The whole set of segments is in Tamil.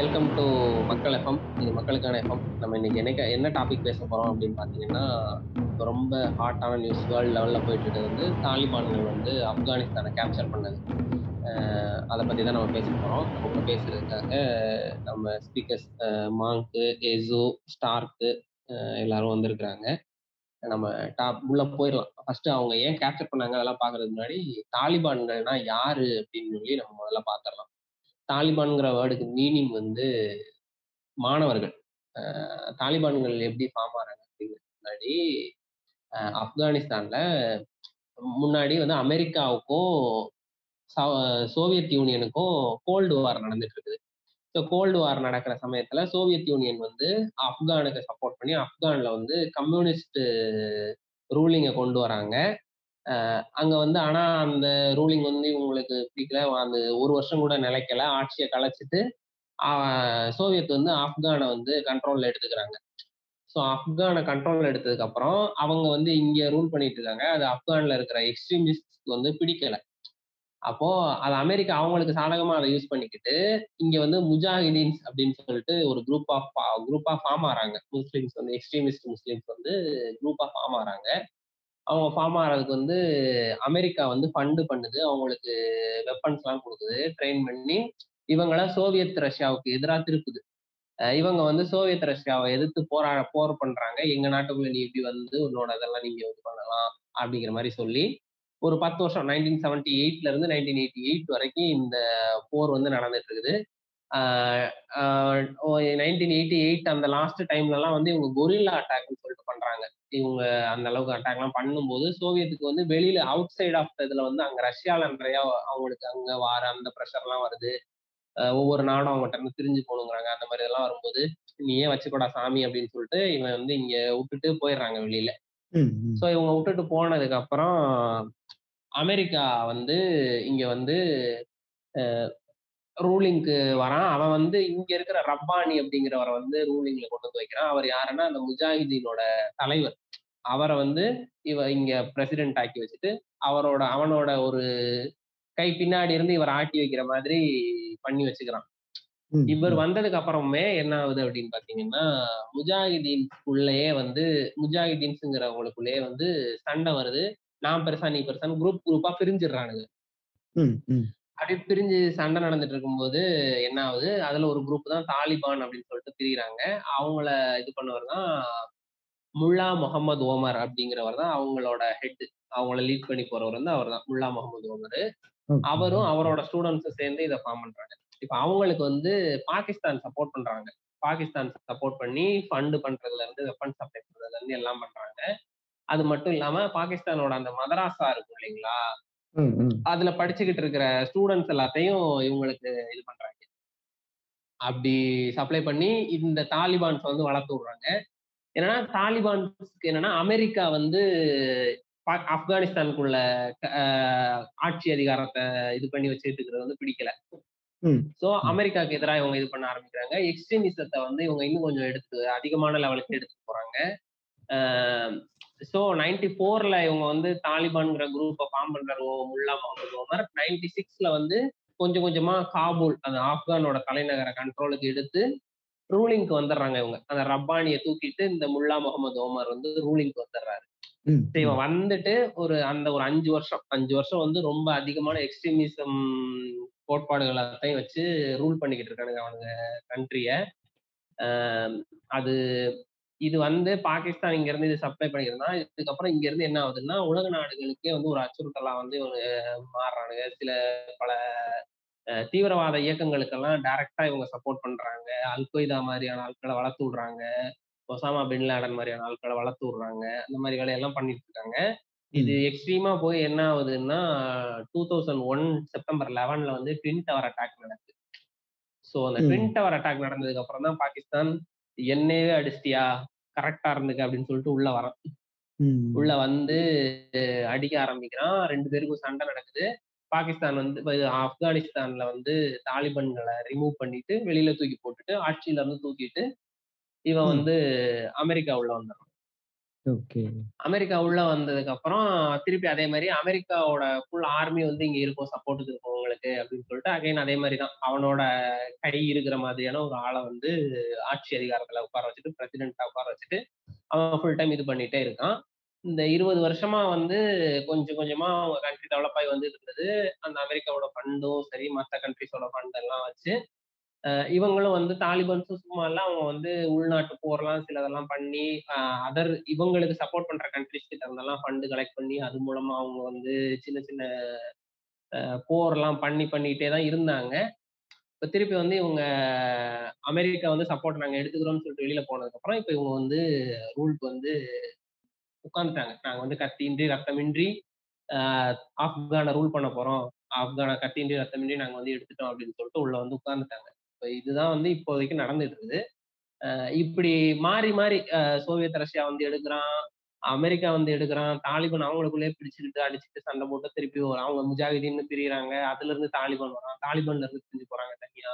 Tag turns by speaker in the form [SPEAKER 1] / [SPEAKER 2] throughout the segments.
[SPEAKER 1] வெல்கம் டு மக்கள் எஃப்எம் இது மக்களுக்கான எஃப்எம் நம்ம இன்னைக்கு என்ன என்ன டாபிக் பேச போகிறோம் அப்படின்னு பார்த்தீங்கன்னா இப்போ ரொம்ப ஹாட்டான நியூஸ் வேர்ல்டு லெவலில் போயிட்டு வந்து தாலிபான்கள் வந்து ஆப்கானிஸ்தானை கேப்சர் பண்ணது. அதை பற்றி தான் நம்ம பேச போகிறோம் நம்ம பேசுகிறதுக்காக நம்ம ஸ்பீக்கர்ஸ் மாங்க்கு எசோ ஸ்டார்க்கு எல்லாரும் வந்திருக்கிறாங்க. நம்ம டாப் உள்ள போயிடலாம். ஃபர்ஸ்ட் அவங்க ஏன் கேப்சர் பண்ணாங்க அதெல்லாம் பார்க்கறதுக்கு முன்னாடி தாலிபான்கள்னா யாரு அப்படின்னு சொல்லி நம்ம முதல்ல பார்த்துடலாம் தாலிபான்கிற வேர்டுக்கு மீனிங் வந்து மாணவர்கள். தாலிபான்கள் எப்படி ஃபார்ம் ஆகிறாங்க அப்படிங்கிறதுக்கு முன்னாடி அஹ் ஆப்கானிஸ்தான்ல முன்னாடி வந்து அமெரிக்காவுக்கும் சோவியத் யூனியனுக்கும் கோல்டு வார் நடந்துட்டு இருக்குது ஸோ கோல்டு வார் நடக்கிற சமயத்துல சோவியத் யூனியன் வந்து ஆப்கானுக்கு சப்போர்ட் பண்ணி ஆப்கான்ல வந்து கம்யூனிஸ்ட் ரூலிங்கை கொண்டு வராங்க. அங்க வந்து ஆனா அந்த ரூலிங் வந்து இவங்களுக்கு பிடிக்கல. அந்த ஒரு வருஷம் கூட நிலைக்கல. ஆட்சியை கலைச்சிட்டு சோவியத் வந்து ஆப்கானை வந்து கண்ட்ரோல்ல எடுத்துக்கிறாங்க. ஸோ ஆப்கானை கண்ட்ரோல்ல எடுத்ததுக்கு அப்புறம் அவங்க வந்து இங்க ரூல் பண்ணிட்டு இருக்காங்க. அது ஆப்கான்ல இருக்கிற எக்ஸ்ட்ரீமிஸ்ட் வந்து பிடிக்கல. அப்போ அது அமெரிக்கா அவங்களுக்கு சாதகமா அதை யூஸ் பண்ணிக்கிட்டு இங்க வந்து முஜாஹிதீன்ஸ் அப்படின்னு சொல்லிட்டு ஒரு குரூப் ஆஃப் குரூப்பா ஃபார்ம் ஆறாங்க முஸ்லிம்ஸ் வந்து எக்ஸ்ட்ரீமிஸ்ட் முஸ்லிம்ஸ் வந்து குரூப்பா ஃபார்ம் ஆறாங்க அவங்க ஃபார்ம் ஆகிறதுக்கு வந்து அமெரிக்கா வந்து ஃபண்டு பண்ணுது. அவங்களுக்கு வெப்பன்ஸ் எல்லாம் கொடுக்குது. ட்ரெயின் பண்ணி இவங்கள சோவியத் ரஷ்யாவுக்கு எதிராக திருப்புது. இவங்க வந்து சோவியத் ரஷ்யாவை எதிர்த்து போரா போர் பண்றாங்க. எங்க நாட்டுக்குள்ள நீ இப்படி வந்து உன்னோட இதெல்லாம் நீங்க இது பண்ணலாம் அப்படிங்கிற மாதிரி சொல்லி ஒரு பத்து வருஷம் நைன்டீன் செவன்டி எயிட்ல இருந்து நைன்டீன் எயிட்டி எயிட் வரைக்கும் இந்த போர் வந்து நடந்துட்டு இருக்குது. நைன்டீன் எயிட்டி எயிட் அந்த லாஸ்ட் டைம்லலாம் வந்து இவங்க கொரில்லா அட்டாக்னு சொல்லிட்டு பண்றாங்க. இவங்க அந்த அளவுக்கு அட்டாக்லாம் பண்ணும்போது சோவியத்துக்கு வந்து வெளியில அவுட் சைட் ஆஃப் இதுல வந்து அங்க ரஷ்யால நிறைய அவங்களுக்கு அங்க வார அந்த ப்ரெஷர்லாம் வருது. ஒவ்வொரு நாடும் அவங்ககிட்ட இருந்து பிரிஞ்சு போகணுங்கிறாங்க அந்த மாதிரி இதெல்லாம் வரும்போது நீ ஏன் வச்சுக்கூடா சாமி அப்படின்னு சொல்லிட்டு இவன் வந்து இங்க விட்டுட்டு போயிடுறாங்க வெளியில. ஸோ இவங்க விட்டுட்டு போனதுக்கு அப்புறம் அமெரிக்கா வந்து இங்க வந்து ரூலிங்க்கு வரான். அவன் வந்து இங்க இருக்கிற ரப்பானி அப்படிங்கிறவரை வந்து ரூலிங்ல கொண்டு வந்து வைக்கிறான். அவர் யாருன்னா அந்த முஜாஹிதீனோட தலைவர். அவரை வந்து இவ இங்க பிரசிடென்ட் ஆக்கி வச்சுட்டு அவரோட அவனோட ஒரு கை பின்னாடி இருந்து இவர் ஆட்டி வைக்கிற மாதிரி பண்ணி வச்சுக்கிறான். இவர். வந்ததுக்கு அப்புறமே என்ன ஆகுது அப்படின்னு பாத்தீங்கன்னா முஜாஹிதீன்ஸ்குள்ளேயே வந்து முஜாஹிதீன்ஸுங்கிறவங்களுக்குள்ளேயே வந்து சண்டை வருது. நான் பெருசா நீ பெருசான்னு குரூப் குரூப்பா பிரிஞ்சிடுறானுங்க. அப்படி பிரிஞ்சு சண்டை நடந்துட்டு இருக்கும்போது என்ன ஆகுது அதுல ஒரு குரூப் தான் தாலிபான் அப்படின்னு சொல்லிட்டு பிரிகிறாங்க அவங்கள இது பண்ணவர் தான் முல்லா முகமது ஓமர் அப்படிங்கிறவர் தான் அவங்களோட ஹெட் அவங்கள லீட் பண்ணி போறவர் வந்து அவர் தான் முல்லா முகமது ஓமர். அவரும் அவரோட ஸ்டூடெண்ட்ஸும் சேர்ந்து இதை ஃபார்ம் பண்றாங்க இப்ப அவங்களுக்கு வந்து பாகிஸ்தான் சப்போர்ட் பண்றாங்க. பாகிஸ்தான் சப்போர்ட் பண்ணி ஃபண்டு பண்றதுல இருந்து வெப்பன் சப்ளை பண்றதுல இருந்து எல்லாம் பண்றாங்க. அது மட்டும் இல்லாம பாகிஸ்தானோட அந்த மதராசா இருக்கும் இல்லைங்களா. அதுல படிச்சுக்கிட்டு இருக்கிற ஸ்டூடெண்ட்ஸ் எல்லாத்தையும் இவங்களுக்கு இது பண்றாங்க. அப்படி சப்ளை பண்ணி இந்த தாலிபான்ஸ் வந்து வளர்த்து விடுறாங்க. என்னன்னா தாலிபான்ஸ்க்கு என்னன்னா அமெரிக்கா வந்து ஆப்கானிஸ்தானுக்குள்ள ஆட்சி அதிகாரத்தை இது பண்ணி வச்சுட்டு இருக்கிறது வந்து பிடிக்கல. சோ அமெரிக்காக்கு எதிராக இவங்க இது பண்ண ஆரம்பிக்கிறாங்க. எக்ஸ்ட்ரீமிசத்தை வந்து இவங்க இன்னும் கொஞ்சம் எடுத்து அதிகமான லெவலுக்கு எடுத்துட்டு போறாங்க. ஸோ நைன்டி ஃபோர்ல இவங்க வந்து தாலிபான்ங்கிற குரூப்பை ஃபார்ம் பண்ற ஓ- முல்லா முகமது ஓமர் நைன்டி சிக்ஸ்ல வந்து கொஞ்சம் கொஞ்சமா காபூல் அந்த ஆப்கானோட தலைநகரை கண்ட்ரோலுக்கு எடுத்து ரூலிங்க்கு வந்துடுறாங்க இவங்க. அந்த ரப்பானியை தூக்கிட்டு இந்த முல்லா முகமது ஓமர் வந்து ரூலிங்க்கு வந்துடுறாரு. இவன் வந்துட்டு ஒரு அந்த ஒரு அஞ்சு வருஷம் அஞ்சு வருஷம் வந்து ரொம்ப அதிகமான எக்ஸ்ட்ரீமிசம் கோட்பாடுகள் எல்லாத்தையும் வச்சு ரூல் பண்ணிக்கிட்டு இருக்கானுங்க அவனுங்க கண்ட்ரிய அது இது வந்து பாகிஸ்தான் இங்க இருந்து இது சப்ளை பண்ணிக்கிறதுனா இதுக்கப்புறம் இங்க இருந்து என்ன ஆகுதுன்னா உலக நாடுகளுக்கே வந்து ஒரு அச்சுறுத்தலா வந்து இவங்க மாறுறானுங்க. சில பல தீவிரவாத இயக்கங்களுக்கெல்லாம் டைரக்டா இவங்க சப்போர்ட் பண்றாங்க. அல் கொய்தா மாதிரியான ஆட்களை வளர்த்து விடுறாங்க. ஒசாமா பின் லேடன் மாதிரியான ஆட்களை வளர்த்து விடுறாங்க. அந்த மாதிரி வேலையெல்லாம் பண்ணிட்டு இருக்காங்க. இது எக்ஸ்ட்ரீமா போய் என்ன ஆகுதுன்னா டூ தௌசண்ட் ஒன் செப்டம்பர் லெவன்ல வந்து ட்வின் டவர் அட்டாக் நடக்குது. ஸோ அந்த. ட்வின் டவர் அட்டாக் நடந்ததுக்கு அப்புறம் தான் பாகிஸ்தான் என்னையவே அடிச்சிட்டியா? கரெக்டா இருந்துக்கு அப்படின்னு சொல்லிட்டு உள்ள வரான். உள்ள வந்து அடிக்க ஆரம்பிக்கிறான். ரெண்டு பேருக்கும் சண்டை நடக்குது. பாகிஸ்தான் வந்து ஆப்கானிஸ்தான்ல வந்து தாலிபான்களை ரிமூவ் பண்ணிட்டு வெளியில தூக்கி போட்டுட்டு ஆட்சியில இருந்து தூக்கிட்டு இவன். வந்து அமெரிக்கா உள்ள வந்துடுறான்
[SPEAKER 2] ஓகே.
[SPEAKER 1] அமெரிக்கா உள்ள வந்ததுக்கப்புறம், திருப்பி அதே மாரி அமெரிக்காவோட ஃபுல் ஆர்மி வந்து இங்க இருக்கும். சப்போர்ட்டுக்கு இருக்கும் உங்களுக்கு அப்படின்னு சொல்லிட்டு, அகைன் அதே மாரி தான். அவனோட கை இருக்கிற மாதிரியான ஒரு ஆள வந்து ஆட்சி அதிகாரத்துல உட்கார வச்சுட்டு, பிரசிடென்ட்டா உட்கார வச்சுட்டு, அவன் ஃபுல் டைம் இது பண்ணிட்டே இருக்கான். இந்த 20 வருஷமா வந்து கொஞ்சம் கொஞ்சமா அவங்க கண்ட்ரி டெவலப் ஆகி வந்துட்டு இருந்தது. அந்த அமெரிக்காவோட ஃபண்டும் சரி, மத்த கண்ட்ரிஸோட ஃபண்ட் எல்லாம் வச்சு, இவங்களும் வந்து தாலிபன்ஸும் சும்மா இல்ல. அவங்க வந்து உள்நாட்டு போர்லாம் சிலதெல்லாம் பண்ணி, அதர் இவங்களுக்கு சப்போர்ட் பண்ற கண்ட்ரிஸ் கிட்ட இருந்தெல்லாம் ஃபண்டு கலெக்ட் பண்ணி, அது மூலமா அவங்க வந்து சின்ன சின்ன போர்லாம் பண்ணி பண்ணிட்டே தான் இருந்தாங்க. இப்ப திருப்பி வந்து இவங்க அமெரிக்கா வந்து சப்போர்ட் நாங்க எடுத்துக்கிறோம்னு சொல்லிட்டு வெளியில போனதுக்கப்புறம், இப்ப இவங்க வந்து ரூல்க்கு வந்து உட்காந்துட்டாங்க நாங்க வந்து கத்தியின்றி, ரத்தமின்றி அ ஆப்கான ரூல் பண்ண போறோம். ஆப்கான கத்தியின்றி, ரத்தமின்றி நாங்க வந்து எடுத்துட்டோம் அப்படின்னு சொல்லிட்டு உள்ள வந்து உட்காந்துட்டாங்க இப்போ இதுதான் வந்து இப்போதைக்கு நடந்துட்டு இருக்குது. இப்படி மாறி மாறி சோவியத் ரஷ்யா வந்து எடுக்கிறான் அமெரிக்கா வந்து எடுக்கிறான் தாலிபான் அவங்களுக்குள்ளேயே பிடிச்சுக்கிட்டு, அடிச்சுட்டு, சண்டை போட்டு திருப்பி ஒரு அவங்க முஜாஹிதீன்னு அதுல இருந்து தாலிபான் வரான். தாலிபான்ல இருந்து பிரிஞ்சு போறாங்க தனியா.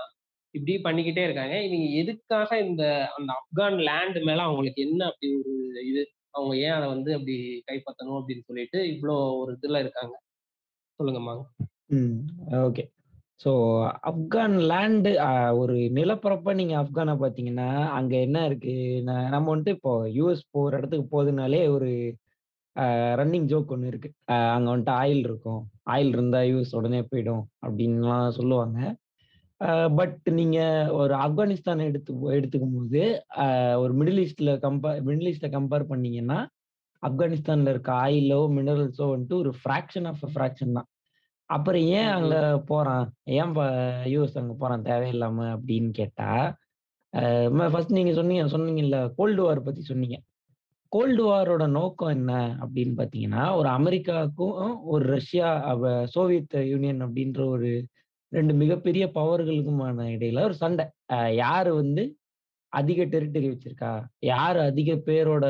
[SPEAKER 1] இப்படி பண்ணிக்கிட்டே இருக்காங்க. இவங்க எதுக்காக இந்த அந்த ஆப்கான் லேண்ட் மேல அவங்களுக்கு என்ன அப்படி ஒரு இது? அவங்க ஏன் அதை வந்து அப்படி கைப்பற்றணும் அப்படின்னு சொல்லிட்டு, இவ்வளோ ஒரு இதுல இருக்காங்க. சொல்லுங்கம்மா.
[SPEAKER 2] ம். ஓகே. ஸோ ஆப்கான் லேண்டு ஒரு நிலப்பரப்ப நீங்க ஆப்கானை பார்த்தீங்கன்னா, அங்க என்ன இருக்கு? ந நம்ம வந்துட்டு இப்போ யூஎஸ் போகிற இடத்துக்கு போகுதுனாலே ஒரு ரன்னிங் ஜோக் ஒன்று இருக்கு. அங்கே அங்க வந்துட்டு ஆயில் இருக்கும். ஆயில் இருந்தா யூஎஸ் உடனே போயிடும் அப்படின்லாம் சொல்லுவாங்க. பட் நீங்க ஒரு ஆப்கானிஸ்தான் எடுத்து எடுத்துக்கும்போது, அ ஒரு மிடில் ஈஸ்ட்ல கம்பேர் மிடில் ஈஸ்ட்ல கம்பேர் பண்ணீங்கன்னா, ஆப்கானிஸ்தான்ல இருக்க ஆயிலோ, மினரல்ஸோ வந்துட்டு ஒரு ஃபிராக்ஷன் ஆஃப் ஃப்ராக்ஷன் தான். அப்புறம் ஏன் அங்க
[SPEAKER 1] ம்.
[SPEAKER 2] போறான்? ஏன் ப யுஎஸ் அங்க போறான் தேவையில்லாம அப்படின்னு கேட்டா, அ ம ஃபர்ஸ்ட் நீங்க சொன்னீங்க சொன்னீங்கல்ல கோல்டு வார் பத்தி சொன்னீங்க. கோல்டு வாரோட நோக்கம் என்ன அப்படின்னு பார்த்தீங்கன்னா, ஒரு அமெரிக்காவுக்கும், ஒரு ரஷ்யா அவ சோவியத் யூனியன் அப்படின்ற ஒரு 2 மிகப்பெரிய பவர்களுக்குமான இடையில ஒரு சண்டை. அ யாரு வந்து அதிக டெரிட்டரி வச்சிருக்கா? யாரு அதிக பேரோட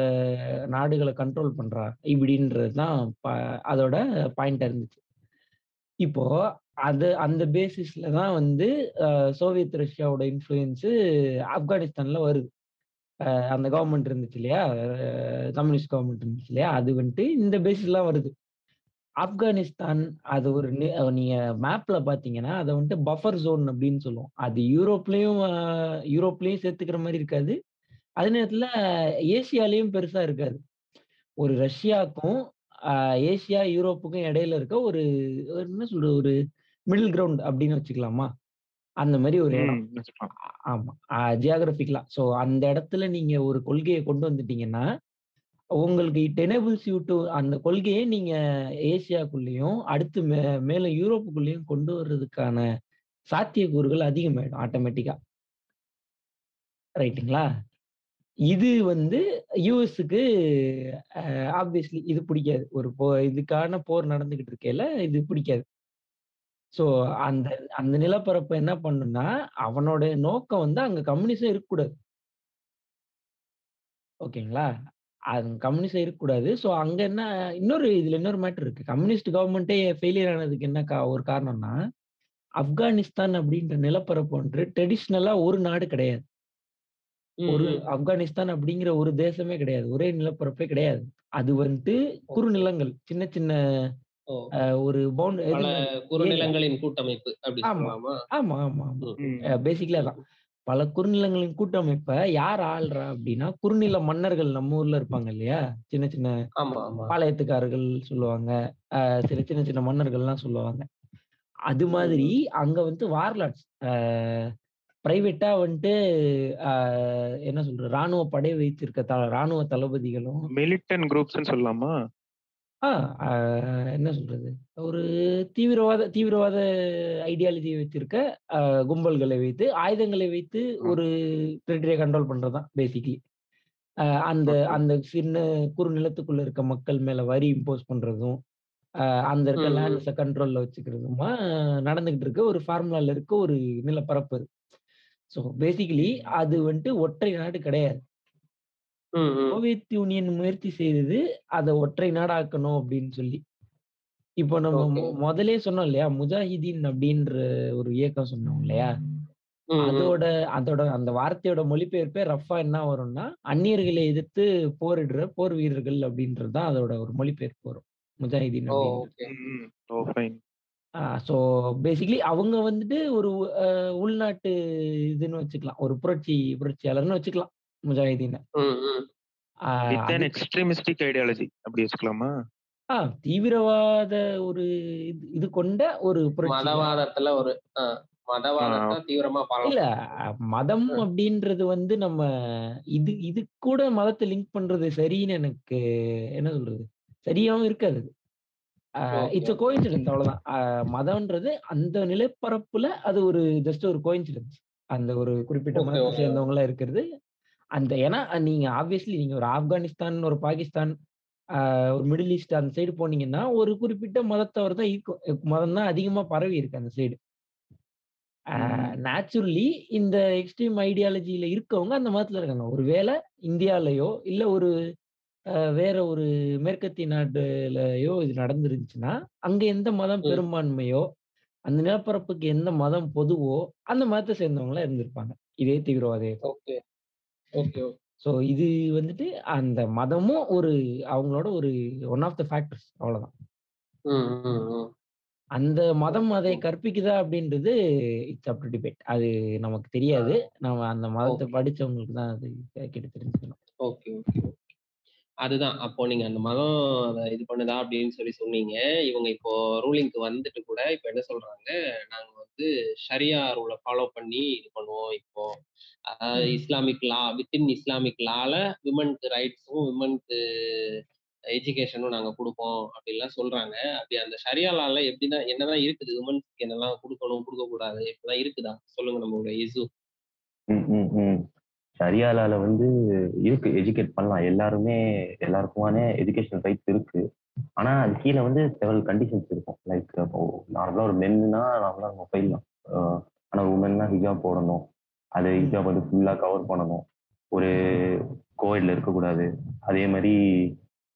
[SPEAKER 2] நாடுகள கண்ட்ரோல் பண்றா? இப்படின்றது தான் ப அதோட பாயிண்ட்டா இருந்துச்சு. இப்போ அது அந்த பேசிஸ்ல தான் வந்து சோவியத் ரஷ்யாவோட இன்ஃப்ளூயன்ஸு ஆப்கானிஸ்தான்ல வருது. அந்த கவர்மெண்ட் இருந்துச்சு இல்லையா? கம்யூனிஸ்ட் கவர்மெண்ட் இருந்துச்சு இல்லையா? அது வந்துட்டு இந்த பேசிஸ்லாம் வருது. ஆப்கானிஸ்தான் அது ஒரு நீங்க மேப்ல பார்த்தீங்கன்னா, அதை வந்துட்டு பஃபர் ஜோன் அப்படின்னு சொல்லுவோம். அது யூரோப்லயும் யூரோப்லயும் சேர்த்துக்கிற மாதிரி இருக்காது. அதே நேரத்துல ஏசியாலையும் பெருசா இருக்காது. ஒரு ரஷ்யாக்கும், ஏசியா, யூரோப்புக்கும் இடையில இருக்க ஒரு ஒரு என்ன சொல்றது? ஒரு மிடில் கிரவுண்ட் அப்படின்னு வச்சுக்கலாமா? அந்த மாரி ஒரு. இடம். ஆமா. அ ஜியோகிராபிக்கலா. ஸோ அந்த இடத்துல நீங்க ஒரு கொள்கைய கொண்டு வந்துட்டீங்கன்னா, உங்களுக்கு இட் எனேபிள்ஸ் யூ டூ அந்த கொள்கைய நீங்க ஏசியாக்குள்ளயும், அடுத்து மே மேல யூரோப்புக்குள்ளயும் கொண்டு வர்றதுக்கான சாத்தியக்கூறுகள் அதிகமாயிடும் ஆட்டோமேட்டிக்கா. ரைட்டுங்களா? இது வந்து யூஎஸ்க்கு ஆப்வியஸ்லி இது பிடிக்காது. ஒரு போ இதுக்கான போர் நடந்துகிட்டு இருக்கையில இது பிடிக்காது. ஸோ அந்த அந்த நிலப்பரப்பு என்ன பண்ணும்னா, அவனோட நோக்கம் வந்து அங்க கம்யூனிசம் இருக்கக்கூடாது. ஓகேங்களா? அது கம்யூனிசம் இருக்கக்கூடாது. ஸோ அங்க என்ன இன்னொரு இதுல இன்னொரு மேட்டர் இருக்கு. கம்யூனிஸ்ட் கவர்மெண்ட்டே ஃபெயிலியர் ஆனதுக்கு என்ன கா ஒரு காரணம்னா, ஆப்கானிஸ்தான் அப்படின்ற நிலப்பரப்பு ஒன்று ட்ரெடிஷ்னலாக ஒரு நாடு கிடையாது. ஒரு. ஆப்கானிஸ்தான் அப்படிங்கிற ஒரு தேசமே கிடையாது. ஒரே நிலப்பரப்பே கிடையாது. அது வந்துட்டு. குறுநிலங்கள். சின்ன சின்ன ஒரு.
[SPEAKER 1] குறுநிலங்களின் கூட்டமைப்பு
[SPEAKER 2] ஆமா. ஆமா, ஆமா, பேசிக்கலி அதான்.
[SPEAKER 1] ம்.
[SPEAKER 2] பல குறுநிலங்களின் கூட்டமைப்ப யார் ஆள்றா அப்படின்னா, குறுநில மன்னர்கள் நம்ம ஊர்ல இருப்பாங்க இல்லையா? சின்ன சின்ன. பாளையத்துக்காரர்கள் சொல்லுவாங்க. சில சின்ன சின்ன மன்னர்கள்லாம் சொல்லுவாங்க. அது மாதிரி. அங்க வந்துட்டு வார்லார்ட்ஸ் அ பிரைவேட்டா வந்துட்டு என்ன சொல்றது? ராணுவ படை வைத்திருக்க த ராணுவ தளபதிகளும்
[SPEAKER 3] மிலிட்டன்ட் குரூப்ஸ்ன்னு சொல்லலாமா?
[SPEAKER 2] என்ன சொல்றது? ஒரு தீவிரவாத தீவிரவாத ஐடியாலஜி வச்சிருக்க அ கும்பல்களை வைத்து, ஆயுதங்களை வைத்து. ஒரு டெரிட்டரிய கண்ட்ரோல் பண்றது தான் பேசிக்கலி. அ அந்த. அந்த சின்ன குறுநிலத்துக்குள்ள இருக்க மக்கள் மேல வரி இம்போஸ் பண்றதும், அந்த இருக்க. லேண்ட்ஸ கண்ட்ரோல்ல வச்சுக்கிறதுமா நடந்துகிட்டு இருக்க ஒரு ஃபார்முலால இருக்க ஒரு நிலப்பரப்பு. So basically. அது வந்துட்டு ஒற்றை நாடு கிடையாது. சோவியத் யூனியன் முயற்சி செய்தது, அத ஒற்றை நாடாக்கணும் அப்படின்னு சொல்லி. இப்போ நம்ம
[SPEAKER 1] ஓகே.
[SPEAKER 2] மொ மொதல்லயே சொன்னோம் இல்லையா? முஜாஹிதீன் அப்படின்ற ஒரு இயக்கம் சொன்னோம் இல்லையா? அதோட அதோட அந்த வார்த்தையோட மொழிபெயர்ப்பே ரஃபா என்ன வரும்னா அந்நியர்களை எதிர்த்து போரிடுற போர் வீரர்கள் அப்படின்றது தான் அதோட ஒரு மொழிபெயர்ப்பு வரும் முஜாஹிதீன் ஸோ பேசிக்கலி அவங்க வந்துட்டு ஒரு உள்நாட்டு இதுன்னு வச்சுக்கலாம். ஒரு புரட்சி புரட்சியாளர்னு வச்சுக்கலாம் முஜாஹிதீனை. ஆஹ்
[SPEAKER 3] எக்ஸ்ட்ரீமிஸ்டிக் ஐடியாலஜி அப்படி வச்சுக்கலாமா?
[SPEAKER 2] ஆ தீவிரவாத ஒரு இது கொண்ட ஒரு
[SPEAKER 1] மதவாதத்துல ஒரு
[SPEAKER 2] இல்ல மதம் அப்படின்றது வந்து நம்ம இது இது கூட மதத்தை லிங்க் பண்றது சரின்னு எனக்கு என்ன சொல்றது? சரியாவும் இருக்காது இட்ஸ் அ கோயின்சிடன்ஸ் அவ்வளவுதான் மதம்ன்றது அந்த நிலப்பரப்புல அது ஒரு ஜஸ்ட் ஒரு கோயின்சிடன்ஸ். அந்த ஒரு குறிப்பிட்ட மதத்தை
[SPEAKER 1] ஓகே.
[SPEAKER 2] சேர்ந்தவங்களா இருக்கிறது. அந்த ஏன்னா நீங்க ஆப்வியஸ்லி நீங்க ஒரு ஆப்கானிஸ்தான் ஒரு பாகிஸ்தான் ஒரு மிடில் ஈஸ்ட் அந்த சைடு போனீங்கன்னா ஒரு குறிப்பிட்ட மதத்தவர் தான் இருக்கும் மதம் தான் அதிகமா பரவி இருக்கு அந்த சைடு. நேச்சுரலி இந்த எக்ஸ்ட்ரீம் ஐடியாலஜியில இருக்கவங்க அந்த மதத்துல இருக்காங்க. ஒருவேளை இந்தியாலயோ இல்ல ஒரு அஹ், வேற ஒரு மேற்கத்திய நாட்டுலயோ இது நடந்துருந்துச்சுன்னா அங்க எந்த மதம்
[SPEAKER 1] ம்,
[SPEAKER 2] பெரும்பான்மையோ அந்த நிலப்பரப்புக்கு எந்த மதம் பொதுவோ அந்த மதத்தை சேர்ந்தவங்களா இருந்திருப்பாங்க. இதே தீவிரவாத இயக்கம்
[SPEAKER 1] ஓகே ஓகே
[SPEAKER 2] ஸோ இது வந்துட்டு அந்த மதமும் ஒரு அவங்களோட ஒரு ஒன் ஆஃப் த ஃபேக்டர்ஸ் அவ்வளவுதான்.
[SPEAKER 1] ம், ம், ம்.
[SPEAKER 2] அந்த மதம் அதை கற்பிக்குதா அப்படின்றது இட்ஸ் அப் டு டிபேட் அது நமக்கு
[SPEAKER 1] ஆ,
[SPEAKER 2] தெரியாது. நம்ம அந்த மதத்தை
[SPEAKER 1] ஓகே.
[SPEAKER 2] படிச்சவங்களுக்கு தான் அது கேட்டு தெரிஞ்சுக்கணும்.
[SPEAKER 1] Okay okay. அதுதான். அப்போ நீங்க அந்த மதம் அதை இது பண்ணுதா? அப்படின்னு சொல்லி சொன்னீங்க. இவங்க இப்போ ரூலிங்க்கு வந்துட்டு கூட இப்போ என்ன சொல்றாங்க? நாங்க வந்து ஷரியா ரூலை ஃபாலோ பண்ணி இது பண்ணுவோம் இப்போ. அதாவது. இஸ்லாமிக் லா வித்தின் இஸ்லாமிக் லால விமனுக்கு ரைட்ஸும் விமனுக்கு எஜுகேஷனும் நாங்க கொடுப்போம் அப்படின்லாம் சொல்றாங்க. அப்படி அந்த ஷரியா லால எப்படிதான் என்னதான் இருக்குது? விமன்ஸ்க்கு என்னெல்லாம் கொடுக்கணும் கொடுக்க கூடாது இப்படிதான் இருக்குதா? சொல்லுங்க நம்மளோட இசு.
[SPEAKER 4] ஷரியாலால வந்து இருக்கு எஜுகேட் பண்ணலாம். எல்லாருமே எல்லாருக்குமான எஜுகேஷன் ரைட்ஸ் இருக்கு. ஆனா அது கீழே வந்து செவல் கண்டிஷன்ஸ் இருக்கும். லைக் நார்மலா ஒரு மென்னா நார்மலா நம்ம போயிடலாம் ஆனா உமன்னா ஹிஜாப் போடணும். அது. ஹிஜாப் வந்து ஃபுல்லா கவர் பண்ணணும். ஒரு கோவிட்ல இருக்கக்கூடாது. அதே மாதிரி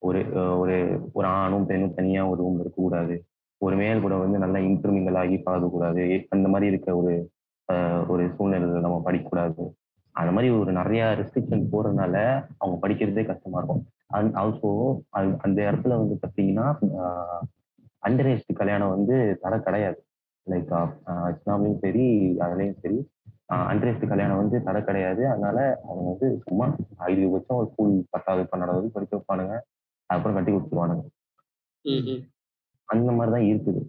[SPEAKER 4] ஒரு ஒரு ஒரு ஆணும் பெண்ணும் தனியா ஒரு ரூம்ல இருக்கக்கூடாது. ஒரு மேல் கூட வந்து நல்லா இன்டர்மிங்கல் ஆகி பழகக்கூடாது. அந்த மாதிரி இருக்க ஒரு ஒரு சூழ்நிலையில நம்ம படிக்கக்கூடாது. அந்த மாதிரி ஒரு நிறைய ரெஸ்ட்ரிக்ஷன் போறதுனால அவங்க படிக்கிறதே கஷ்டமா இருக்கும். அண்ட் ஆல்சோ அந்த இடத்துல வந்து பார்த்தீங்கன்னா அண்டர் ஏஜ் கல்யாணம் வந்து தடை கிடையாது. லைக் இஸ்லாம்லையும் சரி அதுலேயும் சரி அண்டர் ஏஜ் கல்யாணம் வந்து தடை கிடையாது. அதனால அவங்க வந்து சும்மா அதிகபட்சம் ஒரு ஸ்கூல் பத்தாவது பன்னெண்டாவது படிக்க வைப்பானுங்க. அதுக்கப்புறம் கட்டி கொடுத்துருவானுங்க. அந்த மாதிரி தான் இருக்குது.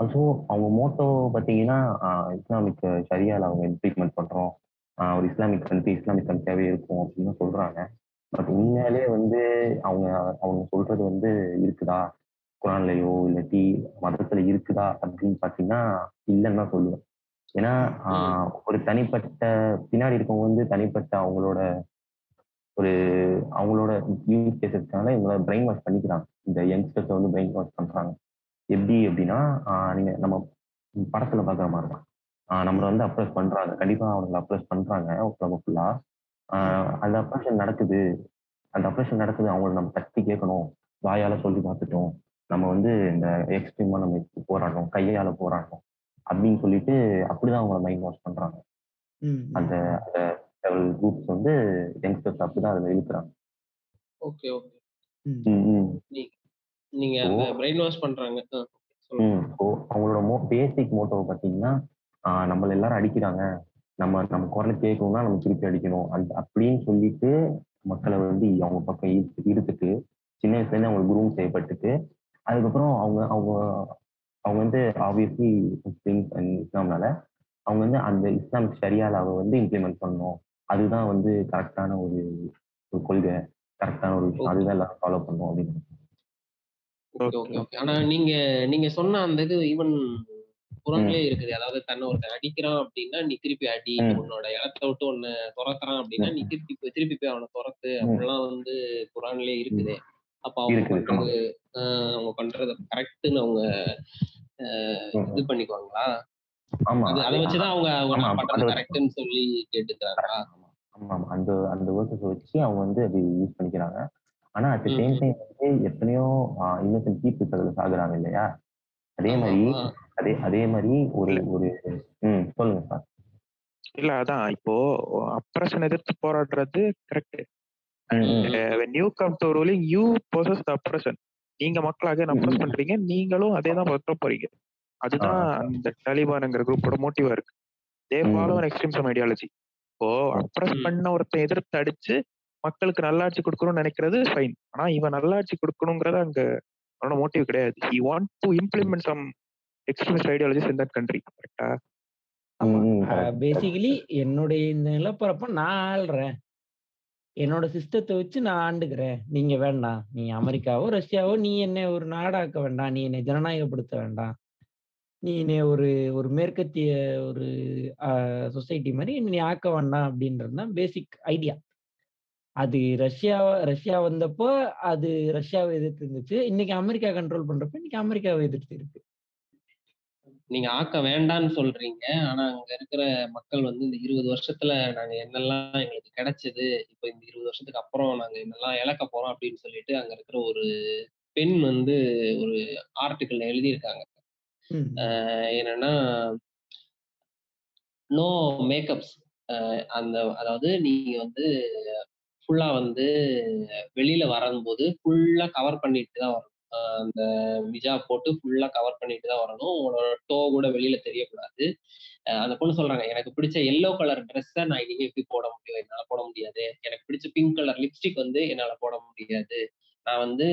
[SPEAKER 4] ஆல்சோ அவங்க மோட்டோ பார்த்தீங்கன்னா இஸ்லாமிக் ஷரியால அவங்க இம்ப்ளிமெண்ட் பண்ணுறோம் ஒரு இஸ்லாமிக் கண்ட்ரி இஸ்லாமிக் கண்ட்ரியாவே இருக்கும் அப்படின்னு சொல்றாங்க. பட் உண்மையாலே வந்து அவங்க அவங்க சொல்றது வந்து இருக்குதா? குரான்லயோ இல்லாட்டி மதத்துல இருக்குதா அப்படின்னு பார்த்தீங்கன்னா இல்லைன்னு தான் சொல்லுவேன். ஏன்னா ஒரு தனிப்பட்ட பின்னாடி இருக்கவங்க வந்து தனிப்பட்ட அவங்களோட ஒரு அவங்களோட யூஸ் கேசஸ்க்காக இவங்கள பிரெயின் வாஷ் பண்ணிக்கிறாங்க. இந்த யங்ஸ்டர்ஸை வந்து பிரெயின் வாஷ் பண்றாங்க. எப்படி அப்படின்னா ஆஹ் நீங்க நம்ம படத்துல பாக்குற மாதிரி தான் நம்மளை வந்து அப்ரோச் பண்றாங்க. கண்டிப்பா அவங்களை அப்ரோச் பண்றாங்க. உலகம் ஃபுல்லா அந்த அப்ரேஷன் நடக்குது. அந்த அப்ரேஷன் நடக்குது. அவங்கள நம்ம தட்டி கேட்கணும். வாயால சொல்லி பார்த்துட்டோம். நம்ம வந்து இந்த எக்ஸ்ட்ரீமா நம்ம போராடுறோம். கையால போராடுறோம். அப்படின்னு சொல்லிட்டு அப்படிதான் அவங்கள மைண்ட் வாஷ் பண்றாங்க. அந்த அந்த செவல் குரூப்ஸ் வந்து யங்ஸ்டர்ஸ் அப்படிதான் அதில் இழுக்கிறாங்க
[SPEAKER 1] ஓகே ஓகே. நீங்க பிரெயின் வாஷ் பண்றாங்க.
[SPEAKER 4] அவங்களோட மோ பேசிக் மோட்டோ பார்த்தீங்கன்னா ஆஹ் நம்மள எல்லாரும் அடிக்கிறாங்க. நம்ம நம்ம குரல் கேட்கணும்னா நம்ம திருப்பி அடிக்கணும். அந்த அப்படின்னு சொல்லிட்டு மக்களை வந்து அவங்க பக்கம் ஈர்த்து ஈர்த்துட்டு சின்ன வயசுலேருந்து அவங்க குரூம் செய்யப்பட்டுட்டு அதுக்கப்புறம் அவங்க அவங்க அவங்க வந்து ஆப்வியஸ்லி முஸ்லிம்ஸ் அண்ட் இஸ்லாம்னால அவங்க வந்து அந்த இஸ்லாமிக் ஷரியாலாவை வந்து இம்ப்ளிமெண்ட் பண்ணணும். அதுதான் வந்து கரெக்டான ஒரு ஒரு கொள்கை கரெக்டான ஒரு விஷயம். அதுதான் எல்லாரும் ஃபாலோ பண்ணணும் அப்படின்னு
[SPEAKER 1] ஓகே ஓகே ஓகே. ஆனா நீங்க நீங்க சொன்ன அந்த இது ஈவன் குரங்களே இருக்குது. அதாவது தன்னை ஒருத்தன் அடிக்கிறான் அப்படின்னா நீ திருப்பி அடி. உன்னோட இடத்த விட்டு உன்னை துரத்துறான் அப்படின்னா நீ திருப்பி போய் திருப்பி போய் அவனை துரத்து அப்படிலாம் வந்து குரான்லயே இருக்குது. அப்ப அவங்க. பண்றது அவங்க பண்றது கரெக்ட்னு அவங்க. இது பண்ணிக்குவாங்களா?
[SPEAKER 4] ஆமா.
[SPEAKER 1] அது வச்சுதான் அவங்க அவங்க பண்றது கரெக்ட்னு சொல்லி கேட்டுக்கிறாங்களா?
[SPEAKER 4] ஆமா. அந்த அந்த வேர்ஸஸ் வச்சு அவங்க வந்து அது யூஸ் பண்ணிக்கிறாங்க. ஆனா அட் சேம். டைம் வந்து எத்தனையோ இன்னசென்ட் பீப்புள்ஸ் அதுல சாகுறாங்க இல்லையா? அதே மாதிரி. அதே அதே மாதிரி ஒரு ஒரு ம் சொல்லுங்க சார்.
[SPEAKER 3] இல்ல அதான். இப்போ அப்ரஷன் எதிர்த்து போராடுறது correct you come to ruling you possess the oppression. நீங்க மக்களாக அப்ரஸ் பண்றீங்க நீங்களும் அதே தான் பண்ண போறீங்க. அதுதான். அந்த தாலிபான்ங்கிற குரூப்போட மோட்டிவா இருக்கு. தே. ஃபாலோ எக்ஸ்ட்ரீம்சம் ஐடியாலஜி இப்போ அப்ரஸ். பண்ண ஒருத்தன் எதிர்த்து அடிச்சு மக்களுக்கு நல்லாட்சி கொடுக்கணும்னு நினைக்கிறது ஃபைன் ஆனா இவன் நல்லாட்சி கொடுக்கணுங்கிறது அங்க அவனோட மோட்டிவ் கிடையாது. He want to implement some extremist ideologies in that country கரெக்டா
[SPEAKER 2] பேசிக்கலி என்னுடைய இந்த நிலப்பரப்ப நான் ஆள்றேன். என்னோட சிஸ்டத்தை வச்சு நான் ஆண்டுக்கிறேன். நீங்க வேண்டாம். நீ அமெரிக்காவோ ரஷ்யாவோ நீ என்னை ஒரு நாடாக்க வேண்டாம். நீ என்னை ஜனநாயகப்படுத்த வேண்டாம். நீ என்னை ஒரு ஒரு மேற்கத்திய ஒரு சொசைட்டி மாதிரி என்னை நீ ஆக்க வேண்டாம் அப்படின்றது தான் பேசிக் ஐடியா அது ரஷ்யா ரஷ்யா வந்தப்போ அது ரஷ்யாவை எதிர்த்து இருந்துச்சு. இன்னைக்கு அமெரிக்கா கண்ட்ரோல் பண்றப்ப இன்னைக்கு அமெரிக்காவை எதிர்த்து இருக்கு.
[SPEAKER 1] நீங்க ஆக்க வேண்டாம்னு சொல்றீங்க. ஆனா அங்க இருக்கிற மக்கள் வந்து இந்த இருபது வருஷத்துல நாங்க என்னெல்லாம் எங்களுக்கு கிடைச்சது இப்போ இந்த இருபது வருஷத்துக்கு அப்புறம் நாங்க என்னெல்லாம் இழக்க போறோம் அப்படின்னு சொல்லிட்டு அங்க இருக்கிற ஒரு பெண் வந்து ஒரு ஆர்டிக்கல்ல எழுதியிருக்காங்க. என்னன்னா நோ மேக்கப்ஸ் அந்த அதாவது நீங்க வந்து ஃபுல்லா வந்து வெளியில வரும்போது ஃபுல்லா கவர் பண்ணிட்டு தான் வரணும். அந்த விஜா போட்டு ஃபுல்லா கவர் பண்ணிட்டு தான் வரணும். உங்களோட டோ கூட வெளியில தெரியக்கூடாது. அந்த பொண்ணு சொல்றாங்க எனக்கு பிடிச்ச எல்லோ கலர் ட்ரெஸ்ஸை நான் இனிமே எப்படி போட முடியும்? என்னால போட முடியாது. எனக்கு பிடிச்ச பிங்க் கலர் லிப்ஸ்டிக் வந்து என்னால போட முடியாது. நான் வந்து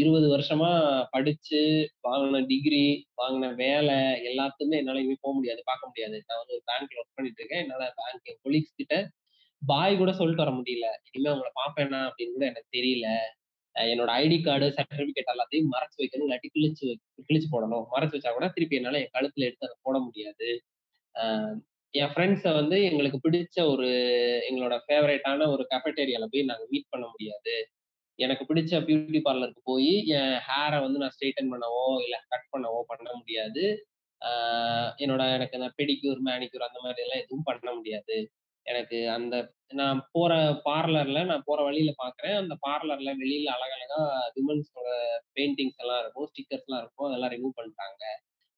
[SPEAKER 1] இருபது வருஷமா படிச்சு வாங்கின டிகிரி வாங்கின வேலை எல்லாத்துக்குமே என்னால இனிமே போக முடியாது பார்க்க முடியாது. நான் வந்து ஒரு பேங்க்ல ஒர்க் பண்ணிட்டு இருக்கேன். என்னால பேங்க் என் கொலீக்ஸ் கிட்ட பாய் கூட சொல்லிட்டு வர முடியல. இனிமே அவங்கள பார்ப்பேனா அப்படின்னு கூட எனக்கு தெரியல. என்னோட ஐடி கார்டு சர்டிபிகேட் எல்லாத்தையும் மறைச்சு வைக்கணும். இல்லாட்டி கிழிச்சு வை- கிழிச்சு போடணும். மறைச்சு வச்சா கூட திருப்பி என்னால என் கழுத்துல எடுத்து அதை போட முடியாது. என் ஃப்ரெண்ட்ஸை வந்து எங்களுக்கு பிடிச்ச ஒரு எங்களோட ஃபேவரேட்டான ஒரு கஃபெட்டேரியால போய் நாங்கள் மீட் பண்ண முடியாது. எனக்கு பிடிச்ச பியூட்டி பார்லருக்கு போய் என் ஹேரை வந்து நான் ஸ்ட்ரெயிட்டன் பண்ணவோ இல்லை கட் பண்ணவோ பண்ண முடியாது. என்னோட எனக்கு அந்த பெடிக்யூர் மேனிக்யூர் அந்த மாதிரி எல்லாம் எதுவும் பண்ண முடியாது. எனக்கு அந்த நான் போற பார்லர்ல நான் போற வழியில பாக்குறேன். அந்த பார்லர்ல வெளியில அழகழகா விமன்ஸோட பெயிண்டிங்ஸ் எல்லாம் இருக்கும் ஸ்டிக்கர்ஸ் எல்லாம் இருக்கும். அதெல்லாம் ரிமூவ் பண்ணிட்டாங்க.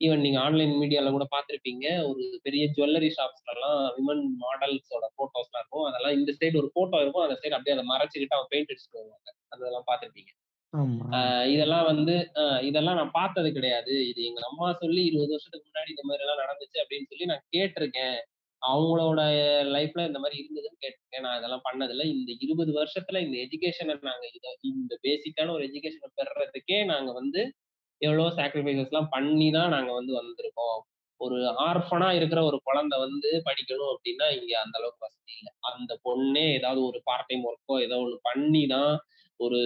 [SPEAKER 1] ஈவன் நீங்க ஆன்லைன் மீடியால கூட பார்த்திருப்பீங்க ஒரு பெரிய ஜுவல்லரி ஷாப்ஸ்ல எல்லாம் விமன் மாடல்ஸோட போட்டோஸ்லாம் இருக்கும். அதெல்லாம் இந்த சைடு ஒரு போட்டோ இருக்கும். அந்த சைடு அப்படியே அதை மறைச்சிக்கிட்டு அவன் பெயிண்ட் அடிச்சுட்டு வருவாங்க. அதெல்லாம் ஆஹ் இதெல்லாம் வந்து இதெல்லாம் நான் பார்த்தது கிடையாது. இது எங்க அம்மா சொல்லி இருபது வருஷத்துக்கு முன்னாடி இந்த மாதிரி எல்லாம் நடந்துச்சு அப்படின்னு சொல்லி நான் கேட்டிருக்கேன். அவங்களோட லைஃப்ல இந்த மாதிரி இருந்ததுன்னு கேட்டிருக்கேன் நான் இதெல்லாம் பண்ணதில்லை. இந்த இருபது வருஷத்துல இந்த எஜுகேஷனை நாங்க இதை இந்த பேசிக்கான ஒரு எஜுகேஷனை பெறுறதுக்கே நாங்க வந்து எவ்வளோ சாக்ரிஃபைசஸ் எல்லாம் பண்ணி தான் நாங்க வந்து வந்திருக்கோம். ஒரு ஆர்ஃபனா இருக்கிற ஒரு குழந்தை வந்து படிக்கணும் அப்படின்னா இங்க அந்த அளவுக்கு வசதி இல்லை. அந்த பொண்ணே ஏதாவது ஒரு பார்ட் டைம் ஒர்க்கோ ஏதோ ஒன்று பண்ணி தான் ஒரு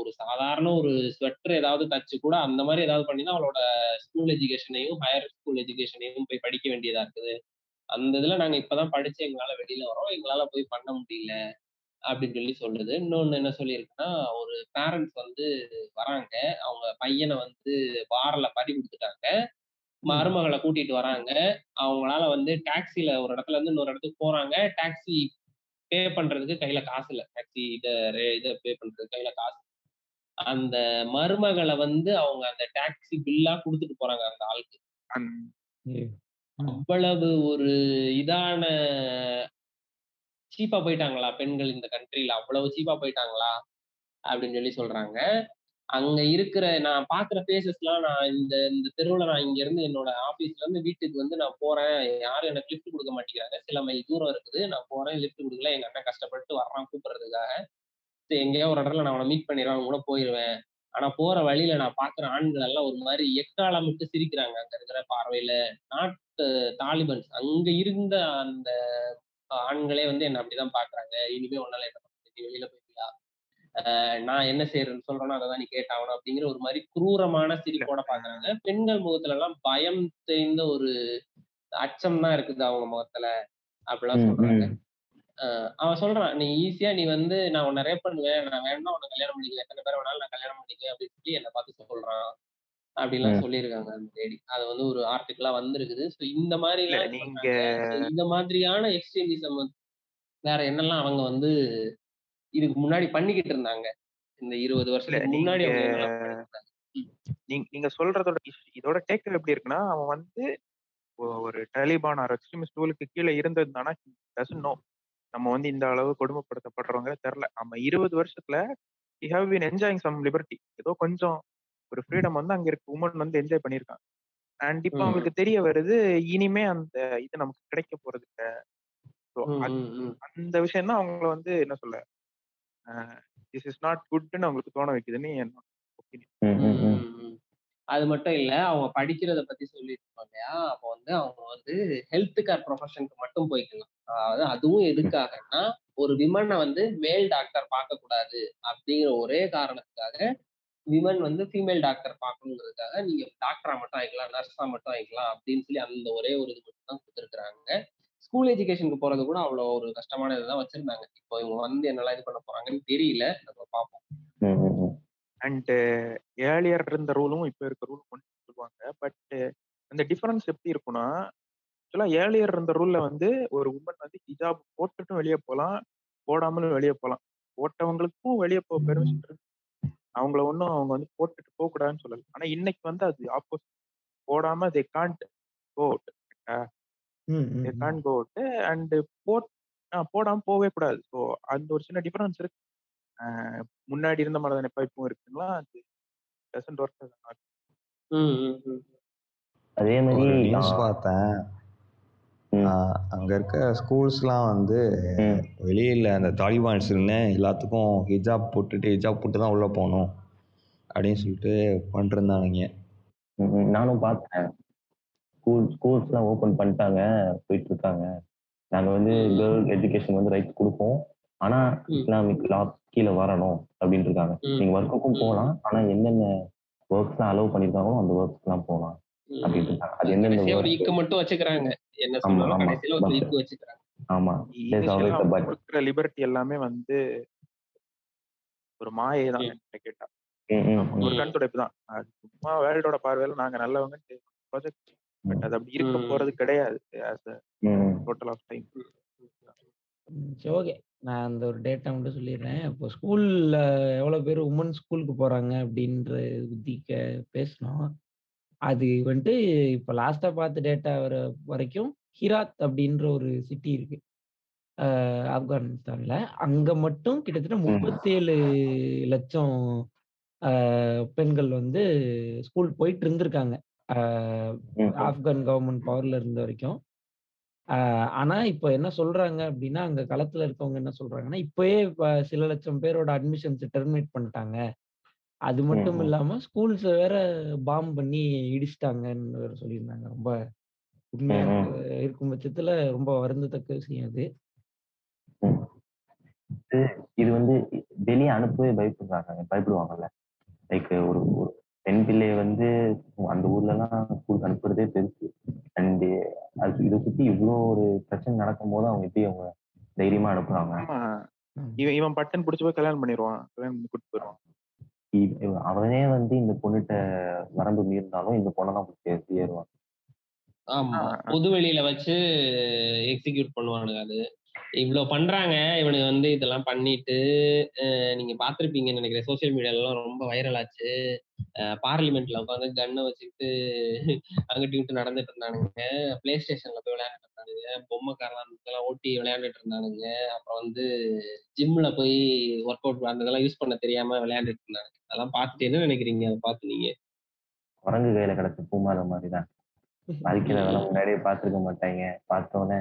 [SPEAKER 1] ஒரு சாதாரண ஒரு ஸ்வெட்டர் ஏதாவது தச்சு கூட அந்த மாதிரி ஏதாவது பண்ணி தான் அவளோட ஸ்கூல் எஜுகேஷனையும் ஹையர் ஸ்கூல் எஜுகேஷனையும் போய் படிக்க வேண்டியதா இருக்குது. அந்த இதுல நாங்க இப்பதான் படிச்சு எங்களால வெளியில வரோம் எங்களால போய் பண்ண முடியல அப்படின்னு சொல்லி சொல்லுது. இன்னொன்னு என்ன சொல்லியிருக்குன்னா ஒரு பேரண்ட்ஸ் வந்து வராங்க. அவங்க பையனை வந்து பார்ல பறி கொடுத்துட்டாங்க. மருமகளை கூட்டிட்டு வராங்க. அவங்களால வந்து டாக்ஸில ஒரு இடத்துல இருந்து இன்னொரு இடத்துக்கு போறாங்க. டாக்ஸி பே பண்றதுக்கு கையில காசு இல்ல. டாக்ஸி இத இத பே பண்றதுக்கு கையில காசு. அந்த மருமகளை வந்து அவங்க அந்த டாக்ஸி பில்லா கொடுத்துட்டு போறாங்க அந்த ஆளுக்கு. அவ்வளவு ஒரு இதான சீப்பா போயிட்டாங்களா பெண்கள் இந்த கண்ட்ரில? அவ்வளவு சீப்பா போயிட்டாங்களா? அப்படின்னு சொல்லி சொல்றாங்க. அங்க இருக்கிற நான் பாக்குற ஃபேஸஸ்லாம் நான் இந்த இந்த தெருவுல நான் இங்க இருந்து என்னோட ஆபீஸ்ல இருந்து வீட்டுக்கு வந்து நான் போறேன். யாரும் எனக்கு லிஃப்ட் கொடுக்க மாட்டேங்கிறாங்க. சில மைல் தூரம் இருக்குது. நான் போறேன் லிஃப்ட் கொடுக்கல. எங்க அண்ணன் கஷ்டப்பட்டு வர்றான் கூப்பிடுறதுக்காக. சரி எங்கேயோ ஒரு இடத்துல நான் அவனை மீட் பண்ணிடுவேன் அவன் கூட போயிடுவேன் ஆனா போற வழியில நான் பாக்குற ஆண்கள் எல்லாம் ஒரு மாதிரி எக்காலமிட்டு சிரிக்கிறாங்க. அங்க இருக்கிற பார்வையில. நான் தாலிபன்ஸ். அங்க இருந்த அந்த ஆண்களே வந்து என்ன அப்படிதான் பாக்குறாங்க இனிமே உன்னால என்ன பண்ண? வெளியில போயிட்டியா? நான் என்ன செய்யறேன்னு சொல்றேனோ அதை தான் நீ கேட்டாகணும் அப்படிங்கிற ஒரு மாதிரி குரூரமான சிரிப்போட பாக்குறாங்க பெண்கள் முகத்துல எல்லாம் பயம் தெரிந்த ஒரு அச்சம் தான் இருக்குது அவங்க முகத்துல. அப்படிலாம் சொல்றாங்க. அவன் சொல்றான் நீ ஈஸியா நீ வந்து நான் உன்னை ரேப் பண்ணுவேன். நான் வேணா உன்னை கல்யாணம் பண்ணிக்குவேன் எத்தனை பேர் வேணாலும் நான் கல்யாணம் பண்ணிக்குவேன் அப்படின்னு சொல்லி என்னை பார்த்து சொல்றான். அப்படிலாம். சொல்லியிருக்காங்க அந்த லேடி அது வந்து ஒரு ஆர்டிகிளா வந்திருக்குது. ஸோ இந்த மாதிரி
[SPEAKER 3] நீங்க
[SPEAKER 1] இந்த மாதிரியான எக்ஸ்ட்ரீமிசம் வேற என்னெல்லாம் அவங்க வந்து இதுக்கு முன்னாடி பண்ணிக்கிட்டு இருந்தாங்க? இந்த இருபது வருஷத்துக்கு முன்னாடி
[SPEAKER 3] நீங்க சொல்றதோட இதோட டேக்கர் எப்படி இருக்குன்னா அவன் வந்து ஒரு தாலிபான் ஆர் எக்ஸ்ட்ரீமிஸ்ட் ரூலுக்கு கீழே இருந்திருந்தானா? டசன் நோ நம்ம வந்து இந்த அளவு கொடுமைப்படுத்தப்படுறவங்க தெரில நம்ம இருபது வருஷத்துல we have been enjoying some liberty ஏதோ கொஞ்சம் ஒரு ஃப்ரீடம் வந்து அங்க இருக்க. உமன் வந்து என்ஜாய் பண்ணியிருக்காங்க. அண்ட் இப்போ. அவங்களுக்கு தெரிய வருது இனிமே அந்த இது நமக்கு கிடைக்க போறது இல்ல. அந்த விஷயம் தான் அவங்கள வந்து என்ன சொல்ல திஸ் இஸ் நாட் குட்னு அவங்களுக்கு தோண வைக்குதுன்னு என்னோட.
[SPEAKER 1] அது மட்டும் இல்ல அவங்க படிக்கிறத பத்தி சொல்லியிருக்கோம் இல்லையா? அப்போ வந்து அவங்க வந்து ஹெல்த் கேர் ப்ரொஃபஷனுக்கு மட்டும் போய்க்கலாம் அதாவது அதுவும் எதுக்காகன்னா ஒரு விமனை வந்து மேல் டாக்டர் பார்க்க கூடாது அப்படிங்கிற ஒரே காரணத்துக்காக விமன் வந்து ஃபீமேல் டாக்டர் பார்க்கணுங்கிறதுக்காக நீங்க டாக்டரா மட்டும் ஆயிக்கலாம் நர்ஸா மட்டும் ஆயிக்கலாம் அப்படின்னு சொல்லி அந்த ஒரே ஒரு இது மட்டும் தான் கொடுத்துருக்காங்க ஸ்கூல் எஜுகேஷனுக்கு போறது கூட அவ்வளோ ஒரு கஷ்டமான இதுதான் வச்சிருந்தாங்க. இப்போ இவங்க வந்து என்னெல்லாம் இது பண்ண போறாங்கன்னு தெரியல. நம்ம பார்ப்போம்.
[SPEAKER 3] அண்ட் ஏர்லியர் இருந்த ரூலும் இப்போ இருக்க ரூலும் ஒன்று சொல்லுவாங்க. பட் அந்த டிஃபரன்ஸ் எப்படி இருக்கும்னா ஆக்சுவலாக ஏர்லியர் இருந்த ரூல்ல வந்து ஒரு உமன் வந்து ஹிஜாப் போட்டுட்டும் வெளியே போகலாம் போடாமலும் வெளியே போகலாம். போட்டவங்களுக்கும் வெளியே போக பெர்மிஷன் இருக்கு. அவங்கள ஒன்றும் அவங்க வந்து போட்டுட்டு போக கூடாதுன்னு சொல்லல. ஆனா இன்னைக்கு வந்து அது ஆப்போசிட் போடாம தே காண்ட் கோ
[SPEAKER 2] ம், ம்,
[SPEAKER 3] they. Can't go and boat போடாம போகவே கூடாது. ஸோ அந்த ஒரு சின்ன டிஃபரன்ஸ் இருக்கு. முன்னாடி இருந்த மாதிரி தானே இப்பவும் இருக்குங்களா? அது டசன்ட் ஒர்க்
[SPEAKER 1] ம், ம், ம்.
[SPEAKER 4] அதே மாதிரி
[SPEAKER 5] நியூஸ் பார்த்தேன். அங்க இருக்க ஸ்கூல்ஸ்லாம் வந்து வெளியில அந்த தாலிபான்ஸ்னு எல்லாத்துக்கும் ஹிஜாப் போட்டுட்டு ஹிஜாப் போட்டு தான் உள்ள போகணும் அப்படின்னு சொல்லிட்டு பண்ணிருந்தானுங்க.
[SPEAKER 4] நானும் பார்த்தேன் ஸ்கூல் ஸ்கூல்ஸ்லாம் ஓப்பன் பண்ணிட்டாங்க போயிட்டு இருக்காங்க நாங்க வந்து. கேர்ள் எஜுகேஷன் வந்து ரைட்ஸ் கொடுப்போம். ஆனா
[SPEAKER 1] ம்.
[SPEAKER 4] இஸ்லாமிக் லா கீழே வரணும் அப்படின்னு இருக்காங்க
[SPEAKER 1] ம்.
[SPEAKER 4] நீங்க ஒர்க்குக்கும். போகலாம். ஆனா என்னென்ன ஒர்க்ஸ்லாம் அலோவ் பண்ணிருக்காங்களோ அந்த ஒர்க்ஸ்லாம் போகலாம் அப்படின்னு இருக்காங்க அது
[SPEAKER 1] இக்கு மட்டும் வச்சுக்கிறாங்க. என்ன சொன்னாலும்
[SPEAKER 4] ஆமா.
[SPEAKER 1] கடைசியில ஒரு வச்சுக்கிறாங்க.
[SPEAKER 3] கொடுக்குற லிபர்ட்டி எல்லாமே வந்து ஒரு மாயை தான் கேட்டா. ஒரு கண் துடைப்பு தான். அது சும்மா வேர்ல்டோட பார்வையில நாங்க நல்லவங்க ப்ராஜெக்ட் பட் அது அப்படி இருக்க. போறது கிடையாது ஆஸ் டோட்டல் ஆஃப் டைம்
[SPEAKER 2] சரி ஓகே நான் அந்த ஒரு டேட்டா மட்டும் சொல்லிடுறேன். இப்போ ஸ்கூல்ல எவ்வளோ பேர் உமன் ஸ்கூலுக்கு போறாங்க அப்படின்ற பத்தி கே- பேசினோம் அது வந்துட்டு இப்போ லாஸ்டா பார்த்த டேட்டா வர வரைக்கும் ஹிராத் அப்படின்ற ஒரு சிட்டி இருக்கு. ஆஹ் ஆப்கானிஸ்தான்ல. அங்க மட்டும் கிட்டத்தட்ட
[SPEAKER 4] ம்.
[SPEAKER 2] முப்பத்தேழு லட்சம் ஆஹ் பெண்கள் வந்து ஸ்கூல் போயிட்டு இருந்திருக்காங்க.
[SPEAKER 4] ம்.
[SPEAKER 2] ஆப்கான் கவர்மெண்ட் பவர்ல இருந்த வரைக்கும். ஆனா இப்போ என்ன சொல்றாங்க அப்படின்னா அங்க களத்துல இருக்கவங்க என்ன சொல்றாங்கன்னா இப்பயே இப்ப சில லட்சம் பேரோட அட்மிஷன்ஸ் டெர்மினேட் பண்ணிட்டாங்க. அது மட்டும்
[SPEAKER 4] ம்.
[SPEAKER 2] இல்லாம ஸ்கூல்ஸ் வேற பாம் பண்ணி இடிச்சிட்டாங்கன்னு வேற சொல்லியிருந்தாங்க. ரொம்ப உண்மையா. இருக்கு- இருக்கும் பட்சத்துல ரொம்ப வருந்தத்தக்க விஷயம் அது.
[SPEAKER 4] ம். இது இது வந்து வெளியே அனுப்பவே பயப்படுறாங்க. பயப்படுவாங்கல்ல. லைக் ஒரு ஒரு பெண் பிள்ளைய வந்து அந்த ஊர்ல எல்லாம் ஸ்கூலுக்கு அனுப்புறதே பெருசு. அண்ட் அது இதை சுத்தி இவ்வளோ ஒரு பிரச்சனை நடக்கும் போது அவங்க எப்படி அவங்க தைரியமா அனுப்புறாங்க?
[SPEAKER 3] ஆமா.
[SPEAKER 2] ம்.
[SPEAKER 3] இவன் இவன் பட்டன் பிடிச்சி போய் கல்யாணம் பண்ணிடுவான் கல்யாணம் பண்ணி கூட்டிட்டு போயிடுவான்
[SPEAKER 4] இவ- அவனே வந்து இந்த பொண்ணுகிட்ட வரம்பு மீறினாலும் இந்த பொண்ணை தான் பிடிச்சி ஏறுவான்.
[SPEAKER 1] ஆமா.
[SPEAKER 3] ஆ.
[SPEAKER 1] பொது வெளியில வச்சு எக்ஸிக்யூட் பண்ணுவானுங்க அது. இவ்வளவு பண்றாங்க. இவனுங்க வந்து இதெல்லாம் பண்ணிட்டு அஹ் நீங்க பாத்திருப்பீங்கன்னு நினைக்கிறேன். சோசியல் மீடியாலாம் ரொம்ப வைரல் ஆச்சு. பார்லிமெண்ட்ல உட்காந்து கன்னை வச்சுக்கிட்டு அங்கிட்டு இங்கிட்டு நடந்துட்டு இருந்தானுங்க. பிளே ஸ்டேஷன்ல போய் விளையாண்டுட்டு இருந்தானுங்க. பொம்மை காரெல்லாம் ஓட்டி விளையாண்டுட்டு இருந்தானுங்க. அப்புறம் வந்து ஜிம்ல போய் ஒர்க் அவுட் அந்த இதெல்லாம் யூஸ் பண்ண தெரியாம விளையாண்டுட்டு இருந்தாங்க. அதெல்லாம் பார்த்துட்டு என்ன நினைக்கிறீங்க? அதை பார்த்து நீங்க.
[SPEAKER 4] குரங்கு கையில கிடைச்ச பூமாத மாதிரி தான் வாழ்க்கையில அதெல்லாம் முன்னாடியே பார்த்துருக்க மாட்டாங்க. பார்த்தோன்னே.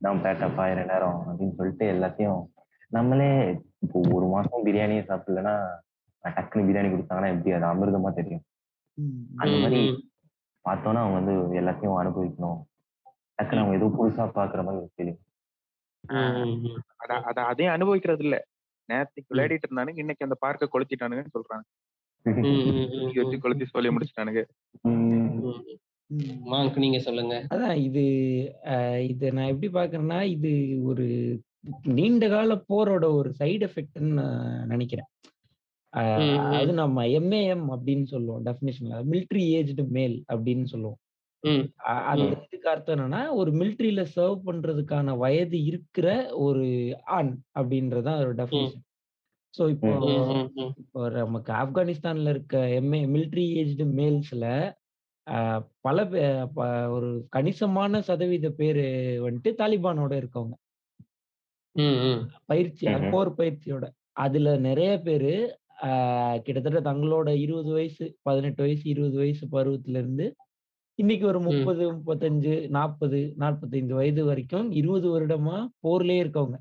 [SPEAKER 4] தான் பேட்டப்பா இரு நேரம் அப்படின்னு சொல்லிட்டு எல்லாத்தையும் நம்மளே இப்போ ஒரு மாசம் பிரியாணியே சாப்பிடலன்னா டக்குன்னு பிரியாணி கொடுத்தாங்கன்னா எப்படி? அது அமிர்தமா தெரியும். அந்த மாதிரி. பார்த்தோன்னா அவங்க வந்து எல்லாத்தையும் அனுபவிக்கணும். டக்குன்னு அவங்க ஏதோ புதுசா பாக்குற மாதிரி ஒரு ஃபீலிங்
[SPEAKER 1] ம், ம், ம்.
[SPEAKER 3] அத அத அதையும் அனுபவிக்கிறது இல்ல. நேத்துக்கு விளையாடிட்டு இருந்தானுங்க இன்னைக்கு அந்த பார்க்க கொளுத்திட்டானுங்கன்னு சொல்றாங்க. கொளுத்தி சொல்லி முடிச்சிட்டானுங்க.
[SPEAKER 1] மாங்க் நீங்க சொல்லுங்க.
[SPEAKER 2] அதான் இது இது நான் எப்படி பார்க்கறேன்னா இது ஒரு நீண்ட கால போரோட ஒரு சைடு எஃபெக்ட்னு நான் நினைக்கிறேன். அது நம்ம எம்ஏஎம் அப்படின்னு சொல்லுவோம் டெஃபினேஷன்ல மிலிட்ரி ஏஜ்டு மேல் அப்படின்னு சொல்லுவோம். அந்த இதுக்கு அர்த்தம் என்னன்னா ஒரு மிலிட்ரியில சர்வ் பண்றதுக்கான வயது இருக்கிற ஒரு ஆண் அப்படின்றதான் ஒரு டெஃபினேஷன் ஸோ இப்போ. இப்போ நமக்கு ஆப்கானிஸ்தான்ல இருக்க எம்ஏ மிலிட்ரி ஏஜ்டு மேல்ஸ்ல அ பல பே ப ஒரு கணிசமான சதவீத பேரு வந்துட்டு தாலிபானோட இருக்கவங்க.
[SPEAKER 1] ம், ம்.
[SPEAKER 2] பயிற்சி அ
[SPEAKER 4] ம்ஹ்ம்.
[SPEAKER 2] போர் பயிற்சியோட. அதுல நெறைய பேரு அ கிட்டத்தட்ட தங்களோட 20 வயசு, 18 வயசு, 20 வயசு பருவத்திலிருந்து இன்னைக்கு ஒரு
[SPEAKER 1] ம்.
[SPEAKER 2] 30, 35, 40, 45 வயது வரைக்கும் 20 வருடமா போர்லயே இருக்கவங்க.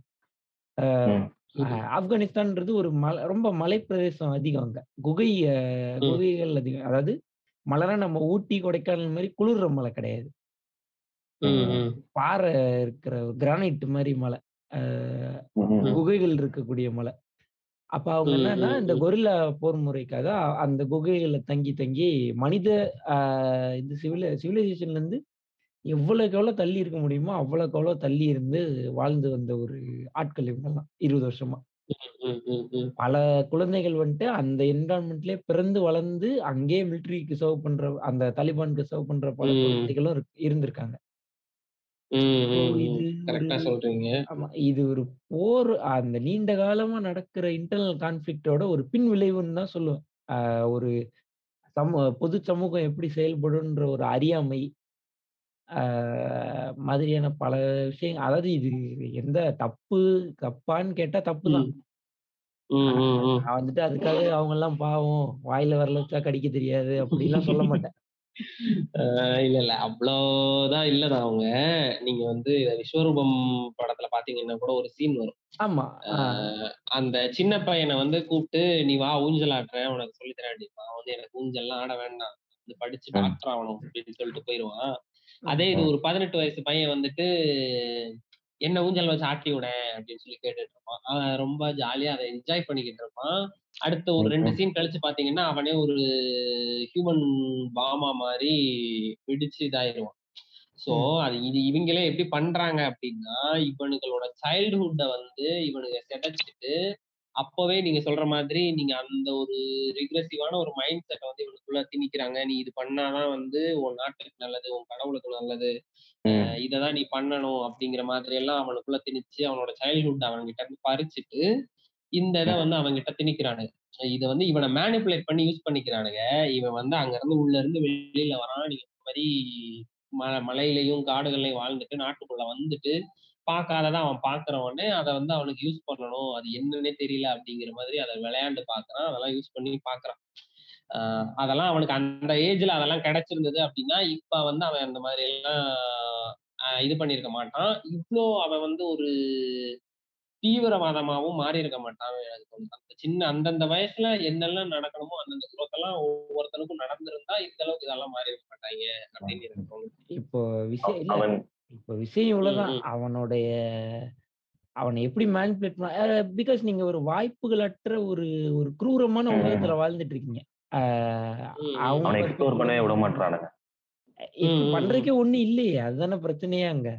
[SPEAKER 2] அ
[SPEAKER 4] ம்.
[SPEAKER 2] அ. ஆப்கானிஸ்தான்ன்றது ஒரு மல ரொம்ப மலைப்பிரதேசம் அதிகம் அங்க. குகை அ
[SPEAKER 1] ம்.
[SPEAKER 2] குகைகள் அதிகம். அதாவது மலைனா நம்ம ஊட்டி, கொடைக்கானல் மாரி குளிர்ற மலை கிடையாது. பாறை இருக்கிற கிரானைட் மாரி மலை. குகைகள் இருக்கக்கூடிய மலை. அப்ப அவங்க என்னன்னா, இந்த. கொரில்லா போர் முறைக்காக அந்த குகைகள்ல தங்கி, தங்கி மனித இந்த சிவில சிவிலைசேஷன்லேருந்து எவ்வளோக்கு எவ்வளோ தள்ளி இருக்க முடியுமோ, அவ்வளோக்கு அவ்வளோ தள்ளி இருந்து வாழ்ந்து வந்த ஒரு ஆட்கள் இவங்கலாம் 20 வருஷமா.
[SPEAKER 1] ம், ம், ம்.
[SPEAKER 2] பல குழந்தைகள் வந்துட்டு அந்த என்விரான்மென்ட்லயே பிறந்து, வளர்ந்து அங்கேயே மிலிட்டரிக்கு சர்வ் பண்ற அந்த தாலிபானுக்கு சர்வ் பண்ற பல
[SPEAKER 1] ம்.
[SPEAKER 2] குழந்தைகளும் இருக் இருந்திருக்காங்க.
[SPEAKER 1] ம்,
[SPEAKER 2] ஸோ
[SPEAKER 1] ம்,
[SPEAKER 2] இது. ஒரு
[SPEAKER 1] கரெக்ட்டா சொல்றீங்க.
[SPEAKER 2] ஆமா. இது ஒரு போர் அந்த நீண்ட காலமா நடக்கிற இன்டர்னல் கான்ஃப்ளிக்ட்டோட ஒரு பின் விளைவுன்னு தான் சொல்லுவேன். அ ஒரு சமூ பொது சமூகம் எப்படி செயல்படும்ன்ற ஒரு அறியாமை. அ மாதிரியான பல விஷயங்கள் அதாவது இது எந்த தப்பு தப்பான்னு கேட்டா தப்பு தான்.
[SPEAKER 1] ம். ம்,
[SPEAKER 2] ஆனா
[SPEAKER 1] ம், ம்.
[SPEAKER 2] நான் வந்துட்டு அதுக்காக அவங்கலாம் பாவம், வாயில விரல வச்சா கடிக்க தெரியாது அப்படிலாம் சொல்ல மாட்டேன்.
[SPEAKER 1] அ இல்ல, இல்ல. அவ்வளோதான் இல்ல தான் அவங்க. நீங்க வந்து விஸ்வரூபம் படத்துல பார்த்தீங்கன்னா கூட ஒரு சீன் வரும்.
[SPEAKER 2] ஆமா. ஆ.
[SPEAKER 1] அந்த சின்ன பையன வந்து கூப்ட்டு, "நீ வா ஊஞ்சல் ஆட்டுறேன். உனக்கு சொல்லி தரேன்" அப்படிம்பான். அவன் வந்து எனக்கு ஊஞ்சல்லாம் ஆட வேண்டாம். வந்து படிச்சு
[SPEAKER 4] ம்.
[SPEAKER 1] டாக்டர் ஆவணும் அப்படின்னு சொல்லிட்டு போயிருவான். அதே இது. ஒரு 18 வயசு பையன் வந்துட்டு, "என்ன ஊஞ்சல் வச்சு ஆட்டி விடேன்" அப்படின்னு சொல்லி கேட்டுட்டு இருப்பான். அவன் ரொம்ப ஜாலியா அத என்ஜாய் பண்ணிக்கிட்டு இருப்பான். அடுத்த ஒரு 2
[SPEAKER 4] ம்ஹ்ம்.
[SPEAKER 1] சீன் கழிச்சு பார்த்தீங்கன்னா, அவனே ஒரு ஹியூமன் பாமா மாரி வெடிச்சு இதாயிருவான்.
[SPEAKER 2] ம்.
[SPEAKER 1] அது இது இவிங்களே எப்படி பண்றாங்க அப்படின்னா, இவனுங்களோட சைல்ட்ஹுட்ட வந்து இவனுங்க சிதைச்சுட்டு, அப்பவே நீங்க சொல்ற மாதிரி நீங்க அந்த ஒரு ரிக்ரெசிவான ஒரு மைண்ட் செட்ட வந்து இவனுக்குள்ள திணிக்கிறாங்க. "நீ இது பண்ணா தான் வந்து உன் நாட்டுக்கு நல்லது, உன் கடவுளுக்கு நல்லது. அ
[SPEAKER 4] ம்.
[SPEAKER 1] இத தான் நீ பண்ணணும்." அப்படிங்கிற மாதிரி எல்லாம் அவனுக்குள்ள திணிச்சு, அவனோட சைல்ட்ஹுட்ட அவன்கிட்ட இருந்து பறிச்சுட்டு, இந்த இத. வந்து அவன்கிட்ட திணிக்கிறானுங்க. இத வந்து இவன மேனிபுலேட் பண்ணி யூஸ் பண்ணிக்கிறானுங்க. இவன் வந்து அங்கருந்து உள்ள இருந்து வெளியில வரான். நீங்க மாரி ம மலையிலயும், காடுகள்லயும் வாழ்ந்துட்டு, நாட்டுக்குள்ள வந்துட்டு, பார்க்காதத அவன் பார்க்கிற உடனே அத வந்து அவனுக்கு யூஸ் பண்ணணும். அது என்னன்னே தெரியல அப்படிங்கிற மாதிரி அத விளையாண்டு பார்க்குறான். அதெல்லாம் யூஸ் பண்ணி பார்க்குறான். அதெல்லாம் அவனுக்கு அந்த ஏஜ்ல அதெல்லாம் கிடைச்சிருந்தது அப்படின்னா, இப்ப வந்து அவன் அந்த மாதிரி எல்லாம் இது பண்ணியிருக்க மாட்டான். இவ்ளோ அவன் வந்து ஒரு தீவிரவாதமாவும் மாறியிருக்க மாட்டான்னு எனக்கு தோணுது. அந்த சின்ன அந்தந்த வயசுல என்னெல்லாம் நடக்கணுமோ, அந்தந்த குரோத் எல்லாம் ஒவ்வொருத்தனுக்கும் நடந்திருந்தா, இந்த அளவுக்கு இதெல்லாம் மாறியிருக்க மாட்டாய்ங்க அப்படின்னு எனக்கு தோணுது.
[SPEAKER 2] இப்போ விஷயம் இல்ல.
[SPEAKER 4] அவன்
[SPEAKER 2] இப்போ விஷயம்
[SPEAKER 1] ம்,
[SPEAKER 2] இவ்வளோதான்.
[SPEAKER 1] ம்.
[SPEAKER 2] அவனுடைய அவன எப்படி மேனிபுலேட் பண்ண பிகாஸ் நீங்க ஒரு வாய்ப்புகளற்ற ஒரு ஒரு குரூரமான. உலகத்துல வாழ்ந்துட்டு இருக்கீங்க. அ
[SPEAKER 1] ம், ம்.
[SPEAKER 2] அவங்க
[SPEAKER 4] அவன எக்ஸ்ப்ளோர் பண்ணவே விட மாட்றானுங்க.
[SPEAKER 1] ம்,
[SPEAKER 2] எக்ஸ்
[SPEAKER 1] ம், ம்.
[SPEAKER 2] பண்றதுக்கே ஒண்ணும் இல்லையே! அதுதானே பிரச்சனையே அங்க.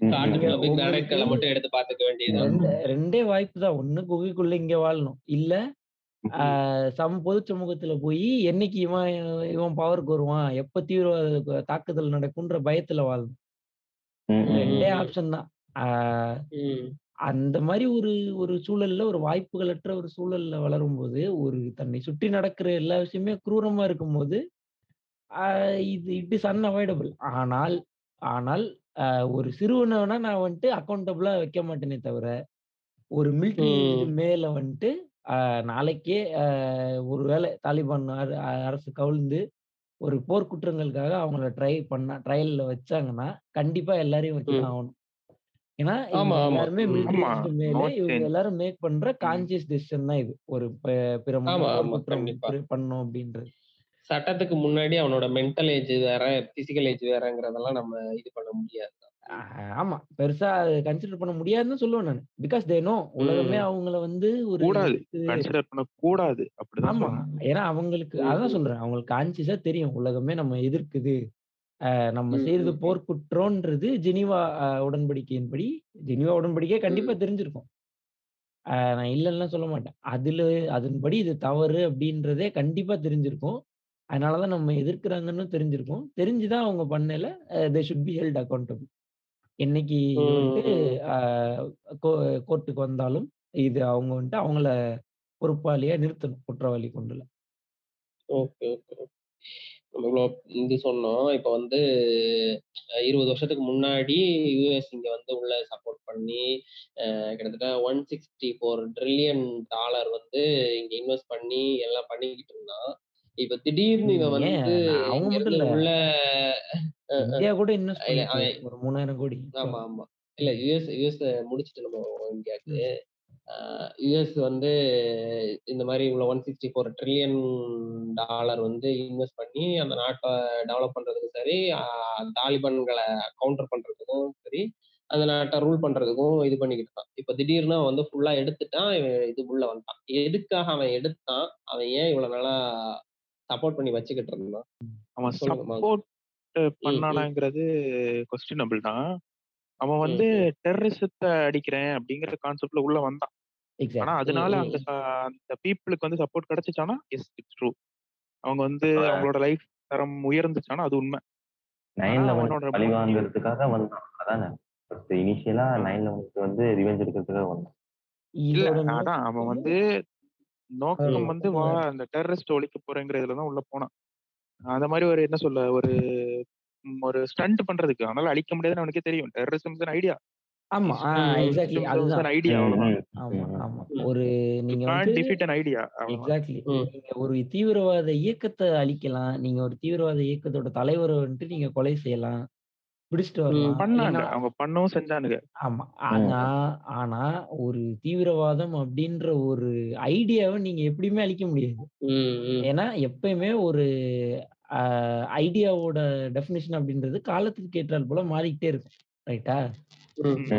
[SPEAKER 4] ம்.
[SPEAKER 1] காட்டுக்குள்ள
[SPEAKER 2] நீங்க
[SPEAKER 1] போய்
[SPEAKER 2] உங்களுக்கு
[SPEAKER 1] கிரானைட்கள மட்டும் எடுத்து பார்த்துக்க வேண்டியதுதான்.
[SPEAKER 2] 2 2டே வாய்ப்பு தான். ஒண்ணு குகைக்குள்ள இங்க வாழணும். இல்ல
[SPEAKER 1] ம்.
[SPEAKER 2] சம் பொது சமூகத்துல போயி என்னைக்கு இவன் இவன் பவருக்கு வருவான், எப்ப தீவிரவாத தாக்குதல் நடக்கும்ன்ற பயத்துல வாழணும்.
[SPEAKER 4] ம். ம்.
[SPEAKER 2] 2டே
[SPEAKER 1] ம், ம்.
[SPEAKER 2] ஆப்ஷன் தான்.
[SPEAKER 1] ம்.
[SPEAKER 2] அந்த மாரி ஒரு ஒரு சூழல்ல, ஒரு வாய்ப்புகளற்ற ஒரு சூழல்ல வளரும்போது, ஒரு தன்னை சுற்றி நடக்கிற எல்லா விஷயமே குரூரமா இருக்கும்போது, அ இது இட் இஸ் அன்அவாய்டபிள். ஆனால் ஆனால் ஒரு சிறுவன வேணா நான் வந்துட்டு அக்கவுண்டபிளா வைக்க மாட்டேனே தவிர, ஒரு மிலிட்டரி ஏஜ்டு
[SPEAKER 1] ம்.
[SPEAKER 2] மேல வந்துட்டு அ நாளைக்கே அ ஒரு வேளை தாலிபான் அர அரசு கவிழ்ந்து, ஒரு போர் குற்றங்களுக்காக அவங்கள ட்ரை பண்ணா ட்ரையல்ல வச்சாங்கன்னா, கண்டிப்பா எல்லாரையும் வச்சு தான்
[SPEAKER 1] ம்.
[SPEAKER 2] ஆவணும். ஏன்னா, இவங்க. எல்லாருமே. மிலிட்டரி மேலே இவங்க. எல்லாரும் மேக் பண்ற
[SPEAKER 3] ம்.
[SPEAKER 2] கான்ஷியஸ் டெசிஷன் தான் இது. ஒரு பிற பண்ணணும் அப்படின்றது.
[SPEAKER 1] சட்டத்துக்கு முன்னாடி அவனோட மென்டல் ஏஜ் வேற, பிசிக்கல் ஏஜ் வேறங்கிறதெல்லாம் நம்ம இது பண்ண முடியாது.
[SPEAKER 2] ஆமா. பெருசா கன்சிடர் பண்ண முடியாதுன்னு தான் சொல்லுவேன் நானு. பிகாஸ் தே நோ உலகமே. அவங்கள வந்து ஒரு
[SPEAKER 3] கூடாது. கன்சிடர் பண்ணக்கூடாது. அப்படிதான்
[SPEAKER 2] ஆமா. ஏன்னா அவங்களுக்கு அதான். சொல்றேன். அவங்களுக்கு கான்ஷியஸா தெரியும். உலகமே நம்ம எதிர்க்குது. நம்ம
[SPEAKER 1] ம்,
[SPEAKER 2] செய்றது
[SPEAKER 1] ம், ம்.
[SPEAKER 2] போர் குற்றம்ன்றது ஜெனீவா உடன்படிக்கையின்படி ஜெனீவா உடன்படிக்கை கண்டிப்பா. தெரிஞ்சிருக்கும். நான் இல்லன்னுலாம் சொல்ல மாட்டேன். அதுல அதன்படி இது தவறு அப்படின்றதே கண்டிப்பா தெரிஞ்சிருக்கும். அதனால தான் நம்ம எதிர்க்கிறாங்கன்னு தெரிஞ்சிருக்கும். தெரிஞ்சு தான் அவங்க பண்ணையில அ they should be held accountable. என்னைக்கு வந்துட்டு கோர்ட்டுக்கு வந்தாலும், இது அவங்க வந்துட்டு அவங்கள பொறுப்பாளியா நிறுத்தணும். குற்றவாளி கொண்டுல.
[SPEAKER 1] Okay, okay. நம்ம இவ்வளோ இது சொன்னோம் இப்போ வந்து இருபது வருஷத்துக்கு முன்னாடி யூஎஸ் இங்க வந்து உள்ள சப்போர்ட் பண்ணி கிட்டத்தட்ட one sixty four trillion dollar வந்து இங்க இன்வெஸ்ட் பண்ணி எல்லாம் பண்ணிக்கிட்டு இருந்தான் இப்ப திடீர்னு இவன் வந்து
[SPEAKER 2] அவங்க மட்டும் இல்ல.
[SPEAKER 1] உள்ள
[SPEAKER 2] இந்தியா கூட இன்வெஸ்ட் ஒரு மூணாயிரம் கோடி.
[SPEAKER 1] ஆமா ஆமா. இல்ல யூஎஸ் யூஎஸ் முடிச்சுட்டு நம்ம இந்தியாவுக்கு. யூஎஸ் வந்து இந்த மாதிரி இவ்வளோ one sixty four trillion dollar வந்து இன்வெஸ்ட் பண்ணி அந்த நாட்டை டெவலப் பண்றதுக்கும் சரி தாலிபான்களை கவுண்டர் பண்றதுக்கும் சரி அந்த நாட்டை ரூல் பண்றதுக்கும் இது பண்ணிக்கிட்டு இருக்கான். இப்போ திடீர்னு அவன் வந்து ஃபுல்லா எடுத்துட்டான் இவன் இது உள்ள வந்துட்டான். எதுக்காக அவன் எடுத்தான்? அவன் ஏன் இவ்வளவு நாளா சப்போர்ட் பண்ணி வச்சுக்கிட்டு இருந்தான்.
[SPEAKER 3] அவன். சப்போர்ட் பண்ணானாங்கிறது கொஸ்டினபிள் தான். அவன் வந்து டெரரிசத்தை அடிக்கிறேன் அப்படிங்கிற கான்செப்ட்ல உள்ள வந்தான். ஆனா அதனால அந்த அந்த பீப்புளுக்கு வந்து சப்போர்ட் கிடைச்சிச்சானா? எஸ் இட்ஸ் ட்ரூ அவங்க வந்து. அவங்களோட லைஃப் தரம் உயர்ந்துச்சானா? அது உண்மை.
[SPEAKER 4] நைன்
[SPEAKER 3] ஆனா
[SPEAKER 4] லெவன்
[SPEAKER 3] அவனோட
[SPEAKER 4] பழி வாங்குறதுக்காக வந்தான். அதானே? இனிஷியலா
[SPEAKER 3] ஆ.
[SPEAKER 4] நைன் லெவனுக்கு வந்து ரிவெஞ்ச் எடுக்கிறதுக்காக வந்தான்.
[SPEAKER 3] இல்ல
[SPEAKER 2] இதோட
[SPEAKER 3] அதான் அவன் வந்து நோக்கம். வந்து வா அந்த டெரரிஸ்ட் ஒழிக்க போறேங்கிறதுல தான் உள்ள போனான். அந்த மாதிரி ஒரு என்ன சொல்ல ஒரு ம், ஒரு ஸ்டண்ட் பண்றதுக்கு. அதனால அழிக்க முடியாதுன்னு அவனுக்கே தெரியும். டெரரிசம் ஐடியா
[SPEAKER 2] ஆமா
[SPEAKER 1] ம்,
[SPEAKER 2] எக்ஸாக்ட்லி அதுதான்.
[SPEAKER 3] ஐடியா
[SPEAKER 4] ம்,
[SPEAKER 3] அவ்வளவுதான்.
[SPEAKER 4] ம்,
[SPEAKER 2] ஆமா
[SPEAKER 4] ம்.
[SPEAKER 2] ஆமா. ஒரு நீங்க
[SPEAKER 3] கான்
[SPEAKER 2] வந்து
[SPEAKER 3] டிஃபீட் அன் ஐடியா அவ்வளவுதான்.
[SPEAKER 2] எக்ஸாக்ட்லி
[SPEAKER 1] ம்.
[SPEAKER 2] நீங்க ஒரு தீவிரவாத இயக்கத்தை அழிக்கலாம். நீங்க ஒரு தீவிரவாத இயக்கத்தோட தலைவரை வந்துட்டு நீங்க கொலை செய்யலாம். பிடிச்சிட்டு. வரலாம்
[SPEAKER 3] பண்ணாங்க
[SPEAKER 2] ஏன்னா
[SPEAKER 3] அவங்க பண்ணவும் செஞ்சானுங்க
[SPEAKER 2] ஆமா ஆனா ஆனா ஒரு தீவிரவாதம் அப்படின்ற ஒரு ஐடியாவை நீங்க எப்படியுமே அழிக்க முடியாது. ஏன்னா எப்பயுமே ஒரு ஐடியாவோட டெஃபினிஷன் அப்படின்றது காலத்துக்கு ஏற்றால் போல மாறிக்கிட்டே இருக்கும் ரைட்டா.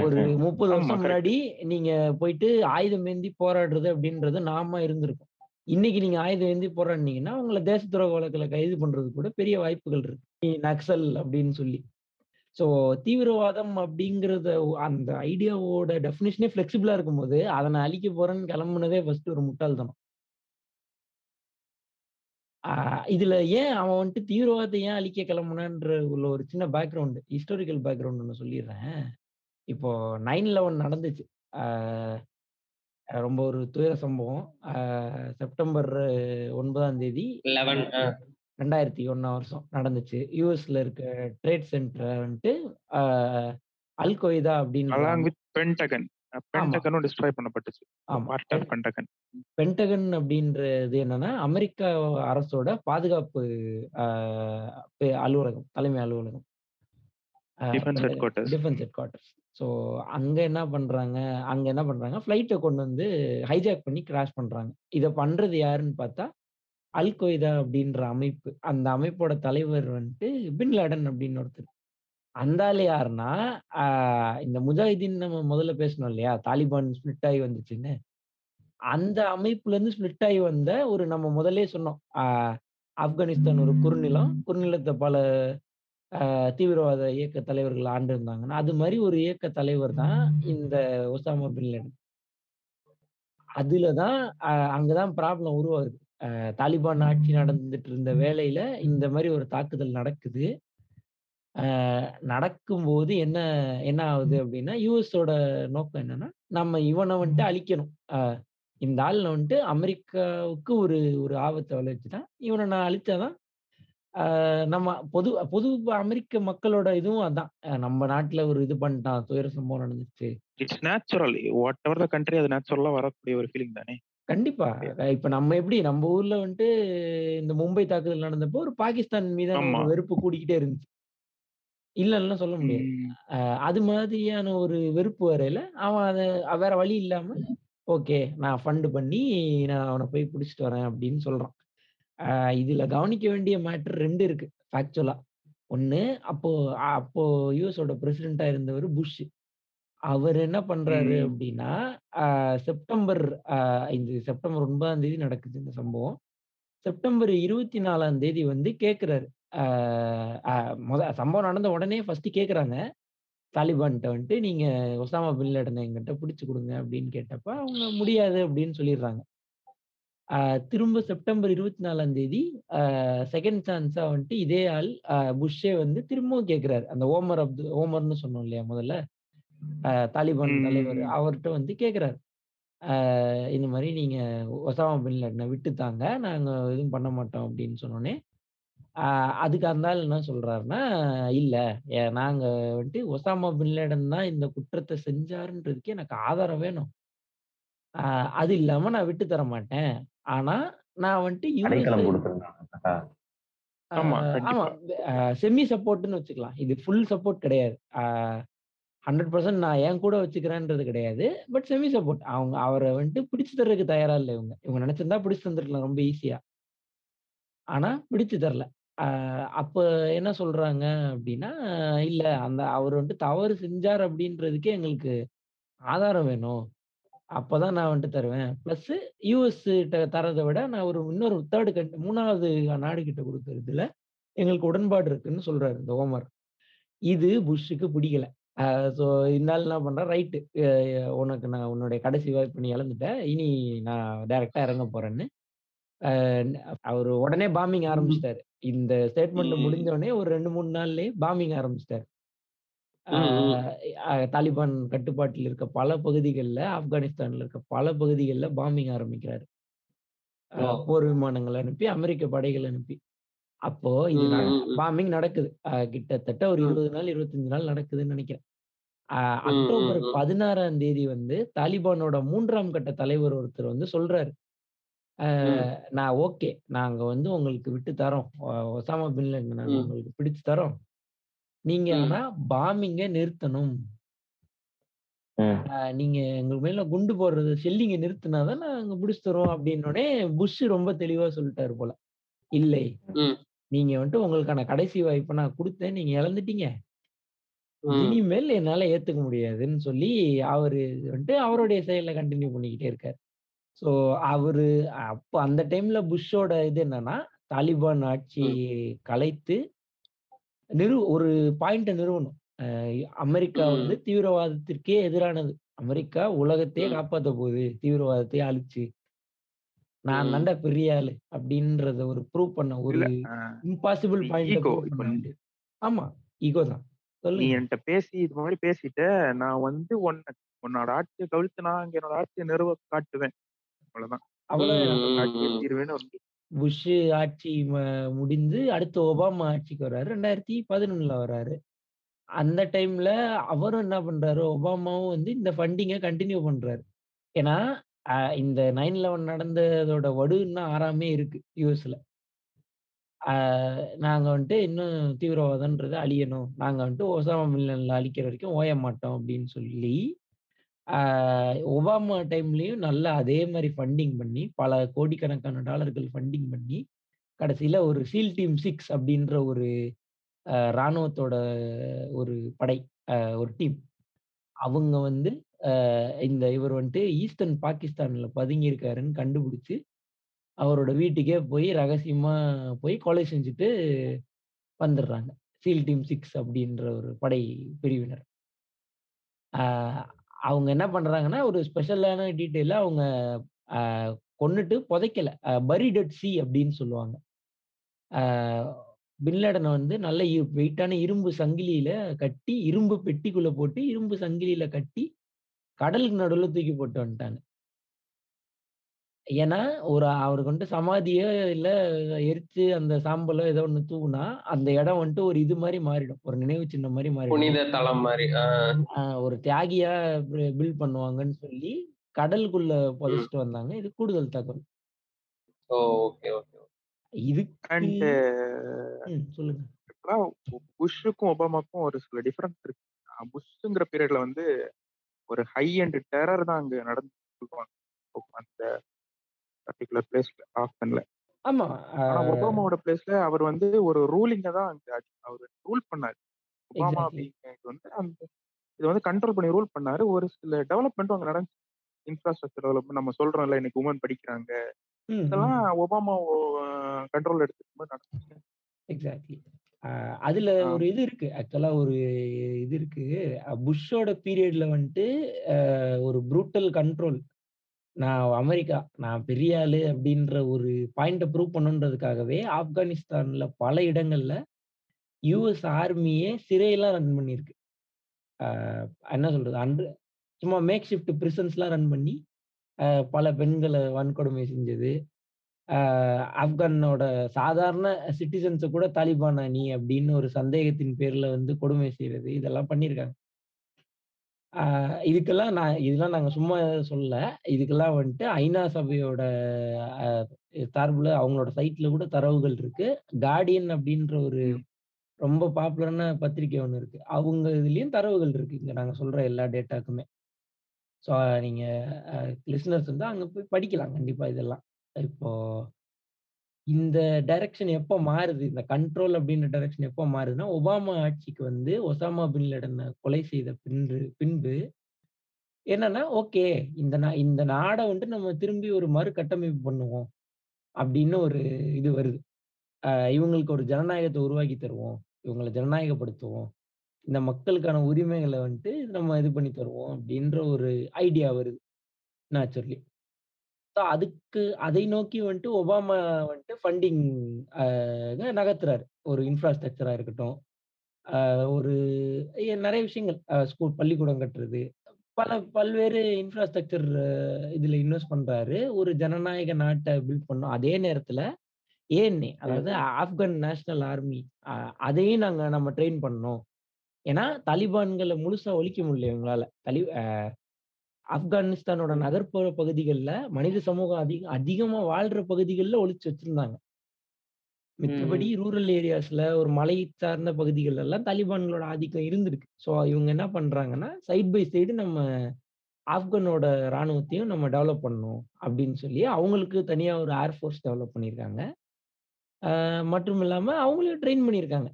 [SPEAKER 2] ஒரு. முப்பது வருஷம். முன்னாடி நீங்க போயிட்டு ஆயுதம் ஏந்தி போராடுறது அப்படின்றது நாம இருந்திருக்கும் இன்னைக்கு நீங்க ஆயுதம் ஏந்தி போராடினீங்கன்னா உங்களை தேச துரோக வழக்குல கைது பண்றது கூட பெரிய வாய்ப்புகள் இருக்கு நக்சல் அப்படின்னு சொல்லி ஸோ தீவிரவாதம் அப்படிங்கிறத அந்த ஐடியாவோட டெஃபினேஷனே ஃபிளெக்சிபிளா இருக்கும்போது அதை நான் அழிக்க போறேன்னு கிளம்புனதே ஃபர்ஸ்ட் ஒரு முட்டாள்தனம். ஆஹ் இதுல ஏன் அவன் வந்துட்டு தீவிரவாதத்தை ஏன் அழிக்க கிளம்புனான்ற உள்ள ஒரு சின்ன பேக்ரவுண்ட் ஹிஸ்டாரிக்கல் பேக்ரவுண்ட் ஒன்று சொல்லிடுறேன். இப்போ நைன் லெவன் நடந்துச்சு. ரொம்ப ஒரு துயர சம்பவம். செப்டம்பர் ஒன்பதாம் தேதி ரெண்டாயிரத்தி ஒன்னாம் வருஷம் நடந்துச்சு. யூஎஸ்ல இருக்க ட்ரேட் சென்டரை வந்துட்டு அல் கொய்தா அப்படின்னு
[SPEAKER 3] பென்டகன் பென்டகனும் டிஸ்ட்ராய் பண்ணப்பட்டுச்சு. பென்டகன்
[SPEAKER 2] பென்டகன் அப்படின்றது என்னன்னா அமெரிக்கா அரசோட பாதுகாப்பு அலுவலகம் தலைமை அலுவலகம்.
[SPEAKER 3] டிஃபென்ஸ் ஹெட் குவார்ட்டர்ஸ்
[SPEAKER 2] ஸோ அங்க என்ன பண்றாங்க அங்க என்ன பண்றாங்க ஃப்ளைட்டை கொண்டு வந்து ஹைஜாக் பண்ணி கிராஷ் பண்றாங்க. இதை பண்றது யாருன்னு பார்த்தா அல் கொய்தா அப்படின்ற அமைப்பு அந்த அமைப்போட தலைவர் வந்துட்டு பின் லேடன் அப்படின்னு ஒருத்தர். அந்த ஆள் யாருன்னா இந்த முஜாஹிதீன் நம்ம முதல்ல பேசணும் இல்லையா? தாலிபான் ஸ்பிளிட் ஆகி வந்துச்சுன்னு. அந்த அமைப்புல இருந்து ஸ்பிளிட் ஆகி வந்த ஒரு நம்ம முதல்லே சொன்னோம். ஆஹ் ஆப்கானிஸ்தான் ஒரு குறுநிலம் குறுநிலத்தை பல தீவிரவாத இயக்க தலைவர்கள் ஆண்டு இருந்தாங்கன்னா அது மாதிரி ஒரு இயக்க தலைவர் தான் இந்த ஒசாமா பின் லேடன். அதுலதான் ஆஹ் அங்கதான் ப்ராப்ளம் உருவாகுது. தாலிபான் ஆட்சி நடந்துட்டு இருந்த வேலையில இந்த மாதிரி ஒரு தாக்குதல் நடக்குது. நடக்கும்போது என்ன என்ன ஆகுது அப்படின்னா யூஎஸோட நோக்கம் என்னன்னா நம்ம இவனை வந்துட்டு அழிக்கணும். இந்த ஆள் வந்துட்டு அமெரிக்காவுக்கு ஒரு ஒரு ஆபத்தை விளைவிச்சுதான் இவனை நான் அழித்தாதான் நம்ம பொது பொது அமெரிக்க மக்களோட இதுவும் அதான். நம்ம நாட்டுல ஒரு இது பண்ணிட்டான் துயர சம்பவம் நடந்துச்சு.
[SPEAKER 3] It's natural whatever the country அது நேச்சுரலா வரக்கூடிய ஒரு ஃபீலிங் தானே?
[SPEAKER 2] கண்டிப்பா. இப்ப நம்ம எப்படி நம்ம ஊர்ல வந்துட்டு இந்த மும்பை தாக்குதல் நடந்தப்போ ஒரு பாகிஸ்தான் மீதான வெறுப்பு கூடிக்கிட்டே இருந்துச்சு. இல்லைன்னா சொல்ல முடியாது. அது மாதிரியான ஒரு வெறுப்பு வரையில அவன் அதை வேற வழி இல்லாம ஓகே நான் ஃபண்டு பண்ணி நான் அவனை போய் பிடிச்சிட்டு வரேன் அப்படின்னு சொல்றான். இதுல கவனிக்க வேண்டிய மேட்டர் ரெண்டு இருக்கு ஃபேக்சுவலா ஒண்ணு அப்போ அப்போ யூஎஸோட பிரசிடென்டா இருந்தவர் புஷ் அவர் என்ன பண்றாரு
[SPEAKER 3] ம்.
[SPEAKER 2] அப்படின்னா செப்டம்பர் இந்த செப்டம்பர் ஒன்பதாம் தேதி நடக்குது இந்த சம்பவம். செப்டம்பர் இருபத்தி நாலாம் தேதி வந்து கேட்குறாரு முத சம்பவம் நடந்த உடனே ஃபர்ஸ்ட் கேட்குறாங்க தாலிபான்கிட்ட வந்துட்டு நீங்க ஒசாமா பின் லேடனை எங்கிட்ட பிடிச்சு கொடுங்க அப்படின்னு கேட்டப்ப அவங்க முடியாது அப்படின்னு சொல்லிடுறாங்க. திரும்ப செப்டம்பர் இருபத்தி நாலாம் தேதி செகண்ட் சான்ஸா வந்துட்டு இதே ஆள் புஷ்ஷே வந்து திரும்பவும் கேட்குறாரு அந்த ஓமர் அப்து ஓமர்னு சொன்னோம் இல்லையா முதல்ல? தாலிபான். தலைவர் அவர்கிட்ட வந்து கேட்குறாரு ஆஹ் இந்த மாதிரி நீங்க ஒசாமா பின் லேடனை விட்டு தாங்க நாங்க எதுவும் பண்ண மாட்டோம் அப்படின்னு சொன்னோடனே ஆ அதுக்கு அந்த என்ன சொல்றாருன்னா, "இல்ல எ நாங்க வந்துட்டு ஒசாமா பின் லேடன் தான் இந்த குற்றத்த செஞ்சாருன்றதுக்கு எனக்கு ஆதாரம் வேணும். அது இல்லாம நான் விட்டு தர மாட்டேன். ஆனா நான் வந்துட்டு
[SPEAKER 3] ஆமா,
[SPEAKER 2] செமி சப்போர்ட்ன்னு வச்சுக்கலாம். இது ஃபுல் சப்போர்ட் கிடையாது. ஹண்ட்ரட் பர்சன்ட் நான் என் கூட வச்சுக்கிறேன்றது கிடையாது. But semi support. அவங்க அவரை வந்துட்டு பிடிச்சு தர்றதுக்கு தயாரா இல்லை இவங்க. இவங்க நினைச்சிருந்தா பிடிச்சு தந்துருக்கலாம் ரொம்ப ஈஸியா. ஆனா பிடிச்சு தரல. அப்போ அப்ப என்ன சொல்றாங்க அப்படின்னா "இல்ல அந்த அவர் வந்துட்டு தவறு செஞ்சார் அப்படின்றதுக்கே எங்களுக்கு ஆதாரம் வேணும். அப்பதான் நான் வந்துட்டு தருவேன். பிளஸ் யூஎஸ் ட்ட தர்றத விட நான் ஒரு இன்னொரு தேர்டு கண்ட் மூணாவது நாடு கிட்ட கொடுக்கறதுல எங்களுக்கு உடன்பாடு இருக்குன்னு" சொல்றாரு இந்த ஓமர். இது புஷ்ஷுக்கு பிடிக்கல. இந்த ஆள் என்ன பண்றார், ரைட் அ உனக்கு நான் உன்னுடைய கடைசி வாய்ப்ப நீ இழந்துட்ட. இனி நான் டைரக்ட்டா இறங்க போறேன்னு, அ அவரு உடனே பாம்பிங்
[SPEAKER 3] ம்.
[SPEAKER 2] ஆரம்பிச்சுட்டாரு. இந்த ஸ்டேட்மெண்ட்
[SPEAKER 3] ம்.
[SPEAKER 2] முடிஞ்ச உடனே ஒரு 2, 3 நாள்லயே பாம்பிங் ஆரம்பிச்சுட்டாரு. ஆ
[SPEAKER 1] ம், ம்.
[SPEAKER 2] அ தாலிபான் கட்டுப்பாட்டில் இருக்க பல பகுதிகள்ல, ஆப்கானிஸ்தான்ல இருக்க பல பகுதிகள்ல பாம்பிங் ஆரம்பிக்கிறாரு. அ
[SPEAKER 1] ஓ!
[SPEAKER 2] போர் விமானங்கள் அனுப்பி, அமெரிக்க படைகள் அனுப்பி. அப்போ இது. பாம்பிங் நடக்குது. கிட்டத்தட்ட ஒரு. 20 நாள், 25 நாள் நடக்குதுன்னு நெனைக்கிறேன். அக்டோபர்
[SPEAKER 1] ம், ம்.
[SPEAKER 2] 16ஆம் தேதி வந்து தாலிபானோட 3ஆம் கட்ட தலைவர் ஒருத்தர் வந்து சொல்றாரு. நான் ஓகே. நாங்க வந்து உங்களுக்கு விட்டு தர்றோம். ஒ ஒசாமா பின் லேடன நாங்க. உங்களுக்கு பிடிச்சு தர்றோம். நீங்க. ஆனா பாம்பிங்க நிறுத்தணும். நீங்க எங்க மேல குண்டு போடுறது ஷெல்லிங்க நிறுத்தினா தான் நாங்க பிடிச்சு தருவோம் அப்டின்னோனே, புஷ் ரொம்ப தெளிவா சொல்ட்டாரு போல. இல்லை. நீங்க வந்துட்டு உங்களுக்கான கடைசி வாய்ப்ப நான் குடுத்தேன். நீங்க இழந்துட்டீங்க. இனிமேல் என்னால ஏத்துக்க முடியாதுன்னு சொல்லி, அவரு வந்துட்டு அவருடைய செயல கன்டின்யூ பண்ணிக்கிட்டே இருக்காரு. ஸோ அவரு அப்ப அந்த டைம்ல புஷ்ஷோட இது என்னன்னா, தாலிபான்
[SPEAKER 1] ம்.
[SPEAKER 2] ஆட்சியை கலைத்து நிறு ஒரு பாயிண்ட்ட நிறுவணும். அ அமெரிக்கா வந்து. தீவிரவாதத்திற்கே எதிரானது. அமெரிக்கா உலகத்தையே
[SPEAKER 1] ம்.
[SPEAKER 2] காப்பாத்த போகுது. தீவிரவாதத்தையே அழிச்சு. நான். தான்டா பெரிய ஆளு அப்டின்றத ஒரு ப்ரூவ் பண்ண ஒரு
[SPEAKER 3] இல்ல.
[SPEAKER 2] Impossible பாயிண்ட்ட
[SPEAKER 3] ego.
[SPEAKER 2] ப்ரூவ்
[SPEAKER 3] இப்ப
[SPEAKER 2] பண்ண வேண்டியது. ஆமா. ஈகோ தான்.
[SPEAKER 3] நீ
[SPEAKER 2] சொல்லுங்க.
[SPEAKER 3] என்ட்ட பேசி இது மாரி பேசிட்ட. நான் வந்து உன்ன உன்னோட ஆட்சிய கவிழ்த்து நான் என்னோட ஆட்சிய நிறுவ காட்டுவேன். அவ்வளதான்.
[SPEAKER 2] அவ்வளோதான்.
[SPEAKER 3] என்னோட ஆட்சிய
[SPEAKER 1] ம்.
[SPEAKER 3] தீர்வேன்னு வந்து
[SPEAKER 2] புஷ் ஆட்சி ம முடிந்து அடுத்து ஒபாமா ஆட்சிக்கு வராரு. 2011ல வராரு. அந்த டைம்ல அவரும் என்ன பண்றாரு, ஒபாமாவும் வந்து இந்த ஃபண்டிங்க கன்டின்யூ பண்றாரு. ஏன்னா, இந்த 9/11 நடந்ததோட வடு இன்னும் ஆறாமே இருக்கு யூஎஸ்ல நாங்க வந்துட்டு இன்னும் தீவிரவாதன்றது அழியணும். நாங்க வந்துட்டு ஒசாமா மில்லன்ல அழிக்கிற வரைக்கும் ஓய மாட்டோம் அப்படின்னு சொல்லி, ஒபாமா டைம்லயும் நல்லா அதே மாதிரி ஃபண்டிங் பண்ணி, பல கோடிக்கணக்கான டாலர்கள் ஃபண்டிங் பண்ணி, கடைசியில ஒரு சீல் டீம் சிக்ஸ் அப்படின்ற ஒரு இராணுவத்தோட ராணுவத்தோட ஒரு படை, ஒரு டீம். அவங்க வந்து இந்த இவர் வந்துட்டு ஈஸ்டர்ன் பாகிஸ்தான்ல பதுங்கியிருக்காருன்னு கண்டுபிடிச்சு, அவரோட வீட்டுக்கே போய் ரகசியமா போய் கொலை செஞ்சுட்டு வந்துடுறாங்க. சீல் டீம் சிக்ஸ் அப்படின்ற ஒரு படை பிரிவினர். அவங்க என்ன பண்றாங்கன்னா, ஒரு ஸ்பெஷலான டீட்டெயில அவங்க கொன்னுட்டு புதைக்கல. பரிடட் சி அப்படின்னு சொல்லுவாங்க. பின்லடனை வந்து நல்ல வெயிட்டான இரும்பு சங்கிலியில கட்டி, இரும்பு பெட்டிக்குள்ள போட்டு, இரும்பு சங்கிலியில கட்டி, கடலுக்கு நடுவுல தூக்கி போட்டு வந்துட்டாங்க. ஏன்னா, ஒரு அவருக்கு வந்துட்டு சமாதியோ, இல்ல எரிச்சு அந்த சாம்பலோ ஏதோ ஒண்ணு தூவுனா, அந்த இடம் வந்துட்டு ஒரு இது மாரி மாறிடும். ஒரு நினைவு சின்னம் மாரி மாறிடும்.
[SPEAKER 1] புனித தலம். ஆ
[SPEAKER 2] ஒரு தியாகியா பில்ட் பண்ணுவாங்கன்னு சொல்லி, கடலுக்குள்ள. புதைச்சுட்டு வந்தாங்க. இது கூடுதல் தகவல்.
[SPEAKER 1] Okay, okay.
[SPEAKER 3] அண்ட்
[SPEAKER 2] ம். சொல்லுங்க.
[SPEAKER 3] புஷ்ஷுக்கும், ஒபாமாக்கும் ஒரு சில டிஃபரன்ஸ் இருக்கு. புஷ்ங்கிற பீரியட்ல வந்து ஒரு ஹை அண்ட் டெரர் தான் அங்க சொல்லுவாங்க. அந்த பர்ட்டிகுலர் பிளேஸ்ல ஆஃப்கன்ல.
[SPEAKER 2] ஆமா.
[SPEAKER 3] ஒபாமாவோட பிளேஸ்ல அவர் வந்து ஒரு ரூலிங்க தான் அங்க அவரு ரூல் பண்ணாரு. ஒபாமா. அப்படிங்கிறது வந்து அந்த இத வந்து கண்ட்ரோல் பண்ணி ரூல் பண்ணாரு. ஒரு சில டெவலப்மெண்ட்டும் அங்க நடந்துச்சு. இன்ஃப்ராஸ்ட்ரக்சர் டெவலப்மெண்ட் நம்ம சொல்றோம்ல இன்னைக்கு உமன் படிக்கிறாங்க. இதெல்லாம். ஒபாமா கண்ட்ரோல் எடுத்துக்கும்போது நடந்துச்சு.
[SPEAKER 2] எக்ஸாக்ட்லி. ஆ அதுல. ஒரு இது இருக்கு. ஆக்சுவலா ஒரு இது இருக்கு. புஷ்ஷோட பீரியட்ல வந்துட்டு ஒரு ப்ரூட்டல் கண்ட்ரோல். நான் அமெரிக்கா, நான் பெரிய ஆளு அப்டின்ற ஒரு பாயிண்ட்ட ப்ரூவ் பண்ணணுன்றதுக்காகவே, ஆப்கானிஸ்தான்ல பல இடங்கள்ல யுஎஸ் ஆர்மியே சிறையெல்லாம் ரன் பண்ணியிருக்கு. என்ன சொல்றது? அன்று சும்மா மேக் ஷிஃப்ட் பிரிசன்ஸ்லாம் ரன் பண்ணி, பல பெண்கள வன்கொடுமை செஞ்சது. ஆப்கானோட சாதாரண சிட்டிசன்ஸை கூட தாலிபான் அணி அப்படின்னு ஒரு சந்தேகத்தின் பேர்ல வந்து கொடுமை செய்யறது இதெல்லாம் பண்ணியிருக்காங்க. இதுக்கெல்லாம் நான் இதெல்லாம் நாங்க சும்மா சொல்லல. இதுக்கெல்லாம் வந்துட்டு ஐநா சபையோட சார்புல அவங்களோட சைட்ல கூட தரவுகள் இருக்கு. கார்டியன் அப்படின்ற ஒரு ரொம்ப பாப்புலரான பத்திரிக்கை ஒன்று இருக்கு. அவங்க இதுலயும் தரவுகள் இருக்கு. இங்க நாங்க சொல்ற எல்லா டேட்டாக்குமே. ஸோ நீங்க லிசனர்ஸ் வந்து அங்க போய் படிக்கலாம். கண்டிப்பா இதெல்லாம். இப்போ இந்த டைரக்ஷன் எப்போ மாறுது? இந்த கண்ட்ரோல் அப்படின்ற டைரக்ஷன் எப்போ மாறுதுன்னா ஒபாமா ஆட்சிக்கு வந்து ஒசாமா பின் கொலை செய்த பின்று பின்பு என்னன்னா ஓகே இந்த நா இந்த நாடை வந்துட்டு நம்ம திரும்பி ஒரு மறு கட்டமைப்பு பண்ணுவோம் அப்படின்னு ஒரு இது வருது. இவங்களுக்கு ஒரு ஜனநாயகத்தை உருவாக்கி தருவோம். இவங்களை ஜனநாயகப்படுத்துவோம். இந்த மக்களுக்கான உரிமைகளை வந்துட்டு நம்ம இது பண்ணி தருவோம் அப்படின்ற ஒரு ஐடியா வருது நேச்சுரலி ஸோ அதுக்கு அதை நோக்கி வந்துட்டு ஒபாமா வந்துட்டு ஃபண்டிங் நகர்த்துறாரு. ஒரு இன்ஃப்ராஸ்ட்ரக்சரா இருக்கட்டும். ஒரு நிறைய விஷயங்கள். ஸ்கூல் பள்ளிக்கூடம் கட்டுறது. பல பல்வேறு இன்ஃப்ராஸ்ட்ரக்சர் இதுல இன்வெஸ்ட் பண்றாரு. ஒரு ஜனநாயக நாட்டை பில்ட் பண்ணும் அதே நேரத்துல ஏஎன்ஏ அதாவது ஆப்கான் நேஷனல் ஆர்மி அதையும் நாங்க நம்ம ட்ரெயின் பண்ணோம் ஏன்னா தாலிபான்களை முழுசா ஒழிக்க முடியல இவங்களால. தலி ஆப்கானிஸ்தானோட நகர்ப்புற பகுதிகளில் மனித சமூகம் அதிகம் அதிகமா வாழ்ற பகுதிகளில் ஒழிச்சு வச்சிருந்தாங்க. மித்தபடி ரூரல் ஏரியாஸ்ல ஒரு மலை சார்ந்த பகுதிகள் எல்லாம் தாலிபான்களோட ஆதிக்கம் இருந்திருக்கு. ஸோ இவங்க என்ன பண்றாங்கன்னா சைட் பை சைடு நம்ம ஆப்கானோட ராணுவத்தையும் நம்ம டெவலப் பண்ணணும் அப்படின்னு சொல்லி அவங்களுக்கு தனியா ஒரு ஏர்ஃபோர்ஸ் டெவலப் பண்ணியிருக்காங்க. மற்றும் இல்லாம அவங்களையும் ட்ரெயின் பண்ணியிருக்காங்க.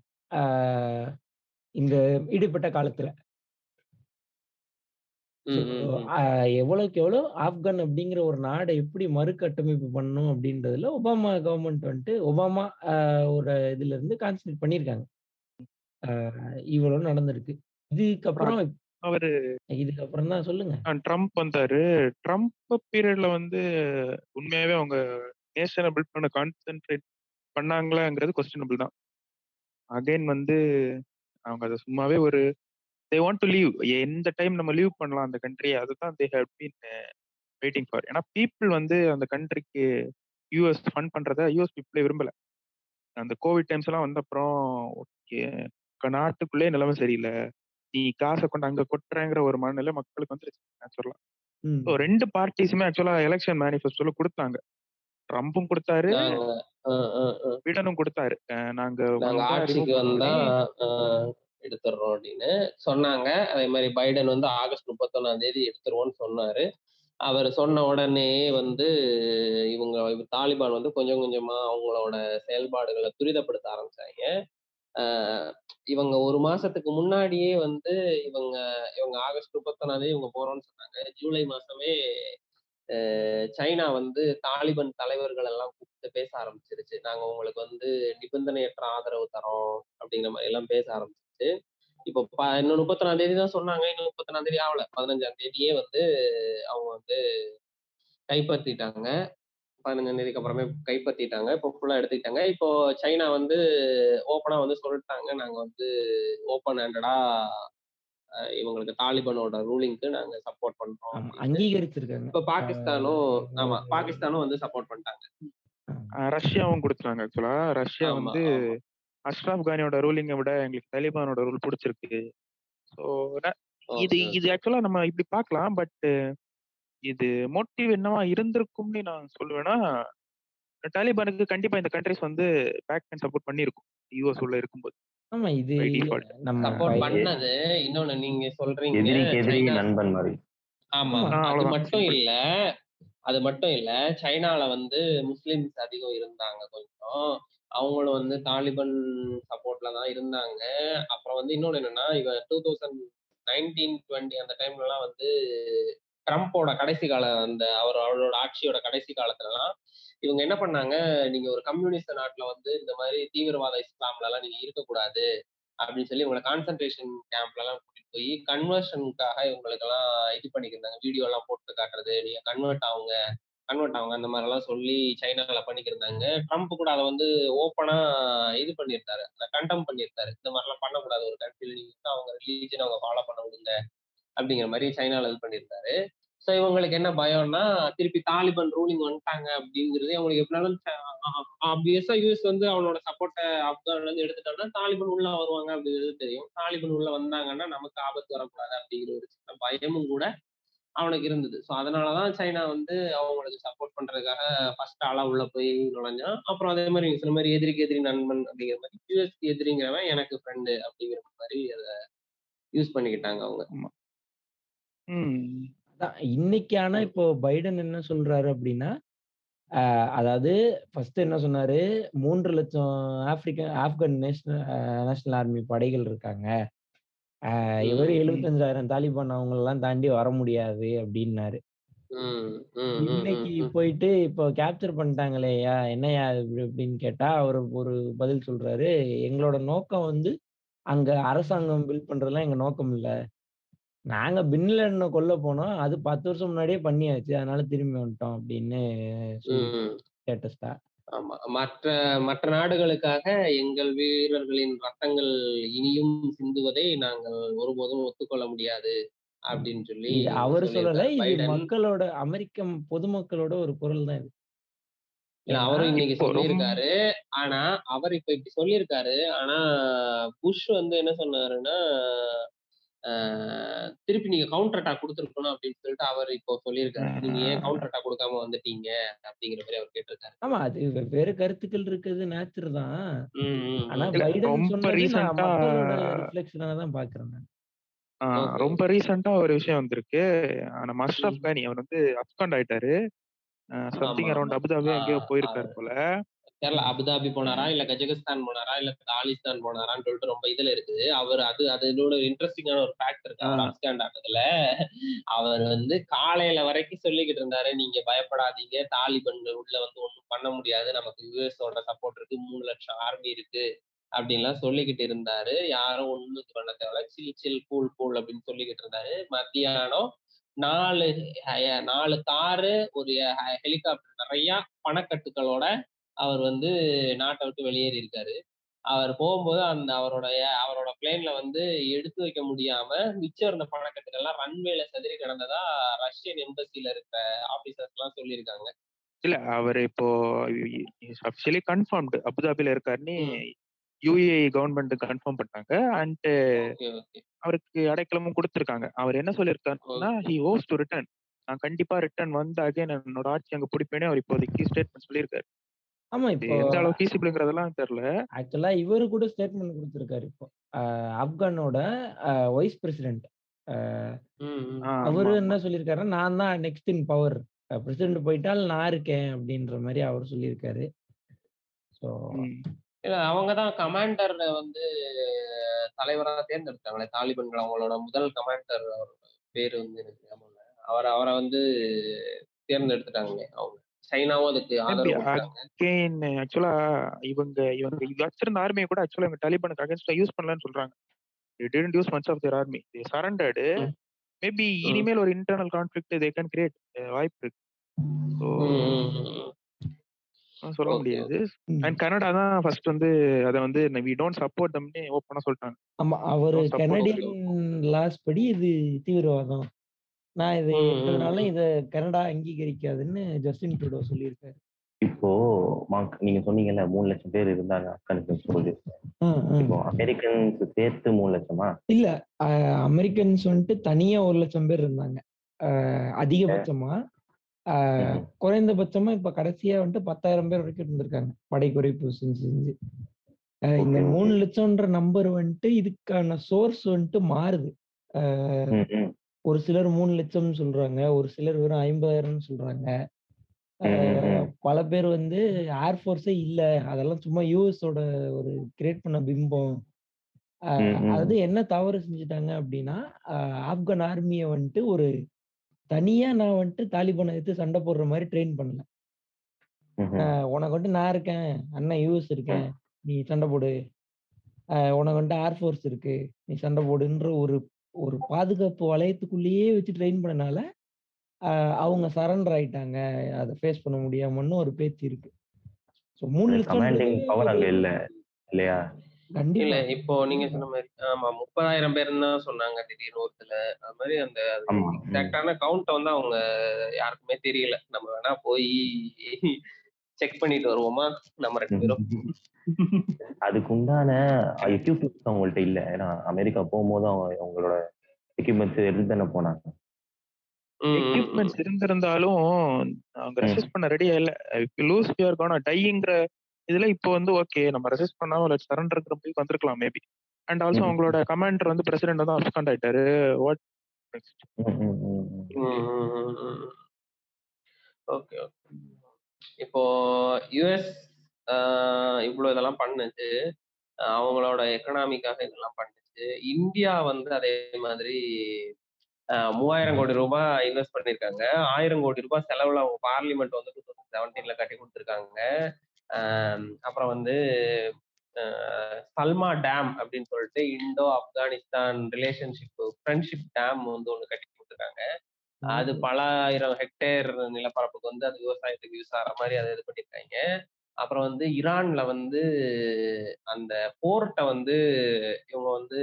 [SPEAKER 2] இந்த இடைப்பட்ட காலத்துல. எவ்வளவுக்கு எவ்வளோ ஆப்கான் அப்படிங்கிற ஒரு நாடை எப்படி மறுகட்டமைப்பு பண்ணணும் அப்படின்றதுல ஒபாமா கவர்மெண்ட் வந்துட்டு ஒபாமா ஒரு இதுல இருந்து கான்சென்ட்ரேட் பண்ணியிருக்காங்க இவ்வளவு நடந்திருக்கு. இதுக்கப்புறம்
[SPEAKER 3] அவரு
[SPEAKER 2] இதுக்கப்புறம் தான் சொல்லுங்க.
[SPEAKER 3] ட்ரம்ப் வந்தாரு. ட்ரம்ப் பீரியட்ல வந்து உண்மையாவே அவங்க நேஷனை பில்ட் பண்ண கான்சென்ட்ரேட் பண்ணாங்களாங்கிறது கொஸ்டினபிள் தான். அகைன் வந்து அவங்க அதை சும்மாவே ஒரு தே வாண்ட் டு லீவ் எந்த டைம் நம்ம லீவ் பண்ணலாம் அந்த கண்ட்ரியை அதுதான் they have been waiting for ஏன்னா பீப்புள் வந்து அந்த கண்ட்ரிக்கு யூஎஸ் ஃபண்ட் பண்றத யூஎஸ் பீப்புளே விரும்பல. அந்த கோவிட் டைம்ஸ் எல்லாம் வந்த அப்புறம் ஓகே நாட்டுக்குள்ளே நிலைமை சரியில்லை. நீ காசை கொண்டு அங்க கொட்டுறேங்கிற ஒரு மனநிலை மக்களுக்கு வந்துருச்சு ஆக்சுவலா
[SPEAKER 2] ம்.
[SPEAKER 3] ஸோ ரெண்டு பார்ட்டிஸுமே ஆக்சுவலா எலெக்ஷன் மேனிஃபெஸ்டோல கொடுத்தாங்க. ட்ரம்ப்பும் கொடுத்தாரு. பீடனும் கொடுத்தாரு. நாங்க
[SPEAKER 1] எடுத்துடுறோம் அப்படின்னு சொன்னாங்க. அதே மாதிரி பைடன் வந்து ஆகஸ்ட் முப்பத்தொன்னாம் தேதி எடுத்துருவோம்னு சொன்னாரு. அவர் சொன்ன உடனே வந்து இவங்க தாலிபான் வந்து கொஞ்சம் கொஞ்சமா அவங்களோட செயல்பாடுகளை துரிதப்படுத்த ஆரம்பிச்சாங்க. இவங்க ஒரு மாசத்துக்கு முன்னாடியே வந்து இவங்க இவங்க ஆகஸ்ட் முப்பத்தொன்னாம் தேதி இவங்க போறோம்னு சொன்னாங்க. ஜூலை மாசமே சைனா வந்து தாலிபான் தலைவர்கள் எல்லாம் கூப்பிட்டு பேச ஆரம்பிச்சிருச்சு. நாங்க உங்களுக்கு வந்து நிபந்தனையற்ற ஆதரவு தரோம் அப்படிங்கிற மாதிரி எல்லாம் பேச ஆரம்பிச்சிருச்சு இப்போ ப- இன்னும் முப்பத்தொன்னாம் தேதி தான் சொன்னாங்க. இன்னும் முப்பத்தொன்னாம் தேதி ஆகல. பதினஞ்சாம் தேதியே வந்து அவங்க வந்து கைப்பற்றிட்டாங்க. பதினஞ்சாம் தேதிக்கு அப்புறமே கைப்பற்றிட்டாங்க. இப்போ ஃபுல்லா எடுத்துக்கிட்டாங்க. இப்போ சைனா வந்து ஓப்பனா வந்து சொல்லிட்டாங்க. நாங்க வந்து ஓப்பன் ஹேண்டடா இவங்களுக்கு தாலிபானோட ரூலிங்க்கு நாங்க சப்போர்ட் பண்றோம்.
[SPEAKER 2] அங்கீகரிச்சிருக்காங்க.
[SPEAKER 1] இப்ப பாகிஸ்தானும் ஆமா. பாகிஸ்தானும் வந்து சப்போர்ட் பண்ணிட்டாங்க.
[SPEAKER 3] ரஷ்யாவும் கொடுத்தாங்க ஆக்சுவலா ரஷ்யா வந்து. அஷ்ரப் கானியோட ரூலிங்கை விட எங்களுக்கு தாலிபானோட ரூல் பிடிச்சிருக்கு. ஸோ இது இது ஆக்சுவலா நம்ம இப்படி பார்க்கலாம். பட் இது மோட்டிவ் என்னவா இருந்திருக்கும்னு நான் சொல்லுவேன்னா தாலிபானுக்கு கண்டிப்பா இந்த கண்ட்ரிஸ் வந்து பேக் அண்ட் சப்போர்ட் பண்ணியிருக்கும். யூஎஸ் உள்ள இருக்கும்போது.
[SPEAKER 2] ஆமா இது. நம்ம
[SPEAKER 1] சப்போர்ட் பண்ணது. இன்னொன்னு நீங்க சொல்றீங்க
[SPEAKER 4] எதிரிக்கு எதிரி
[SPEAKER 1] சைனா
[SPEAKER 4] நண்பன் மாதிரி.
[SPEAKER 1] ஆமா அது. மட்டும் இல்ல அது மட்டும் இல்ல சைனால வந்து முஸ்லிம்ஸ் அதிகம் இருந்தாங்க கொஞ்சம். அவங்களும் வந்து தாலிபன் சப்போர்ட்ல தான் இருந்தாங்க. அப்புறம் வந்து இன்னொன்று என்னன்னா இவ டூ தௌசண்ட் நைன்டீன் டுவெண்ட்டி அந்த டைம்லலாம் வந்து ட்ரம்ப்போட கடைசி கால அந்த அவர் அவரோட ஆட்சியோட கடைசி காலத்துலலாம் இவங்க என்ன பண்ணாங்க நீங்க ஒரு கம்யூனிஸ்ட் நாட்டுல வந்து இந்த மாதிரி தீவிரவாத இஸ்லாம்ல எல்லாம் நீங்க இருக்கக்கூடாது அப்படின்னு சொல்லி இவங்களை கான்சென்ட்ரேஷன் கேம்ப்ல எல்லாம் கூட்டிட்டு போய் கன்வர்ஷனுக்காக இவங்களுக்கெல்லாம் இது பண்ணிக்கிருந்தாங்க வீடியோ எல்லாம் போட்டு காட்டுறது நீங்க கன்வெர்ட் ஆகுங்க கன்வெர்ட் அவங்க அந்த மாதிரிலாம் சொல்லி சைனால பண்ணிக்கிருந்தாங்க. ட்ரம்ப் கூட அதை வந்து ஓப்பனா இது பண்ணியிருந்தாரு. அதை கண்டம் பண்ணியிருந்தாரு. இந்த மாதிரிலாம் பண்ணக்கூடாது. ஒரு கண்ட்ரியில் நீங்க அவங்க ரிலீஜன் அவங்க ஃபாலோ பண்ண விடுங்க அப்படிங்கிற மாதிரி சைனால இது பண்ணியிருந்தாரு. ஸோ இவங்களுக்கு என்ன பயம்னா திருப்பி தாலிபான் ரூலிங் வந்துட்டாங்க அப்படிங்கிறது அவங்களுக்கு எப்படினாலும் ஆப்வியஸா யூஎஸ் வந்து அவனோட சப்போர்ட்டை ஆப்கான்ல இருந்து எடுத்துட்டாங்கன்னா தாலிபான் உள்ள வருவாங்க அப்படிங்கிறது தெரியும். தாலிபான் உள்ள வந்தாங்கன்னா நமக்கு ஆபத்து வரக்கூடாது அப்படிங்கிற ஒரு சின்ன பயமும் கூட அவனுக்கு இருந்தது. ஸோ அதனாலதான் சைனா வந்து அவங்களுக்கு சப்போர்ட் பண்றதுக்காக ஃபர்ஸ்ட் ஆளா உள்ள போய் நுழைஞ்சான். அப்புறம் அதே மாதிரி சில சொன்ன மாதிரி எதிரிக்கு எதிரி நண்பன் அப்படிங்கிற மாதிரி யூஎஸ்க்கு எதிரிங்கிறவன் எனக்கு ஃப்ரெண்டு அப்படிங்கிற மாதிரி அதை யூஸ் பண்ணிக்கிட்டாங்க அவங்க.
[SPEAKER 3] ம்.
[SPEAKER 2] அதான் இன்னைக்கு ஆனா இப்போ பைடன் என்ன சொல்றாரு அப்படின்னா அதாவது ஃபர்ஸ்ட் என்ன சொன்னாரு? மூன்று லட்சம் African Afghan national national army படைகள் இருக்காங்க. இவரு. எழுபத்தஞ்சாயிரம் தாலிபான் அவங்க எல்லாம் தாண்டி வர முடியாது அப்படின்னாரு இன்னைக்கு. போயிட்டு இப்போ கேப்சர் பண்ணிட்டாங்களேயா என்னையா அப்படின்னு கேட்டா அவர் ஒரு பதில் சொல்றாரு எங்களோட நோக்கம் வந்து அங்க அரசாங்கம் பில்ட் பண்றதுலாம் எங்க நோக்கம் இல்ல நாங்க பின்லேடனை கொல்ல போனோம் அது பத்து வருஷம் முன்னாடியே பண்ணியாச்சு அதனால திரும்பி வந்துட்டோம் அப்படின்னு. ஸ்டேட்டஸ்டா
[SPEAKER 1] மற்ற மற்ற நாடுகளுக்காக எங்கள் வீரர்களின் ரத்தங்கள் இனியும் சிந்துவதை நாங்கள் ஒருபோதும் ஒத்துக்கொள்ள முடியாது அப்படின்னு சொல்லி
[SPEAKER 2] அவர் சொல்லல. இது மக்களோட அமெரிக்க பொதுமக்களோட ஒரு குரல் தான் இது.
[SPEAKER 1] அவரும் இன்னைக்கு சொல்லியிருக்காரு. ஆனா அவர் இப்ப இப்படி சொல்லியிருக்காரு. ஆனா புஷ் வந்து என்ன சொன்னாருன்னா திருப்பி நீங்க கவுண்டர் அட்டாக் கொடுத்துருக்கணும் அப்படின்னு சொல்லிட்டு அவர் இப்போ சொல்லியிருக்காரு. நீங்க ஏன் கவுண்டர் அட்டாக் கொடுக்காம வந்துட்டீங்க? அப்படிங்கிற மாதிரி அவர் கேட்டிருக்காரு.
[SPEAKER 2] ஆமா அது வெவ்வேறு கருத்துக்கள் இருக்குது. நேச்சர் தான். ஆனா பைடன் சொன்னது தான் பாக்குறேன்
[SPEAKER 3] ரொம்ப ரீசெண்டா ஒரு விஷயம் வந்திருக்கு. நம்ம அஷ்ரஃப்
[SPEAKER 1] ம்.
[SPEAKER 3] கானி அவர் வந்து அப்காண்ட் ஆயிட்டாரு. சம்திங் அரௌண்ட் அபுதாபி எங்கேயோ போயிருக்காரு போல.
[SPEAKER 1] தெரியல அபுதாபி போனாரா? இல்ல கஜகஸ்தான் போனாரா? இல்ல தாலிஸ்தான் போனாரான்னு சொல்லிட்டு ரொம்ப இதுல இருக்குது. அவர் அது அதோட இன்ட்ரெஸ்டிங்கான ஒரு ஃபேக்ட் இருக்கு. அவர்
[SPEAKER 2] ஆஹ்
[SPEAKER 1] அப்ஸ்காண்ட் ஆனதுல. அவர் வந்து காலையில வரைக்கும் சொல்லிக்கிட்டு இருந்தாரு நீங்க பயப்படாதீங்க. தாலிபன்கள் உள்ள வந்து ஒண்ணும் பண்ண முடியாது. நமக்கு யூஎஸோட சப்போர்ட் இருக்கு. மூணு லட்சம் ஆர்மி இருக்கு. அப்படின்லாம் சொல்லிக்கிட்டு இருந்தாரு. யாரும் ஒண்ணும் இது பண்ண தேவையில்ல. சில் சில் கூல் கூல் அப்படின்னு சொல்லிக்கிட்டு இருந்தாரு. மத்தியானம் நாலு நாலு காரு ஒரு ஹெலிகாப்டர் நிறைய பணக்கட்டுகளோட அவர் வந்து நாட்டை விட்டு வெளியேறி இருக்காரு. அவர் போகும்போது அந்த அவரோட அவரோட பிளேன்ல வந்து எடுத்து வைக்க முடியாம மிச்சம் இருந்த பணக்கட்டுகள் எல்லாம் ரன்வேல செதறி கிடந்ததா ரஷ்யன் எம்பசில இருக்க ஆபீசர்ஸ் எல்லாம் சொல்லியிருக்காங்க.
[SPEAKER 3] இல்ல அவர் இப்போ அஃபிஷியலி கன்ஃபார்ம்டு அபுதாபில இருக்காருன்னு
[SPEAKER 1] ம்.
[SPEAKER 3] யுஏஇ கவர்மெண்ட் கன்ஃபார்ம் பண்ணாங்க அண்ட் அவருக்கு அடைக்கலமும் கொடுத்திருக்காங்க. அவர் என்ன சொல்லியிருக்காருன்னா ஹி ஹோஸ் டு ரிட்டர்ன் நான் கண்டிப்பா ரிட்டர்ன் வந்து அகைன் என்னோட ஆட்சி அங்க பிடிப்பேனே அவர் இப்போதைக்கு ஸ்டேட்மெண்ட் சொல்லியிருக்காரு.
[SPEAKER 2] ஆமா
[SPEAKER 3] இது
[SPEAKER 2] இப்போ
[SPEAKER 3] எந்த அளவு ஃபீசிபிள்ங்கிறதெல்லாம் தெரியல
[SPEAKER 2] ஆக்சுவலா இவரு கூட ஸ்டேட்மெண்ட் கொடுத்திருக்காரு இப்போ. ஆஹ் ஆப்கானோட வைஸ் பிரசிடென்ட்
[SPEAKER 1] ம் ம்.
[SPEAKER 3] ஆ,
[SPEAKER 2] அவரு
[SPEAKER 3] ஆமா
[SPEAKER 2] என்ன சொல்லியிருக்காருன்னா நான் தான் நெக்ஸ்ட் இன் பவர் பிரசிடென்ட் போயிட்டால் நான் இருக்கேன் அப்படின்ற மாதிரி அவர் சொல்லியிருக்காரு. ஸோ
[SPEAKER 3] ம்.
[SPEAKER 1] இல்ல அவங்க தான் கமாண்டர் வந்து தலைவராக தேர்ந்தெடுத்தாங்களே தாலிபன்கள் அவங்களோட முதல் கமாண்டர் பேர் வந்து எனக்கு ஞாபகம் இல்ல. அவர் அவரை வந்து தேர்ந்தெடுத்துட்டாங்களே அவங்க. சைனாவும் அதுக்கு ஆதரவு
[SPEAKER 3] ஆக்சுவலா இவங்க இவங்க வச்சிருந்த ஆர்மியை கூட ஆக்சுவலா இவங்க தாலிபானுக்கு அகேன்ஸ்டா யூஸ் பண்ணலன்னு சொல்றாங்க. They didn't use much of their army. They surrendered.
[SPEAKER 1] ம்
[SPEAKER 3] மேபி இனிமேல் ஒரு internal conflict they can create uh வாய்ப்பு இருக்கு. சொல்ல முடியாது. அண்ட் கனடா தான் ஃபர்ஸ்ட் வந்து அதை வந்து வி டோன்ட் சப்போர்ட் தம்னு ஓப்பனா சொல்லிட்டாங்க.
[SPEAKER 2] ஆமா அவரு கனடியன் லாஸ் படி இது தீவிரவாதம். நான் இதை
[SPEAKER 1] ம்
[SPEAKER 2] இதை கனடா அங்கீகரிக்காதுன்னு ஜஸ்டின் ட்ரூடோ சொல்லியிருக்காரு.
[SPEAKER 4] இப்போ நீங்க சொன்னீங்கல்ல மூணு லட்சம் பேர் இருந்தாங்க ஆப்கானிஸ்தான்
[SPEAKER 2] ம்.
[SPEAKER 4] இப்போ அமெரிக்கன்ஸ் சேர்த்து மூணு லட்சமா?
[SPEAKER 2] இல்ல அமெரிக்கன்ஸ் வந்துட்டு தனியா ஒரு லட்சம் பேர் இருந்தாங்க. அதிகபட்சமா. குறைந்தபட்சமா இப்ப கடைசியா வந்துட்டு பத்தாயிரம் பேர் வரைக்கும் இருந்திருக்காங்க. படை குறைப்பு செஞ்சு செஞ்சு. இந்த மூணு லட்சம்ன்ற நம்பர் வந்துட்டு இதுக்கான சோர்ஸ் வந்துட்டு மாறுது. ஒரு சிலர் மூணு லட்சம் சொல்றாங்க. ஒரு சிலர் வெறும் ஐம்பதாயிரம் சொல்றாங்க.
[SPEAKER 4] ம் ம்
[SPEAKER 2] அஹ்,
[SPEAKER 4] ம்
[SPEAKER 2] பல பேர் வந்து ஏர்ஃபோர்ஸே இல்ல. அதெல்லாம் சும்மா யூஎஸோட ஒரு கிரியேட் பண்ண பிம்பம். அஹ்,
[SPEAKER 4] ம் ம்
[SPEAKER 2] அது என்ன தவறு செஞ்சுட்டாங்க அப்படின்னா அஹ், ஆப்கான் ஆர்மியை வந்துட்டு ஒரு தனியா நான் வந்துட்டு தாலிபானை எடுத்து சண்டை போடுற மாதிரி ட்ரெயின் பண்ணல.
[SPEAKER 4] ம்ஹும்.
[SPEAKER 2] உனக்கு வந்துட்டு நான் இருக்கேன். அண்ணன் யூஎஸ்
[SPEAKER 4] ம்
[SPEAKER 2] இருக்கேன். நீ சண்டை போடு. உனக்கு வந்துட்டு ஏர்ஃபோர்ஸ் இருக்கு. நீ சண்டை போடுன்ற ஒரு ஒரு பாதுகாப்பு வளையத்துக்குள்ளேயே வச்சு ட்ரெயின் பண்ணனால அவங்க சரண்டர் ஆயிட்டாங்க. அதை ஃபேஸ் பண்ண முடியாமன்னு ஒரு பேச்சு இருக்கு. ஸோ மூணு
[SPEAKER 4] பவர் அங்க இல்ல இல்லையா?
[SPEAKER 1] இல்ல
[SPEAKER 2] கண்டிப்பா
[SPEAKER 1] இப்போ நீங்க சொன்ன மாதிரி ஆமா முப்பதாயிரம் பேர்னு தான் சொன்னாங்க திடீர்னு ஒருத்துல அது மாதிரி அந்த. எக்ஸாக்டான கவுண்ட் வந்து அவங்க யாருக்குமே தெரியல. நம்ம வேணா போய் செக் பண்ணிட்டு வருவோமா? நம்ம ரெண்டு பேரும்.
[SPEAKER 4] அதுக்கு உண்டான எக்யூப்மெண்ட்ஸ் அவங்கள்ட்ட இல்ல. ஏன்னா அமெரிக்கா போகும்போது அவங்க அவங்களோட எக்யூப்மெண்ட்ஸ் எடுத்து தானே போனாங்க.
[SPEAKER 3] எக்யூப்மெண்ட்ஸ் இருந்திருந்தாலும் அவங்க. ரெசிஸ்ட் பண்ண ரெடியா இல்ல லூஸ் பியர் கான டைங்கிற இதுல இப்போ வந்து ஓகே நம்ம ரெசிஸ்ட் பண்ணாம லெட் சரண்டர்ங்கிற போய் வந்திருக்கலாம் மேபி அண்ட் ஆல்சோ. அவங்களோட கமாண்டர் வந்து பிரசிடென்ட் வந்து அப்சண்ட் ஆயிட்டாரு. வாட்.
[SPEAKER 1] ஓகே ஓகே இப்போ யுஎஸ் இவ்வளோ இதெல்லாம் பண்ணுச்சு. அவங்களோட எக்கனாமிக்காக இதெல்லாம் பண்ணுச்சு. இந்தியா வந்து அதே மாதிரி மூவாயிரம் கோடி ரூபாய் இன்வெஸ்ட் பண்ணியிருக்காங்க. ஆயிரம் கோடி ரூபாய் செலவில் அவங்க பார்லிமெண்ட் வந்து டூ தௌசண்ட் செவன்டீன்ல கட்டி கொடுத்துருக்காங்க. அப்புறம் வந்து சல்மா டேம் அப்படின்னு சொல்லிட்டு Indo Afghanistan relationship friendship dam வந்து ஒன்று கட்டி கொடுத்துருக்காங்க. அது பல ஆயிரம் ஹெக்டேர் நிலப்பரப்புக்கு வந்து அது விவசாயத்துக்கு யூஸ் ஆகிற மாதிரி அதை இது பண்ணியிருக்காங்க. அப்புறம் வந்து ஈரான்ல வந்து அந்த போர்ட்டை வந்து இவங்க வந்து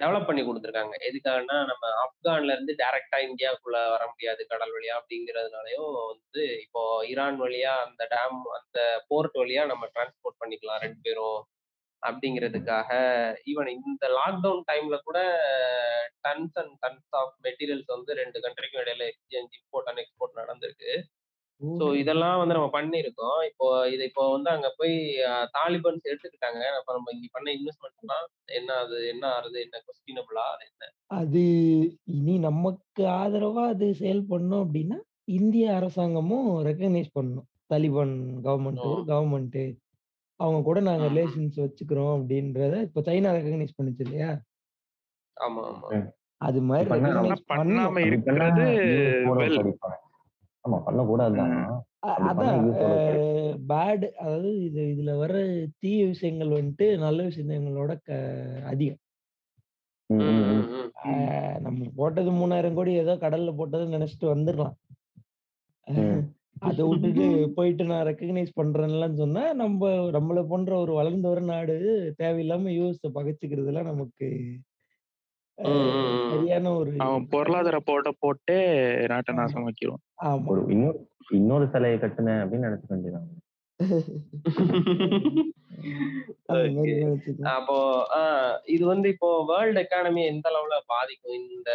[SPEAKER 1] டெவலப் பண்ணி கொடுத்துருக்காங்க. எதுக்காகனா நம்ம ஆப்கான்ல இருந்து டைரக்டா இந்தியாவுக்குள்ள வர முடியாது கடல் வழியா அப்படிங்கிறதுனாலயும் வந்து இப்போ ஈரான் வழியா அந்த டேம் அந்த போர்ட் வழியா நம்ம டிரான்ஸ்போர்ட் பண்ணிக்கலாம். ரெண்டு பேரும் அப்படிங்கிறதுக்காக ஈவன் இந்த லாக்டவுன் டைம்ல கூட tons and tons of materials வந்து ரெண்டு கண்ட்ரிக்கும் இடையில எக்ஸ்சேஞ்ச் இம்போர்ட் அண்ட் எக்ஸ்போர்ட் நடந்திருக்கு. ஸோ இதெல்லாம் வந்து நம்ம பண்ணியிருக்கோம். இப்போ இது இப்போ வந்து அங்க போய் தாலிபன்ஸ் எடுத்துக்கிட்டாங்க. அப்ப நம்ம இங்க பண்ண இன்வெஸ்ட்மெண்ட்லாம் என்ன அது என்ன ஆறுது என்ன கொஸ்டினபிளா என்ன?
[SPEAKER 2] அது இனி நமக்கு ஆதரவா அது செயல் பண்ணும் அப்படின்னா இந்திய அரசாங்கமும் ரெக்கக்னைஸ் பண்ணணும். தாலிபான் கவர்மெண்ட் ஒரு கவர்மெண்ட் அவங்க கூட நாங்க. ரிலேஷன்ஸ் வச்சுக்கிறோம் அப்படின்றத இப்ப சைனா ரெக்கக்னைஸ் பண்ணுச்சு இல்லையா?
[SPEAKER 1] ஆமா ஆமா.
[SPEAKER 2] அது மாதிரி
[SPEAKER 3] பண்ணாம இருக்கிறது
[SPEAKER 4] ஆமா பண்ணா
[SPEAKER 2] அதான்
[SPEAKER 4] US ஓட
[SPEAKER 2] பேட் அதாவது இது இதுல வர தீய விஷயங்கள் வந்துட்டு நல்ல விஷயங்களோட க அதிகம். நம்ம போட்டது மூணாயிரம் கோடி ஏதோ கடல்ல போட்டதுன்னு நினைச்சிட்டு வந்துடலாம். அதை விட்டுட்டு போயிட்டு நான் ரெக்கக்னைஸ் பண்றேன்லாம் சொன்னா நம்ம நம்மள போன்ற ஒரு வளர்ந்த ஒரு நாடு தேவையில்லாம யூஎஸ் பகைச்சுக்கிறதுலாம் நமக்கு. சரியான ஒரு
[SPEAKER 3] அவன் பொருளாதார போட்ட போட்டு நாட்டை நாசமாக்கிடுவான்
[SPEAKER 2] ஆமா
[SPEAKER 4] ஒரு இன்னொரு இன்னொரு சிலையை கட்டுனேன் அப்படின்னு நினைச்சுக்க வேண்டியதான்
[SPEAKER 1] Okay.
[SPEAKER 2] நினைச்சுக்கலாம்.
[SPEAKER 1] அப்போ ஆஹ் இது வந்து இப்போ வேர்ல்டு எக்கானமி எந்த அளவுல பாதிக்கும் இந்த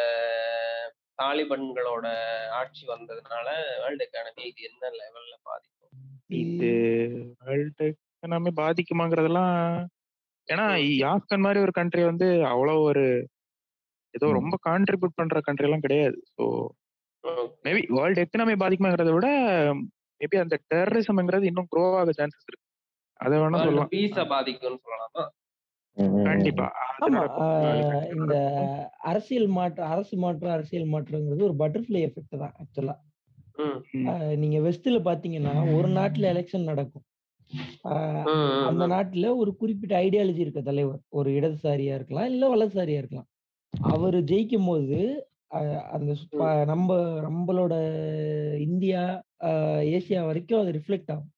[SPEAKER 1] தாலிபன்களோட ஆட்சி வந்ததுனால வேர்ல்டு எக்கானமி இது என்ன லெவல்ல பாதிக்கும்?
[SPEAKER 3] இது வேர்ல்டு எக்கனாமி பாதிக்குமாங்கிறதெல்லாம் ஏன்னா ஆப்கன் மாதிரி ஒரு கண்ட்ரி வந்து அவ்வளோ ஒரு ஏதோ. ரொம்ப கான்ட்ரிபியூட் பண்ற கண்ட்ரி எல்லாம் கிடையாது. ஸோ மேபி வேர்ல்டு எக்கனாமி பாதிக்குமாங்கிறத விட மேபி அந்த டெரரிசம்ங்கிறது இன்னும் க்ரோ ஆக சான்சஸ் இருக்கு. அதை வேணா சொல்லலாம்.
[SPEAKER 1] பீஸ பாதிக்கும்னு சொல்லலாமா.
[SPEAKER 3] கண்டிப்பா.
[SPEAKER 2] ஆமா இந்த. அரசியல் மாற்றம் அரசு மாற்றம் அரசியல் மாற்றங்கிறது ஒரு பட்டர்ஃப்ளை எஃபெக்ட் தான் ஆக்சுவலா. நீங்க வெஸ்ட்ல பாத்தீங்கன்னா ஒரு நாட்டுல எலெக்ஷன் நடக்கும். அந்த. நாட்டுல ஒரு குறிப்பிட்ட ஐடியாலஜி இருக்க தலைவர். ஒரு இடதுசாரியா இருக்கலாம் இல்ல வலதுசாரியா இருக்கலாம். அவர் ஜெயிக்கும் போது அந்த நம்ம நம்மளோட இந்தியா ஏசியா வரைக்கும் அது ரிஃப்ளெக்ட் ஆகும்.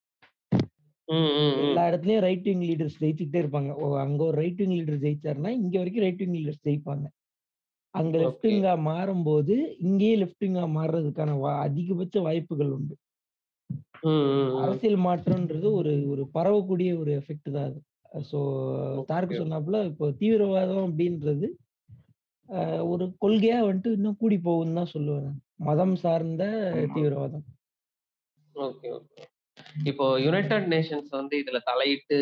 [SPEAKER 2] எல்லா இடத்துலயும் ரைட் விங் லீடர்ஸ் ஜெயிச்சுக்கிட்டே இருப்பாங்க ஓ அங்க ஒரு ரைட் விங் லீடர் ஜெயிச்சாருன்னா இங்க வரைக்கும் ரைட் விங் லீடர்ஸ் ஜெயிப்பாங்க அங்க லெஃப்ட். விங்கா மாறும்போது இங்கேயே லெஃப்ட் விங்கா மாறுறதுக்கான அதிகபட்ச வாய்ப்புகள் உண்டு. அரசியல் மாற்றம்ன்றது ஒரு ஒரு பரவக்கூடிய ஒரு எஃபெக்ட் தான் அது ஸோ தாருக்கு. சொன்னாப்புல இப்போ தீவிரவாதம் அப்படின்றது ஒரு கொள்கையா வந்துட்டு இன்னும் கூடி போகும்னு தான் சொல்லுவேன். மதம் சார்ந்த. தீவிரவாதம்
[SPEAKER 1] ஓகே ஓகே இப்போ யுனைடெட் நேஷன்ஸ் வந்து இதுல தலையிட்டு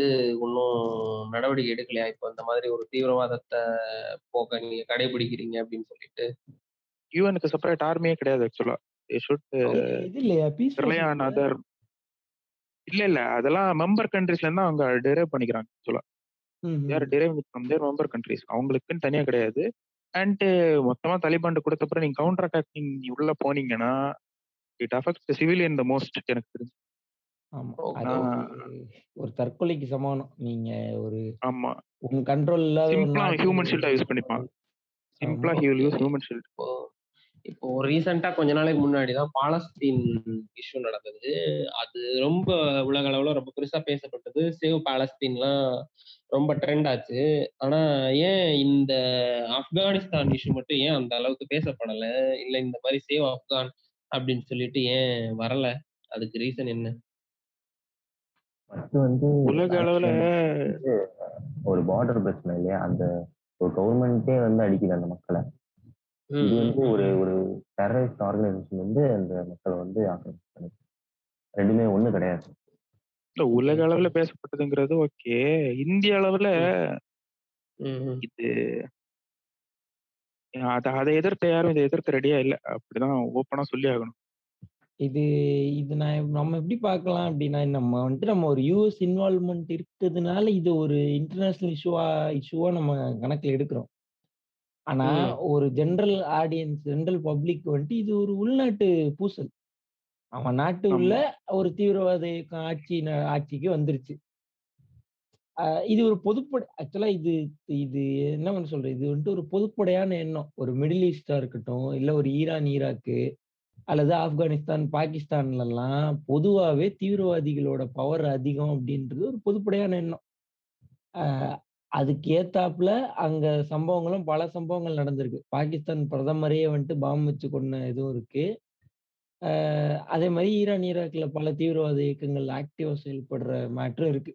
[SPEAKER 1] இன்னும் நடவடிக்கை எடுக்கலையா? இப்போ இந்த மாதிரி ஒரு தீவிரவாதத்தை போக்க நீங்க கடைபிடிக்கிறீங்க அப்படின்னு சொல்லிட்டு.
[SPEAKER 3] யூஎனுக்கு செப்பரேட் ஆர்மியே கிடையாது ஆக்சுவலா ஷுட்
[SPEAKER 2] இது இல்லையா? பீஸ்
[SPEAKER 3] ரிலை ஆன் அதர் இல்ல இல்ல. அதெல்லாம் மெம்பர் கண்ட்ரீஸ்ல இருந்து அவங்க டெரைவ் பண்ணிக்கிறாங்க ஆக்சுவலா யார் derive from their member countries அவங்களுக்குன்னு தனியா கிடையாது. அண்ட் மொத்தமா தலிபான் கொடுத்தப்பறம் நீங்க கவுண்டர் அட்டாக் நீங்க உள்ள போனீங்கன்னா it affects civilian the most எனக்கு தெரிஞ்சு.
[SPEAKER 2] ஆமா. அது ஒரு- ஒரு தற்கொலைக்கு சமானம் நீங்க ஒரு
[SPEAKER 3] ஆமா.
[SPEAKER 2] உங்க கண்ட்ரோல் இல்லாத ஒரு
[SPEAKER 3] சிம்பிளா ஹியூமன் ஷீல்டா யூஸ் பண்ணிப்பான். சிம்பிளா he will use human shield
[SPEAKER 1] இப்போ இப்போ ரீசெண்டா கொஞ்ச நாளைக்கு முன்னாடி தான் பாலஸ்தீன் இஷ்யூ நடந்தது. அது ரொம்ப உலக அளவுல ரொம்ப பெருசா பேசப்பட்டது. சேவ் பாலஸ்தீன்லாம் ரொம்ப ட்ரெண்ட் ஆச்சு. ஆனா ஏன் இந்த ஆப்கானிஸ்தான் இஷ்யூ மட்டும் ஏன் அந்த அளவுக்கு பேசப்படல? இல்ல இந்த மாதிரி சேவ் ஆப்கான் அப்படின்னு சொல்லிட்டு ஏன் வரல? அதுக்கு ரீசன் என்ன?
[SPEAKER 4] ஃபர்ஸ்ட் வந்து
[SPEAKER 3] உலக அளவுல
[SPEAKER 4] ஒரு பார்டர் பிரச்சனை இல்லையா? அந்த ஒரு கவர்மெண்ட்டே வந்து அடிக்குது அந்த மக்களை. இது வந்து ஒரு ஒரு டெரரிஸ்ட் ஆர்கனைசேஷன் வந்து அந்த மக்களை வந்து ஆக்கிரமிப்பு பண்ணுது ரெண்டுமே ஒண்ணு கிடையாது.
[SPEAKER 3] உலக அளவுல பேசப்பட்டதுங்கிறது ஓகே. இந்திய அளவுல. இது அத அதை எதிர்க்க யாரும் இதை எதிர்க்க ரெடியா இல்ல. அப்படிதான் ஓப்பனா சொல்லி ஆகணும்
[SPEAKER 2] இது இது நான் நம்ம எப்படி பார்க்கலாம் அப்படின்னா நம்ம வந்துட்டு நம்ம ஒரு யூஎஸ் இன்வால்வ்மெண்ட் இருக்கிறதுனால இது ஒரு இன்டர்நேஷனல் இஷ்யூவா இஷ்யூவா நம்ம கணக்குல எடுக்கிறோம். ஆனா. ஒரு ஜெனரல் ஆடியன்ஸ் ஜெனரல் பப்ளிக் வந்துட்டு இது ஒரு உள்நாட்டு பூசல். அவன் நாட்டு உள்ள ஒரு தீவிரவாத ஆட்சி ஆட்சிக்கு வந்துருச்சு. இது ஒரு பொதுப்படை ஆக்சுவலா இது இது என்ன பண்ண சொல்றது? இது வந்துட்டு ஒரு பொதுப்படையான எண்ணம். ஒரு மிடில் ஈஸ்டா இருக்கட்டும் இல்ல ஒரு ஈரான் ஈராக்கு. அல்லது ஆப்கானிஸ்தான் பாகிஸ்தான்ல பொதுவாகவே தீவிரவாதிகளோட பவர் அதிகம் அப்படின்றது ஒரு பொதுப்படையான எண்ணம். அதுக்கு ஏத்தாப்புல அங்க சம்பவங்களும் பல சம்பவங்கள் நடந்திருக்கு. பாகிஸ்தான் பிரதமரையே வந்துட்டு பாம் வச்சு கொண்ட இதுவும் இருக்கு. அதே மாதிரி ஈரான் ஈராக்ல பல தீவிரவாத இயக்கங்கள் ஆக்டிவா செயல்படுற மாற்றம் இருக்கு.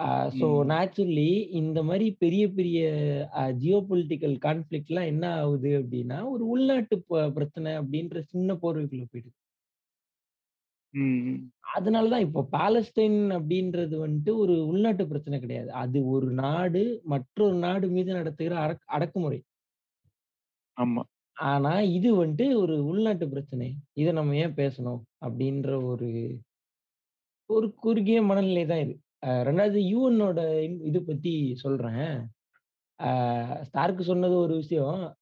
[SPEAKER 2] ஸோ
[SPEAKER 3] ம்.
[SPEAKER 2] நேச்சுரலி இந்த மாதிரி பெரிய பெரிய ஜியோ பொலிட்டிக்கல் கான்ஃபிளிக்ட்லாம் என்ன ஆகுது அப்படின்னா ஒரு உள்நாட்டு ப- பிரச்சனை அப்படின்ற சின்ன போர்வைக்குள்ள போயிடுது.
[SPEAKER 3] ம்.
[SPEAKER 2] அதனாலதான் இப்போ பாலஸ்டைன் அப்படின்றது வந்துட்டு ஒரு உள்நாட்டு பிரச்சனை கிடையாது. அது ஒரு நாடு மற்றொரு நாடு மீது நடத்துகிற அடக் அடக்குமுறை.
[SPEAKER 3] ஆமா.
[SPEAKER 2] ஆனா இது வந்துட்டு ஒரு உள்நாட்டு பிரச்சனை. இதை நம்ம ஏன் பேசணும்? அப்படின்ற ஒரு ஒரு குறுகிய மனநிலை தான் இது. ரெண்டாவது யூஎன்னோட இது பத்தி சொல்றேன். ஸ்டார்க்கு சொன்னது ஒரு விஷயம்.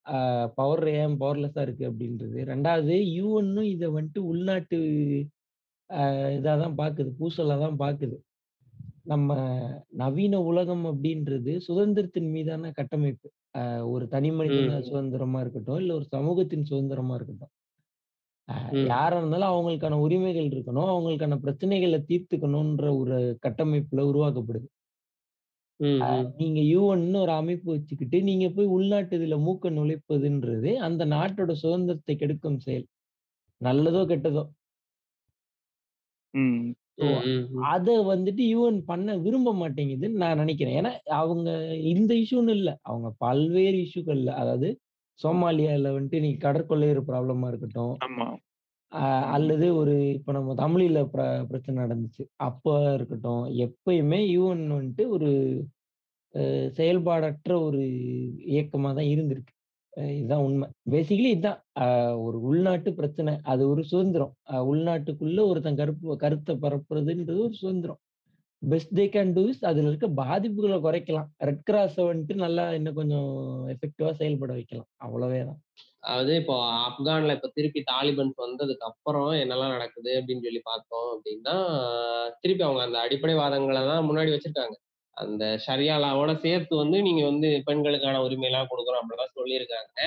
[SPEAKER 2] பவர் ஏன் பவர்லெஸ்ஸா இருக்கு அப்படின்றது. ரெண்டாவது யூஎன்னும் இதை வந்துட்டு உள்நாட்டு இதாக தான் பார்க்குது பூசலாக தான் பார்க்குது நம்ம நவீன உலகம் அப்படின்றது சுதந்திரத்தின் மீதான கட்டமைப்பு. அஹ் ஒரு தனி மனிதன. சுதந்திரமா இருக்கட்டும் இல்ல ஒரு சமூகத்தின் சுதந்திரமா இருக்கட்டும். யாரா இருந்தாலும் அவங்களுக்கான உரிமைகள் இருக்கணும். அவங்களுக்கான பிரச்சனைகளை தீர்த்துக்கணும்ன்ற ஒரு கட்டமைப்புல உருவாக்கப்படுது. அஹ். நீங்க யூஎன்னு ஒரு அமைப்பு வச்சுக்கிட்டு நீங்க போய் உள்நாட்டு இதுல மூக்க நுழைப்பதுன்றது அந்த நாட்டோட சுதந்திரத்தை கெடுக்கும் செயல். நல்லதோ கெட்டதோ. அதை வந்துட்டு யூஎன் பண்ண விரும்ப மாட்டேங்குதுன்னு நான் நினைக்கிறேன். ஏன்னா அவங்க இந்த இஷ்யூன்னு இல்லை. அவங்க பல்வேறு இஷ்யூக்கள்ல அதாவது சோமாலியால வந்துட்டு நீ கடற்கொள்ளையர் ப்ராப்ளமா இருக்கட்டும். அல்லது ஒரு இப்போ நம்ம தமிழில் பிர பிரச்சனை நடந்துச்சு. அப்போ இருக்கட்டும் எப்பயுமே யூஎன் வந்துட்டு ஒரு செயல்பாடற்ற ஒரு இயக்கமாக தான் இருந்திருக்கு. இதுதான் உண்மை. பேசிக்கலி இதுதான். ஒரு உள்நாட்டு பிரச்சனை. அது ஒரு சுதந்திரம். உள்நாட்டுக்குள்ள ஒருத்தன் கருப்பு கருத்தை பரப்புறதுன்றது ஒரு சுதந்திரம். Best they can do is அதில் இருக்க பாதிப்புகளை குறைக்கலாம். ரெட் கிராஸை வந்துட்டு நல்லா இன்னும் கொஞ்சம் எஃபெக்டிவா செயல்பட வைக்கலாம். அவ்வளவே தான்.
[SPEAKER 1] அதாவது இப்போ ஆப்கான்ல இப்போ திருப்பி தாலிபன்ஸ் வந்ததுக்கு அப்புறம் என்னெல்லாம் நடக்குது அப்படின்னு சொல்லி பார்த்தோம் அப்படின்னா திருப்பி அவங்க அந்த அடிப்படை வாதங்களை தான் முன்னாடி வச்சிருக்காங்க. அந்த ஷரியாலாவோட சேர்த்து வந்து நீங்க வந்து பெண்களுக்கான உரிமையெல்லாம் கொடுக்குறோம் அப்படிதான் சொல்லியிருக்காங்க.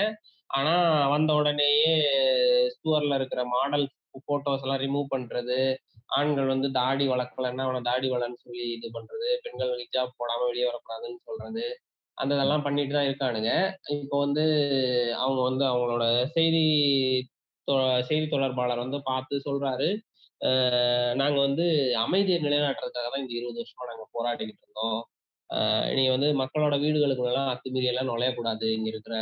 [SPEAKER 1] ஆனா வந்த உடனேயே ஸ்டோர்ல இருக்கிற மாடல் போட்டோஸ் எல்லாம் ரிமூவ் பண்றது ஆண்கள் வந்து தாடி வளர்க்கலன்னா அவனை தாடி வளன்னு சொல்லி இது பண்றது. பெண்கள் ஹிஜாப் போடாம வெளியே வரக்கூடாதுன்னு சொல்றது. அந்த இதெல்லாம் பண்ணிட்டு தான் இருக்கானுங்க. இப்போ வந்து அவங்க வந்து அவங்களோட செய்தி தொ- செய்தி தொடர்பாளர் வந்து பார்த்து சொல்றாரு. "அஹ் நாங்க வந்து அமைதியை நிலைநாட்டுறதுக்காக தான் இந்த இருபது வருஷமா நாங்க போராடிக்கிட்டு இருந்தோம். நீங்க வந்து மக்களோட வீடுகளுக்குள்ள எல்லாம் அத்துமீறி எல்லாம் நுழையக்கூடாது. இங்க இருக்கிற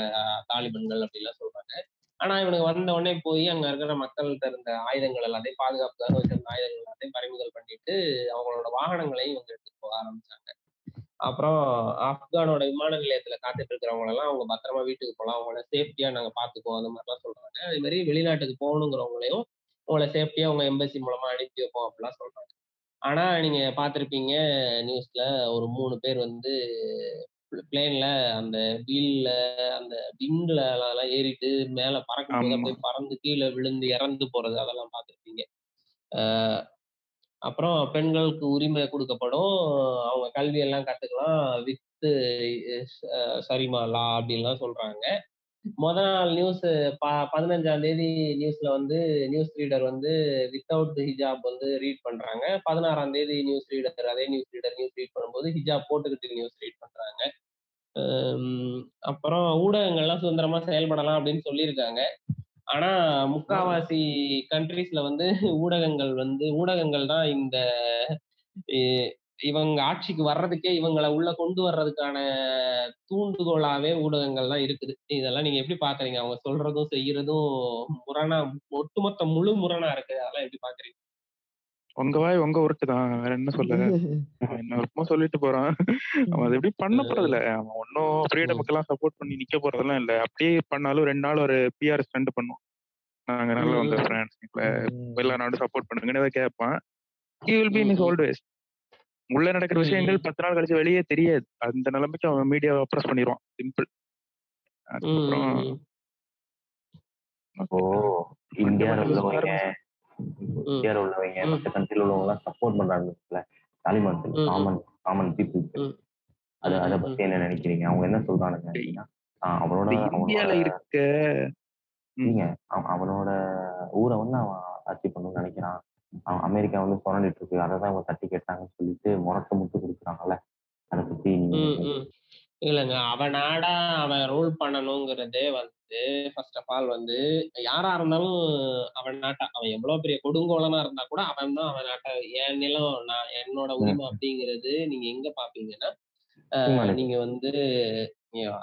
[SPEAKER 1] தாலிபன்கள் அப்படிலாம் சொல்றாங்க. ஆனா இவனுக்கு வந்த உடனே போய் அங்க இருக்கிற மக்கள்கிட்ட இருந்த ஆயுதங்கள் எல்லாத்தையும் பாதுகாப்புக்காக வச்சிருந்த ஆயுதங்கள் எல்லாத்தையும் பறிமுதல் பண்ணிட்டு அவங்களோட வாகனங்களையும் இவங்க எடுத்துட்டு போக ஆரம்பிச்சாங்க. அப்புறம் ஆப்கானோட விமான நிலையத்துல காத்துட்டு இருக்கிறவங்க எல்லாம் அவங்க பத்திரமா வீட்டுக்கு போகலாம் அவங்கள சேஃப்டியா நாங்க பாத்துக்குவோம் அந்த மாதிரிலாம் சொல்றாங்க. அதே மாதிரி வெளிநாட்டுக்கு போகணுங்கிறவங்களையும் உங்களை சேஃப்டியா உங்க எம்பசி மூலமா அனுப்பி வைப்போம் அப்படிலாம் சொல்றாங்க. ஆனா நீங்க பாத்திருப்பீங்க நியூஸ்ல ஒரு மூணு பேர் வந்து பிளேன்ல அந்த வீல்ல அந்த விங்ல அதெல்லாம் ஏறிட்டு மேல பறக்கும் போது
[SPEAKER 3] ஆமா.
[SPEAKER 1] அப்படியே பறந்து கீழே விழுந்து இறந்து போறது அதெல்லாம் பார்த்திருப்பீங்க. அப்புறம் பெண்களுக்கு உரிமை கொடுக்கப்படும். அவங்க கல்வி எல்லாம் கத்துக்கலாம். வித்து சரிமா லா அப்படின்லாம் சொல்றாங்க. முத நாள் நியூஸ் பதினஞ்சாம் தேதி நியூஸ்ல வந்து நியூஸ் ரீடர் வந்து வித்தவுட் ஹிஜாப் வந்து ரீட் பண்றாங்க. பதினாறாம் தேதி நியூஸ் ரீடர் அதே நியூஸ் ரீடர் நியூஸ் ரீட் பண்ணும்போது ஹிஜாப் போட்டுக்கிட்டு நியூஸ் ரீட் பண்றாங்க. அப்புறம் ஊடகங்கள்லாம் சுதந்திரமா செயல்படலாம் அப்படின்னு சொல்லியிருக்காங்க. ஆனா முக்காவாசி கண்ட்ரீஸ்ல வந்து ஊடகங்கள் வந்து ஊடகங்கள் தான் இந்த இவங்க ஆட்சிக்கு வர்றதுக்கே இவங்களை உள்ள கொண்டு வர்றதுக்கான தூண்டுகோலாவே ஊடகங்கள் தான் இருக்குது. இதெல்லாம் நீங்க எப்படி பாக்குறீங்க? அவங்க சொல்றதும் செய்யறதும் முரணா ஒட்டுமொத்த முழு முரணா இருக்கு. அதெல்லாம் எப்படி பாக்குறீங்க?
[SPEAKER 3] உங்க வாய் உங்க உருட்டு தான். வேற என்ன சொல்ல? என்ன சொல்லிட்டு போறான் அவன் அது எப்படி பண்ண போறது இல்ல அவன் ஒன்னும் ஃப்ரீடமுக்கு எல்லாம் சப்போர்ட் பண்ணி நிக்க போறதெல்லாம் இல்ல. அப்படியே பண்ணாலும் ரெண்டு நாள் ஒரு பிஆர் ஸ்டண்ட் பண்ணும் நாங்க நல்லா வந்த. ஃப்ரெண்ட்ஸ் எல்லா நாடும் சப்போர்ட் பண்ணுங்கன்னு ஏதாவது கேட்பான் he will be in his old ways உள்ள நடக்கிற. விஷயங்கள் பத்து நாள் கழிச்சு வெளியே தெரியாது. அந்த நிலைமைக்கு அவன் மீடியாவை அப்ரஸ் பண்ணிடுவான் சிம்பிள் அதுக்கப்புறம்
[SPEAKER 4] இந்தியால
[SPEAKER 3] Fundamental
[SPEAKER 4] உள்ளவங்க இந்தியால உள்ளவங்க. மற்ற கண்ட்ரில உள்ளவங்க எல்லாம் சப்போர்ட் பண்றாங்கல்ல? தாலிபான். காமன் காமன் பீப்புள்ஸ்
[SPEAKER 1] ம்.
[SPEAKER 4] அது அதை. பத்தி என்ன நினைக்கிறீங்க? அவங்க என்ன சொல்றானுங்க அவனோட
[SPEAKER 3] இந்த இந்தியால இருக்க
[SPEAKER 4] அவனோட ஊரை வந்து அவன் ஆட்சி பண்ணணும்னு நினைக்கிறான். அமெரிக்கா வந்து சுரண்டிட்டு இருக்கு அதை தான் அவங்க தட்டி கேட்டாங்கன்னு சொல்லிட்டு முறக்க முட்டு கொடுக்குறாங்கல்ல? அதை பத்தி.
[SPEAKER 1] இல்லைங்க. அவன் நாடா அவன் ரூல் பண்ணணுங்கிறதே வந்து ஃபர்ஸ்ட் ஆஃப் ஆல் வந்து யாரா இருந்தாலும் அவன் நாட்டை அவன் எவ்வளவு பெரிய கொடுங்கோலனா இருந்தா கூட அவன் தான் அவன் நாட்டை. என் நிலம் நான் என்னோட உரிமை அப்படிங்கிறது நீங்க எங்க பாப்பீங்கன்னா நீங்க வந்து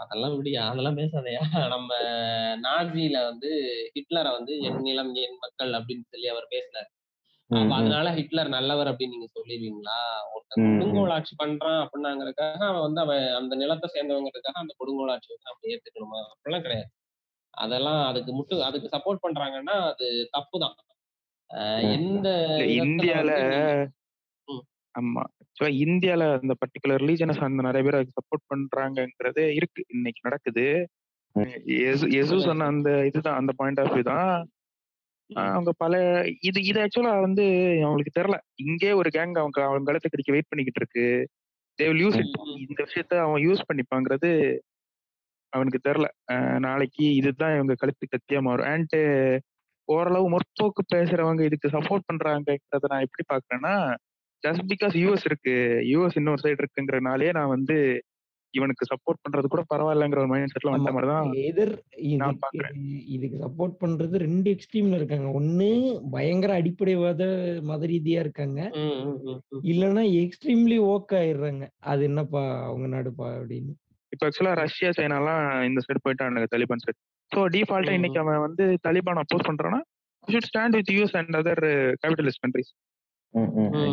[SPEAKER 1] அதெல்லாம் விடியா அதெல்லாம் பேசாதயா. நம்ம நாசியில வந்து ஹிட்லரை வந்து என் நிலம் என் மக்கள் அப்படின்னு சொல்லி அவர் பேசினார். அதனால ஹிட்லர் நல்லவர் அப்படின்னு நீங்க சொல்லிடுவீங்களா? ஒருத்தன். கொடுங்கோல் ஆட்சி பண்றான் அப்படின்னாங்கிறதுக்காக அவன் வந்து அவன் அந்த நிலத்தை சேர்ந்தவங்கிறதுக்காக அந்த கொடுங்கோல் ஆட்சி வந்து அவன் ஏத்துக்கணுமா? அப்படிலாம் கிடையாது. அதெல்லாம் அதுக்கு முட்டு அதுக்கு சப்போர்ட் பண்றாங்கன்னா அது தப்புதான். ஆஹ்
[SPEAKER 4] ம்.
[SPEAKER 1] எந்த
[SPEAKER 3] இந்தியால. ஆமா. ஆக்சுவலா இந்தியால அந்த பர்டிகுலர் ரிலீஜனை சார்ந்த நிறைய பேர் அதுக்கு சப்போர்ட் பண்றாங்கங்கிறதே இருக்கு. இன்னைக்கு நடக்குது. எசு- எசு சொன்ன அந்த இதுதான் அந்த பாயிண்ட் ஆஃப் வியூ தான். அவங்க பல இது இது ஆக்சுவலா வந்து அவங்களுக்கு தெரியல. இங்கே ஒரு கேங் அவங்க அவங்க கழுத்தை கடிக்க வெயிட் பண்ணிக்கிட்டு இருக்கு. தே வில் யூஸ் இட்
[SPEAKER 1] ம்.
[SPEAKER 3] இந்த விஷயத்த அவன் யூஸ் பண்ணிப்பாங்கிறது அவனுக்கு தெரியல. ஆஹ் நாளைக்கு இதுதான் இவங்க கழுத்து கத்தியா மாறும். அண்ட் ஓரளவு முற்போக்கு பேசுறவங்க இதுக்கு சப்போர்ட் பண்றாங்கன்றத நான் எப்படி பாக்குறேன்னா ஜஸ்ட் பிகாஸ் யூஎஸ் இருக்கு யூஎஸ் இன்னொரு சைடு இருக்குங்கிறனாலே நான் வந்து இவனுக்கு சப்போர்ட் பண்றது கூட பரவாயில்லங்கிற ஒரு மைண்ட் செட்ல வந்த. மாதிரி தான்
[SPEAKER 2] எதிர் இதுக்கு சப்போர்ட் பண்றது ரெண்டு எக்ஸ்ட்ரீம்ல இருக்காங்க ஒண்ணு பயங்கர அடிப்படைவாத மத ரீதியா இருக்காங்க. இல்லைன்னா எக்ஸ்ட்ரீம்லி ஓக் ஆயிடுறாங்க அது என்னப்பா அவங்க நாடுப்பா அப்படின்னு
[SPEAKER 3] இப்போ ஆக்சுவலா ரஷ்யா சைனாலாம் இந்த சைடு போயிட்டானுங்க தாலிபான் சைடு ஸோ டிஃபால்ட்டா. இன்னைக்கு அவன் வந்து தாலிபான் அப்போஸ் பண்றான்னா should stand with US and other capitalist countries.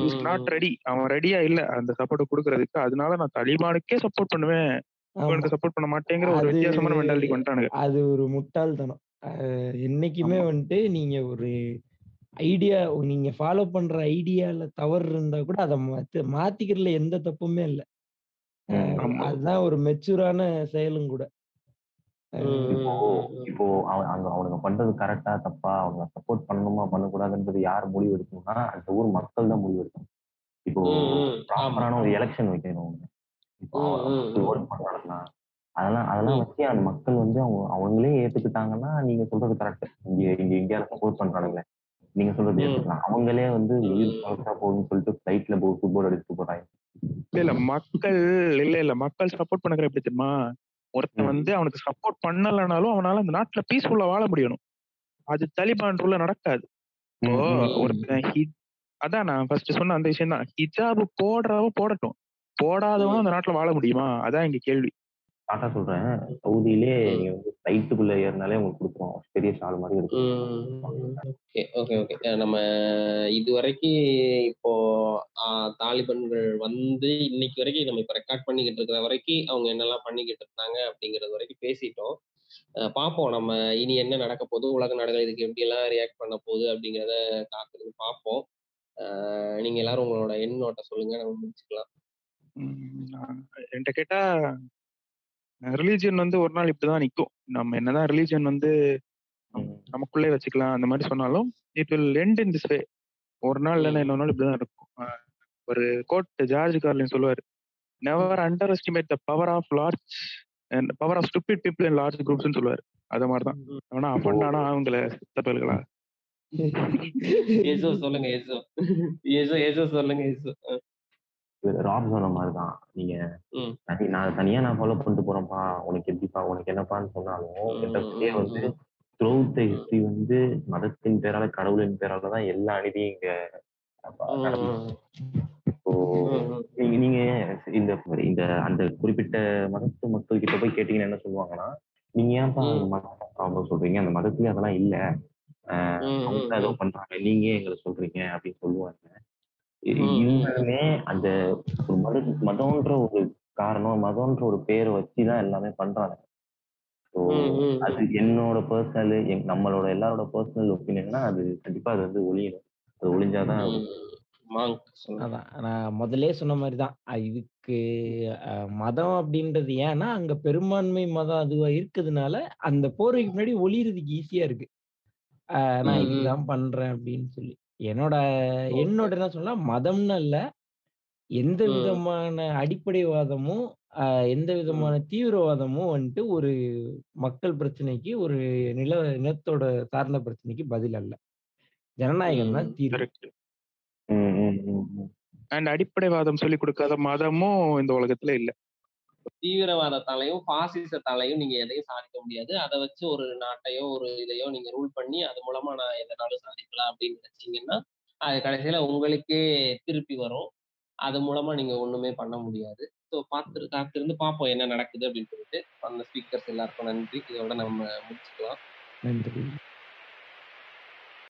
[SPEAKER 3] Is not ready அவன் ரெடியா இல்ல அந்த சப்போர்ட் கொடுக்கறதுக்கு. அதனால நான் தாலிபானுக்கே சப்போர்ட் பண்ணுவேன். இவனுக்கு சப்போர்ட் பண்ண மாட்டேங்கிற ஒரு வித்தியாசமான மென்டாலிட்டி வந்துட்டானுங்க
[SPEAKER 2] அது ஒரு முட்டாள்தனம். என்னைக்குமே. வந்துட்டு நீங்க ஒரு ஐடியா நீங்க ஃபாலோ பண்ற ஐடியால தவறு இருந்தா கூட அதை மாத்து மாத்திக்கிறதுல எந்த தப்புமே இல்லை. அதுதான் ஒரு மெச்சூரான செயலும் கூட.
[SPEAKER 4] இப்போ. இப்போ அவன் அவங்க அவனுங்க பண்றது கரெக்டா தப்பா அவங்க சப்போர்ட் பண்ணணுமா பண்ணக்கூடாதுன்றது யார் முடிவு எடுக்கணும்னா அந்த ஊர் மக்கள் தான் முடிவு எடுக்கணும் இப்போ ப்ராப்பரான ஒரு எலெக்ஷன் வைக்கணும் இப்போ. ஓட் அதெல்லாம் அதெல்லாம். வச்சு அந்த மக்கள் வந்து அவங்க அவங்களே ஏத்துக்கிட்டாங்கன்னா நீங்க சொல்றது கரெக்ட் இங்க இங்க இந்தியால சப்போர்ட் பண்றானுங்களே நீங்க சொல்றது. ஏத்துக்கலாம் அவங்களே வந்து உயிர். பழசா போகுதுன்னு சொல்லிட்டு ஃபிளைட்ல போ ஃபுட்பால் அடிச்சுட்டு போறாங்க
[SPEAKER 3] இல்ல இல்ல மக்கள் இல்ல இல்ல மக்கள் சப்போர்ட் பண்ணுற எப்படி தெரியுமா ஒருத்தன். வந்து அவனுக்கு சப்போர்ட் பண்ணலனாலும் அவனால அந்த நாட்டுல பீஸ்ஃபுல்லா வாழ முடியணும். அது தலிபான் ரூல்ல நடக்காது. இப்போ. ஒருத்தன் அதான் நான் ஃபர்ஸ்ட் சொன்ன அந்த விஷயம் தான் ஹிஜாப் போடுறவ போடட்டும். போடாதவன் அந்த நாட்டுல வாழ முடியுமா? அதான் இங்க கேள்வி.
[SPEAKER 4] ஷார்ட்டா சொல்றேன். சவுதியிலே. நீங்க வந்து ஃபிளைட்டுக்குள்ள ஏறினாலே உங்களுக்கு கொடுத்துருவோம். பெரிய ஷால் மாதிரி இருக்கும்
[SPEAKER 1] ஓகே ஓகே ஓகே. நம்ம இது வரைக்கும் இப்போ தாலிபன்கள் வந்து இன்னைக்கு வரைக்கும் நம்ம இப்போ ரெக்கார்ட் பண்ணிக்கிட்டு இருக்கிற வரைக்கும் அவங்க என்னெல்லாம் பண்ணிக்கிட்டு இருந்தாங்க அப்படிங்கிறது வரைக்கும் பேசிட்டோம். பார்ப்போம். நம்ம இனி என்ன நடக்க போகுது? உலக நாடுகள் இதுக்கு எப்படி எல்லாம் ரியாக்ட் பண்ண போகுது அப்படிங்கிறத காத்துட்டு பார்ப்போம். நீங்க எல்லாரும் உங்களோட எண்ணோட்ட சொல்லுங்க. நம்ம முடிச்சுக்கலாம்.
[SPEAKER 3] என்கிட்ட கேட்டா ரிலீஜியன் வந்து ஒரு நாள் இப்படிதான் நிக்கும். நம்ம என்னதான் ரிலீஜியன் வந்து
[SPEAKER 4] ம்.
[SPEAKER 3] நமக்குள்ளே வச்சுக்கலாம் அந்த மாதிரி சொன்னாலும் it will end in this way ஒரு நாள் இல்லைன்னா இன்னொரு நாள் இப்படிதான் இருக்கும். ஒரு கோட் ஜார்ஜ் கார்லின் சொல்லுவார் never underestimate the power of large and power of stupid people in large குரூப்ஸ்னு சொல்லுவார். அது மாதிரிதான். ஆனா பண்ணானா அவங்கள சித்த பயல்களா
[SPEAKER 1] ஏசோ சொல்லுங்க ஏசோ. ஏசோ ஏசோ சொல்லுங்க ஏசோ.
[SPEAKER 4] ராப் சொன்ன மாதிரிதான். நீங்க
[SPEAKER 1] ம்.
[SPEAKER 4] தனி- நான் தனியா நான் ஃபாலோ பண்ணிட்டு போறேன்ப்பா. உனக்கு எப்படிப்பா உனக்கு என்னப்பான்னு சொன்னாலும் வந்து
[SPEAKER 1] ம்.
[SPEAKER 4] த்ரூத் த ஹிஸ்டரி வந்து மதத்தின் பேரால கடவுளின் பேரால தான் எல்லா அநீதியும் இங்க நீங்க நீங்க இந்த இந்த அந்த குறிப்பிட்ட மதத்து மக்கள் கிட்ட போய் கேட்டீங்கன்னா என்ன சொல்லுவாங்கன்னா நீங்க மதத்தை ப்ராப்ளம் சொல்றீங்க? அந்த மதத்துல அதெல்லாம் இல்ல. அவங்க ஏதோ பண்றாங்க. நீங்க எங்களை சொல்றீங்க? அப்படின்னு சொல்லுவாங்க. இருந்தாலுமே அந்த ஒரு மத மதம்ன்ற ஒரு காரணம் மதம்ன்ற ஒரு பேரை வச்சுதான் எல்லாமே பண்றாங்க ஸோ. அது என்னோட பர்சனல் நம்மளோட எல்லாரோட பர்சனல் ஒப்பீனியன்னா அது கண்டிப்பா அது வந்து ஒழியணும் அது
[SPEAKER 1] சொல்லுங்க.
[SPEAKER 2] அதான் நான் முதல்லயே சொன்ன மாதிரி தான் இதுக்கு மதம் அப்படின்றது ஏன்னா அங்க பெரும்பான்மை மதம் அதுவா இருக்கிறதுனால அந்த போர்வைக்கு முன்னாடி ஒளியறதுக்கு ஈஸியா இருக்கு. நான். இதுதான் பண்றேன் அப்படின்னு சொல்லி. என்னோட என்னோட என்ன சொன்னா மதம்னு இல்ல எந்த
[SPEAKER 1] ம்.
[SPEAKER 2] விதமான அடிப்படைவாதமும் எந்த விதமான தீவிரவாதமும் வந்துட்டு ஒரு மக்கள் பிரச்சனைக்கு ஒரு நில நிலத்தோட சார்ந்த பிரச்சனைக்கு பதில் அல்ல. ஜனநாயகம் தான் தீர்வு.
[SPEAKER 3] கரெக்ட்.
[SPEAKER 4] ம், ம், ம், ம்.
[SPEAKER 3] அண்ட் அடிப்படைவாதம் சொல்லி கொடுக்காத மதமும் இந்த உலகத்துல இல்ல.
[SPEAKER 1] தீவிரவாதத்தாலையும் பாசிசத்தாலையும் நீங்க எதையும் சாதிக்க முடியாது. அதை வச்சு ஒரு நாட்டையோ ஒரு இதையோ நீங்க ரூல் பண்ணி அது மூலமா நான் எதனாலும் சாதிக்கலாம் அப்படின்னு நினைச்சீங்கன்னா அது கடைசியில உங்களுக்கே திருப்பி வரும். அது மூலமா நீங்க ஒண்ணுமே பண்ண முடியாது. ஸோ பார்த்து காத்திருந்து பார்ப்போம் என்ன நடக்குது அப்படின்னு சொல்லிட்டு. அந்த ஸ்பீக்கர்ஸ் எல்லாருக்கும் நன்றி. இதோட நம்ம முடிச்சுக்கலாம்.
[SPEAKER 2] நன்றி.